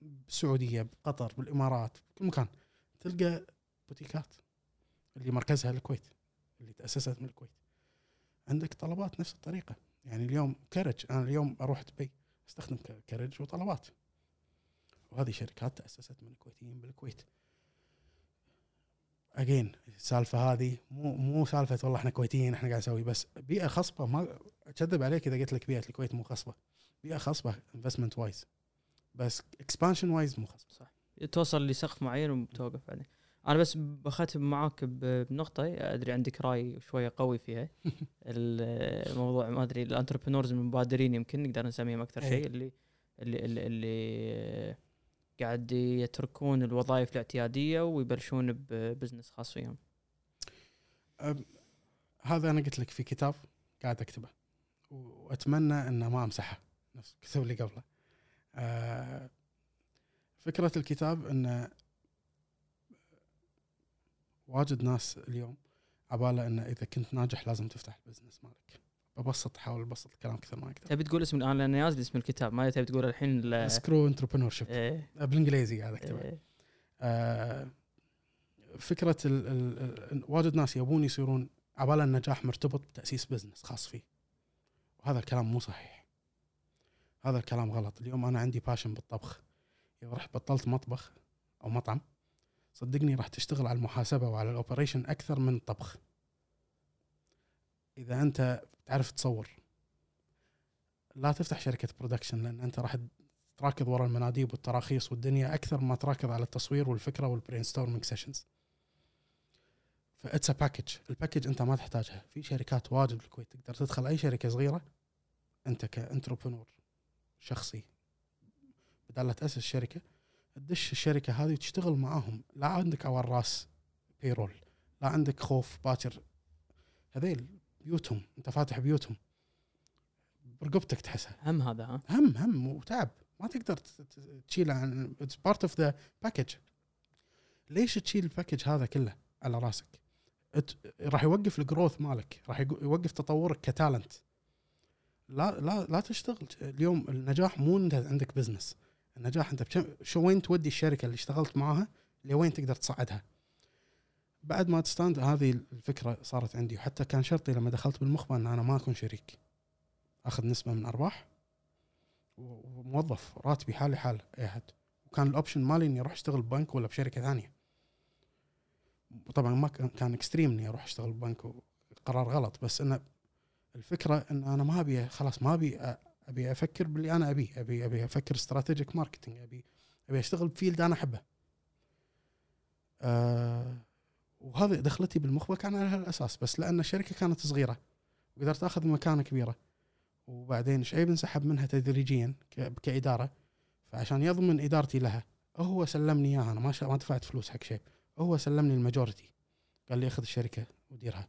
بالسعودية بقطر بالإمارات بكل مكان تلقى بوتيكات اللي مركزها الكويت اللي تأسست من الكويت. عندك طلبات نفس الطريقة. يعني اليوم كاريدج أنا اليوم أروح دبي أستخدم كاريدج وطلبات. وهذه شركات تأسست من الكويتيين بالكويت. again السالفة هذه مو مو سالفة والله إحنا كويتيين إحنا قاعد نسوي بس بيئة خصبة ما أكذب عليك إذا قلت لك بيئة الكويت مو خصبة. بيئة خصبة investment wise بس expansion wise مو خصبه صح. توصل لسقف معين وتوقف بعدين أنا بس بختم معاك بنقطة أدري عندك رأي شوية قوي فيها. الموضوع ما أدري ال entrepreneurs المبادرين يمكن نقدر نسميهم أكثر إيه. شيء اللي اللي اللي, اللي قاعد يتركون الوظائف الاعتيادية ويبلشون ب business خاص فيهم. هذا أنا قلت لك في كتاب قاعد أكتبه وأتمنى إنه ما أمسحه نفس الكتاب اللي قبله. فكرة الكتاب انه واجد ناس اليوم عبالة انه إذا كنت ناجح لازم تفتح ال business مالك. ببسط أحاول أبسط الكلام كثر ما أقدر. تبي تقول اسم أنا لأن نازل اسم الكتاب ما تبي تقول الحين سكرو انتربرنور شيب إيه. بالإنجليزي قاعد أكتبه. إيه. آه، فكرة ال ال واجد ناس يبون يصيرون عبالة النجاح مرتبط بتأسيس business خاص فيه. وهذا الكلام مو صحيح. هذا الكلام غلط. اليوم أنا عندي passion بالطبخ. إذا رحت بطلت مطبخ أو مطعم صدقني راح تشتغل على المحاسبة وعلى ال operation أكثر من الطبخ. إذا أنت تعرف تصور لا تفتح شركة production لأن أنت راح تراكض ورا المناديب والتراخيص والدنيا أكثر ما تراكض على التصوير والفكرة وال brainstorming sessions ف it's package ال package أنت ما تحتاجها. في شركات واجد بالكويت تقدر تدخل أي شركة صغيرة أنت ك entrepreneur شخصي. بدل لا تأسس شركه تدش الشركة هذه وتشتغل معاهم. لا عندك اول راس payroll لا عندك خوف باكر. هذيل بيوتهم أنت فاتح بيوتهم. برقبتك تحسها. هم هذا ها؟ هم هم وتعب. ما تقدر تشيله عن it's part of the package ليش تشيل ال package هذا كله على راسك؟ راح يوقف ال growth مالك راح يوقف تطورك ك talent لا لا لا تشتغل. اليوم النجاح مو إنت عندك business النجاح أنت بكم شو وين تودي الشركة اللي اشتغلت معاها لوين تقدر تصعدها بعد ما تستاند هذه الفكرة صارت عندي. وحتى كان شرطي لما دخلت بالمخبة إن أنا ما أكون شريك. أخذ نسبة من أرباح وموظف راتبي حالي حال أي أحد. وكان ال option مالي إني أروح أشتغل ببنك ولا بشركة ثانية. طبعا ما كان extreme إني أروح أشتغل ببنك وقرار غلط. بس إنه الفكرة إن أنا ما أبي خلاص ما أبي أبي أفكر باللي أنا أبيه. أبي أبي أفكر strategic marketing أبي أبي أشتغل ب field أنا أحبه. آه وهذه دخلتي بالمخبة كان على هالأساس. بس لأن الشركة كانت صغيرة. وقدرت أخذ مكانة كبيرة. وبعدين شعيب انسحب منها تدريجيا كإدارة. فعشان يضمن إدارتي لها هو سلمني إياها. أنا ما ما دفعت فلوس حق شيب هو سلمني ال majority قال لي أخذ الشركة وديرها.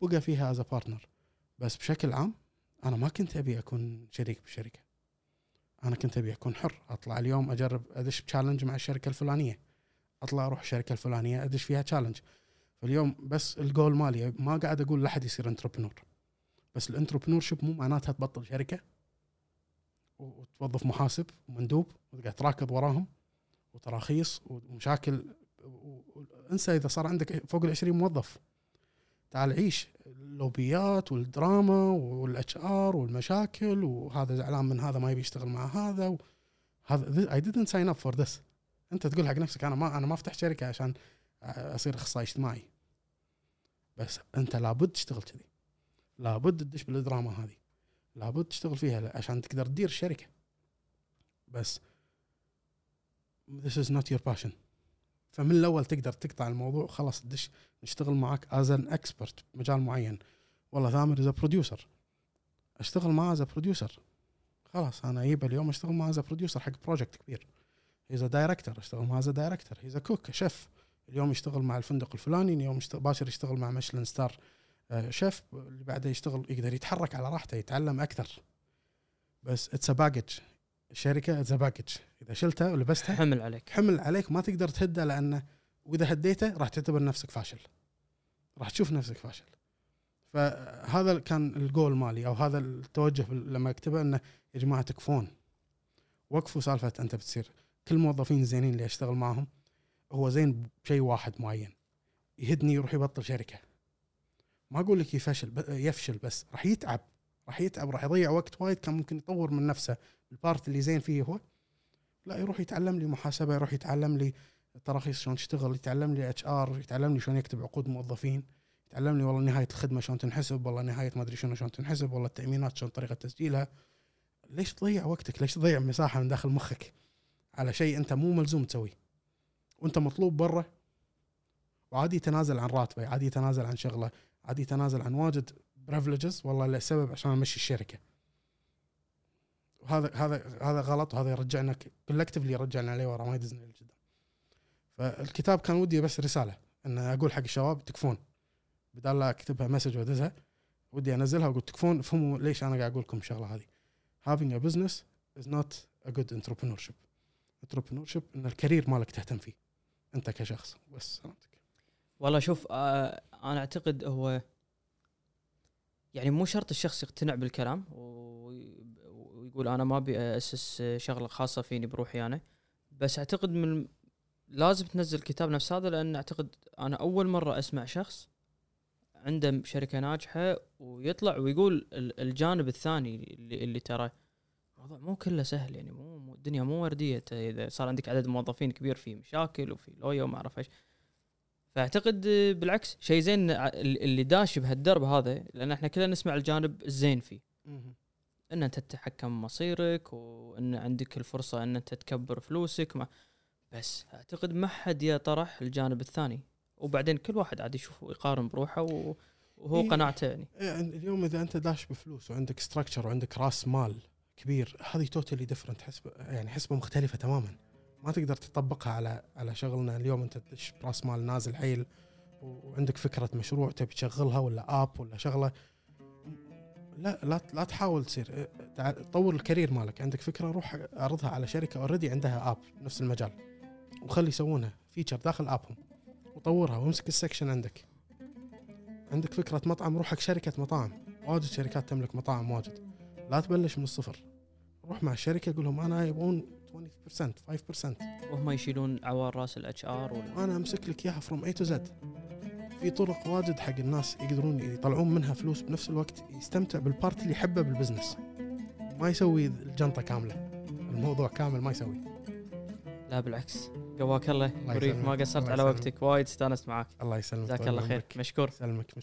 وبقى فيها as partner بس بشكل عام أنا ما كنت أبي أكون شريك بالشركة أنا كنت أبي أكون حر أطلع اليوم أجرب أدش challenge مع الشركة الفلانية. أطلع أروح الشركة الفلانية أدش فيها challenge فاليوم بس الجول مالي ما قاعد أقول لحد يصير entrepreneur بس ال entrepreneurship مو معناتها تبطل شركة. وتوظف محاسب ومندوب وتقعد تراكض وراهم وتراخيص ومشاكل. انسى إذا صار عندك فوق ال 20 موظف. تعال عيش اللوبيات والدراما وال HR والمشاكل وهذا زعلان من هذا ما يبي يشتغل مع هذا هذا I didn't sign up for this. أنت تقول حق نفسك أنا ما أنا ما أفتح شركة عشان أصير إخصائي اجتماعي. بس أنت لابد تشتغل كذي. لابد تدش بالدراما هذه. لابد تشتغل فيها عشان تقدر تدير الشركة بس this is not your passion. فمن الأول تقدر تقطع الموضوع خلاص تدش نشتغل معك as an expert بمجال معين. والله ثامر as producer أشتغل معاه as producer خلاص أنا اجيبه اليوم أشتغل معاه as producer حق project كبير. he's director أشتغل معاه as director he's cook chef اليوم يشتغل مع الفندق الفلاني اليوم باجر يشتغل مع Michelin star chef اللي بعده يشتغل يقدر يتحرك على راحته يتعلم أكثر. بس it's package الشركة it's package إذا شلتها ولبستها حمل عليك. حمل عليك ما تقدر تهده لأنه وإذا هديته راح تعتبر نفسك فاشل. راح تشوف نفسك فاشل. فهذا كان الجول مالي أو هذا التوجه لما أكتبه إنه يا جماعة تكفون. وقفوا سالفة أنت بتصير. كل الموظفين الزينين اللي أشتغل معهم هو زين بشيء واحد معين. يهدني يروح يبطل شركة. ما أقول لك يفشل يفشل بس راح يتعب. راح يتعب راح يضيع وقت وايد كان ممكن يطور من نفسه. ال part اللي زين فيه هو لا يروح يتعلم لي محاسبة يروح يتعلم لي تراخيص شلون تشتغل يتعلم لي HR يتعلم لي شلون يكتب عقود موظفين يتعلم لي والله نهاية الخدمة شلون تنحسب والله نهاية ما أدري شنو شلون تنحسب والله التأمينات شلون طريقة تسجيلها. ليش تضيع وقتك؟ ليش تضيع مساحة من داخل مخك على شيء أنت مو ملزوم تسويه؟ وأنت مطلوب برا؟ وعادي يتنازل عن راتبه عادي يتنازل عن شغله عادي يتنازل عن واجد privileges والله لسبب عشان أمشي الشركة. وهذا هذا هذا غلط وهذا يرجعنا collectively يرجعنا عليه ورا ما يدزنا لقدام فالكتاب كان ودي بس رسالة إن أقول حق الشباب تكفون. بدال لا أكتبها message وأدزها ودي أنزلها وأقول تكفون. افهموا ليش أنا قاعد أقول لكم الشغلة هذه. Having a business is not a good entrepreneurship. Entrepreneurship إن ال career مالك تهتم فيه أنت كشخص. بس سلامتك. والله شوف آه أنا أعتقد هو يعني مو شرط الشخص يقتنع بالكلام ويقول أنا ما أبي اسس شغلة خاصة فيني بروحي أنا بس أعتقد من لازم تنزل كتاب نفس هذا لأن أعتقد أنا أول مرة أسمع شخص عنده شركة ناجحة ويطلع ويقول الجانب الثاني اللي, اللي ترى الموضوع مو كله سهل يعني مو الدنيا مو وردية. إذا صار عندك عدد موظفين كبير في مشاكل وفي لويا وما أعرف إيش. فاعتقد بالعكس شيء زين اللي داش بهالدرب هذا لأن إحنا كلنا نسمع الجانب الزين فيه. إن أنت تتحكم مصيرك وإن عندك الفرصة إن أنت تكبر فلوسك ما بس أعتقد ما حد يطرح الجانب الثاني. وبعدين كل واحد عاد يشوف ويقارن بروحه وهو إيه. قناعته يعني. إيه اليوم إذا أنت داش بفلوس وعندك structure وعندك راس مال كبير هذه totally different حسبه يعني حسبة مختلفة تماما. ما تقدر تطبقها على على شغلنا. اليوم أنت تدش براس مال نازل حيل وعندك فكرة مشروع تبي تشغلها ولا app ولا شغلة لا لا لا تحاول تصير. طور ال career مالك. عندك فكرة روح اعرضها على شركة already عندها app نفس المجال وخلي يسوونها feature داخل app هم وطورها وامسك ال section عندك. عندك فكرة مطعم روح حق شركة مطاعم. واجد شركات تملك مطاعم واجد. لا تبلش من الصفر. روح مع الشركة قول لهم أنا يبغون 20% 5% وهم يشيلون عوار راس ال HR ولا أنا أمسك لك إياها from A to Z في طرق واجد حق الناس يقدرون يطلعون منها فلوس بنفس الوقت يستمتع بال part اللي يحبه بال business. ما يسوي الجنطة كاملة. الموضوع كامل ما يسوي. لا بالعكس. قواك الله ما قصرت على وقتك. وايد استانست معاك. الله يسلمك. جزاك الله خير. مشكور. سلمك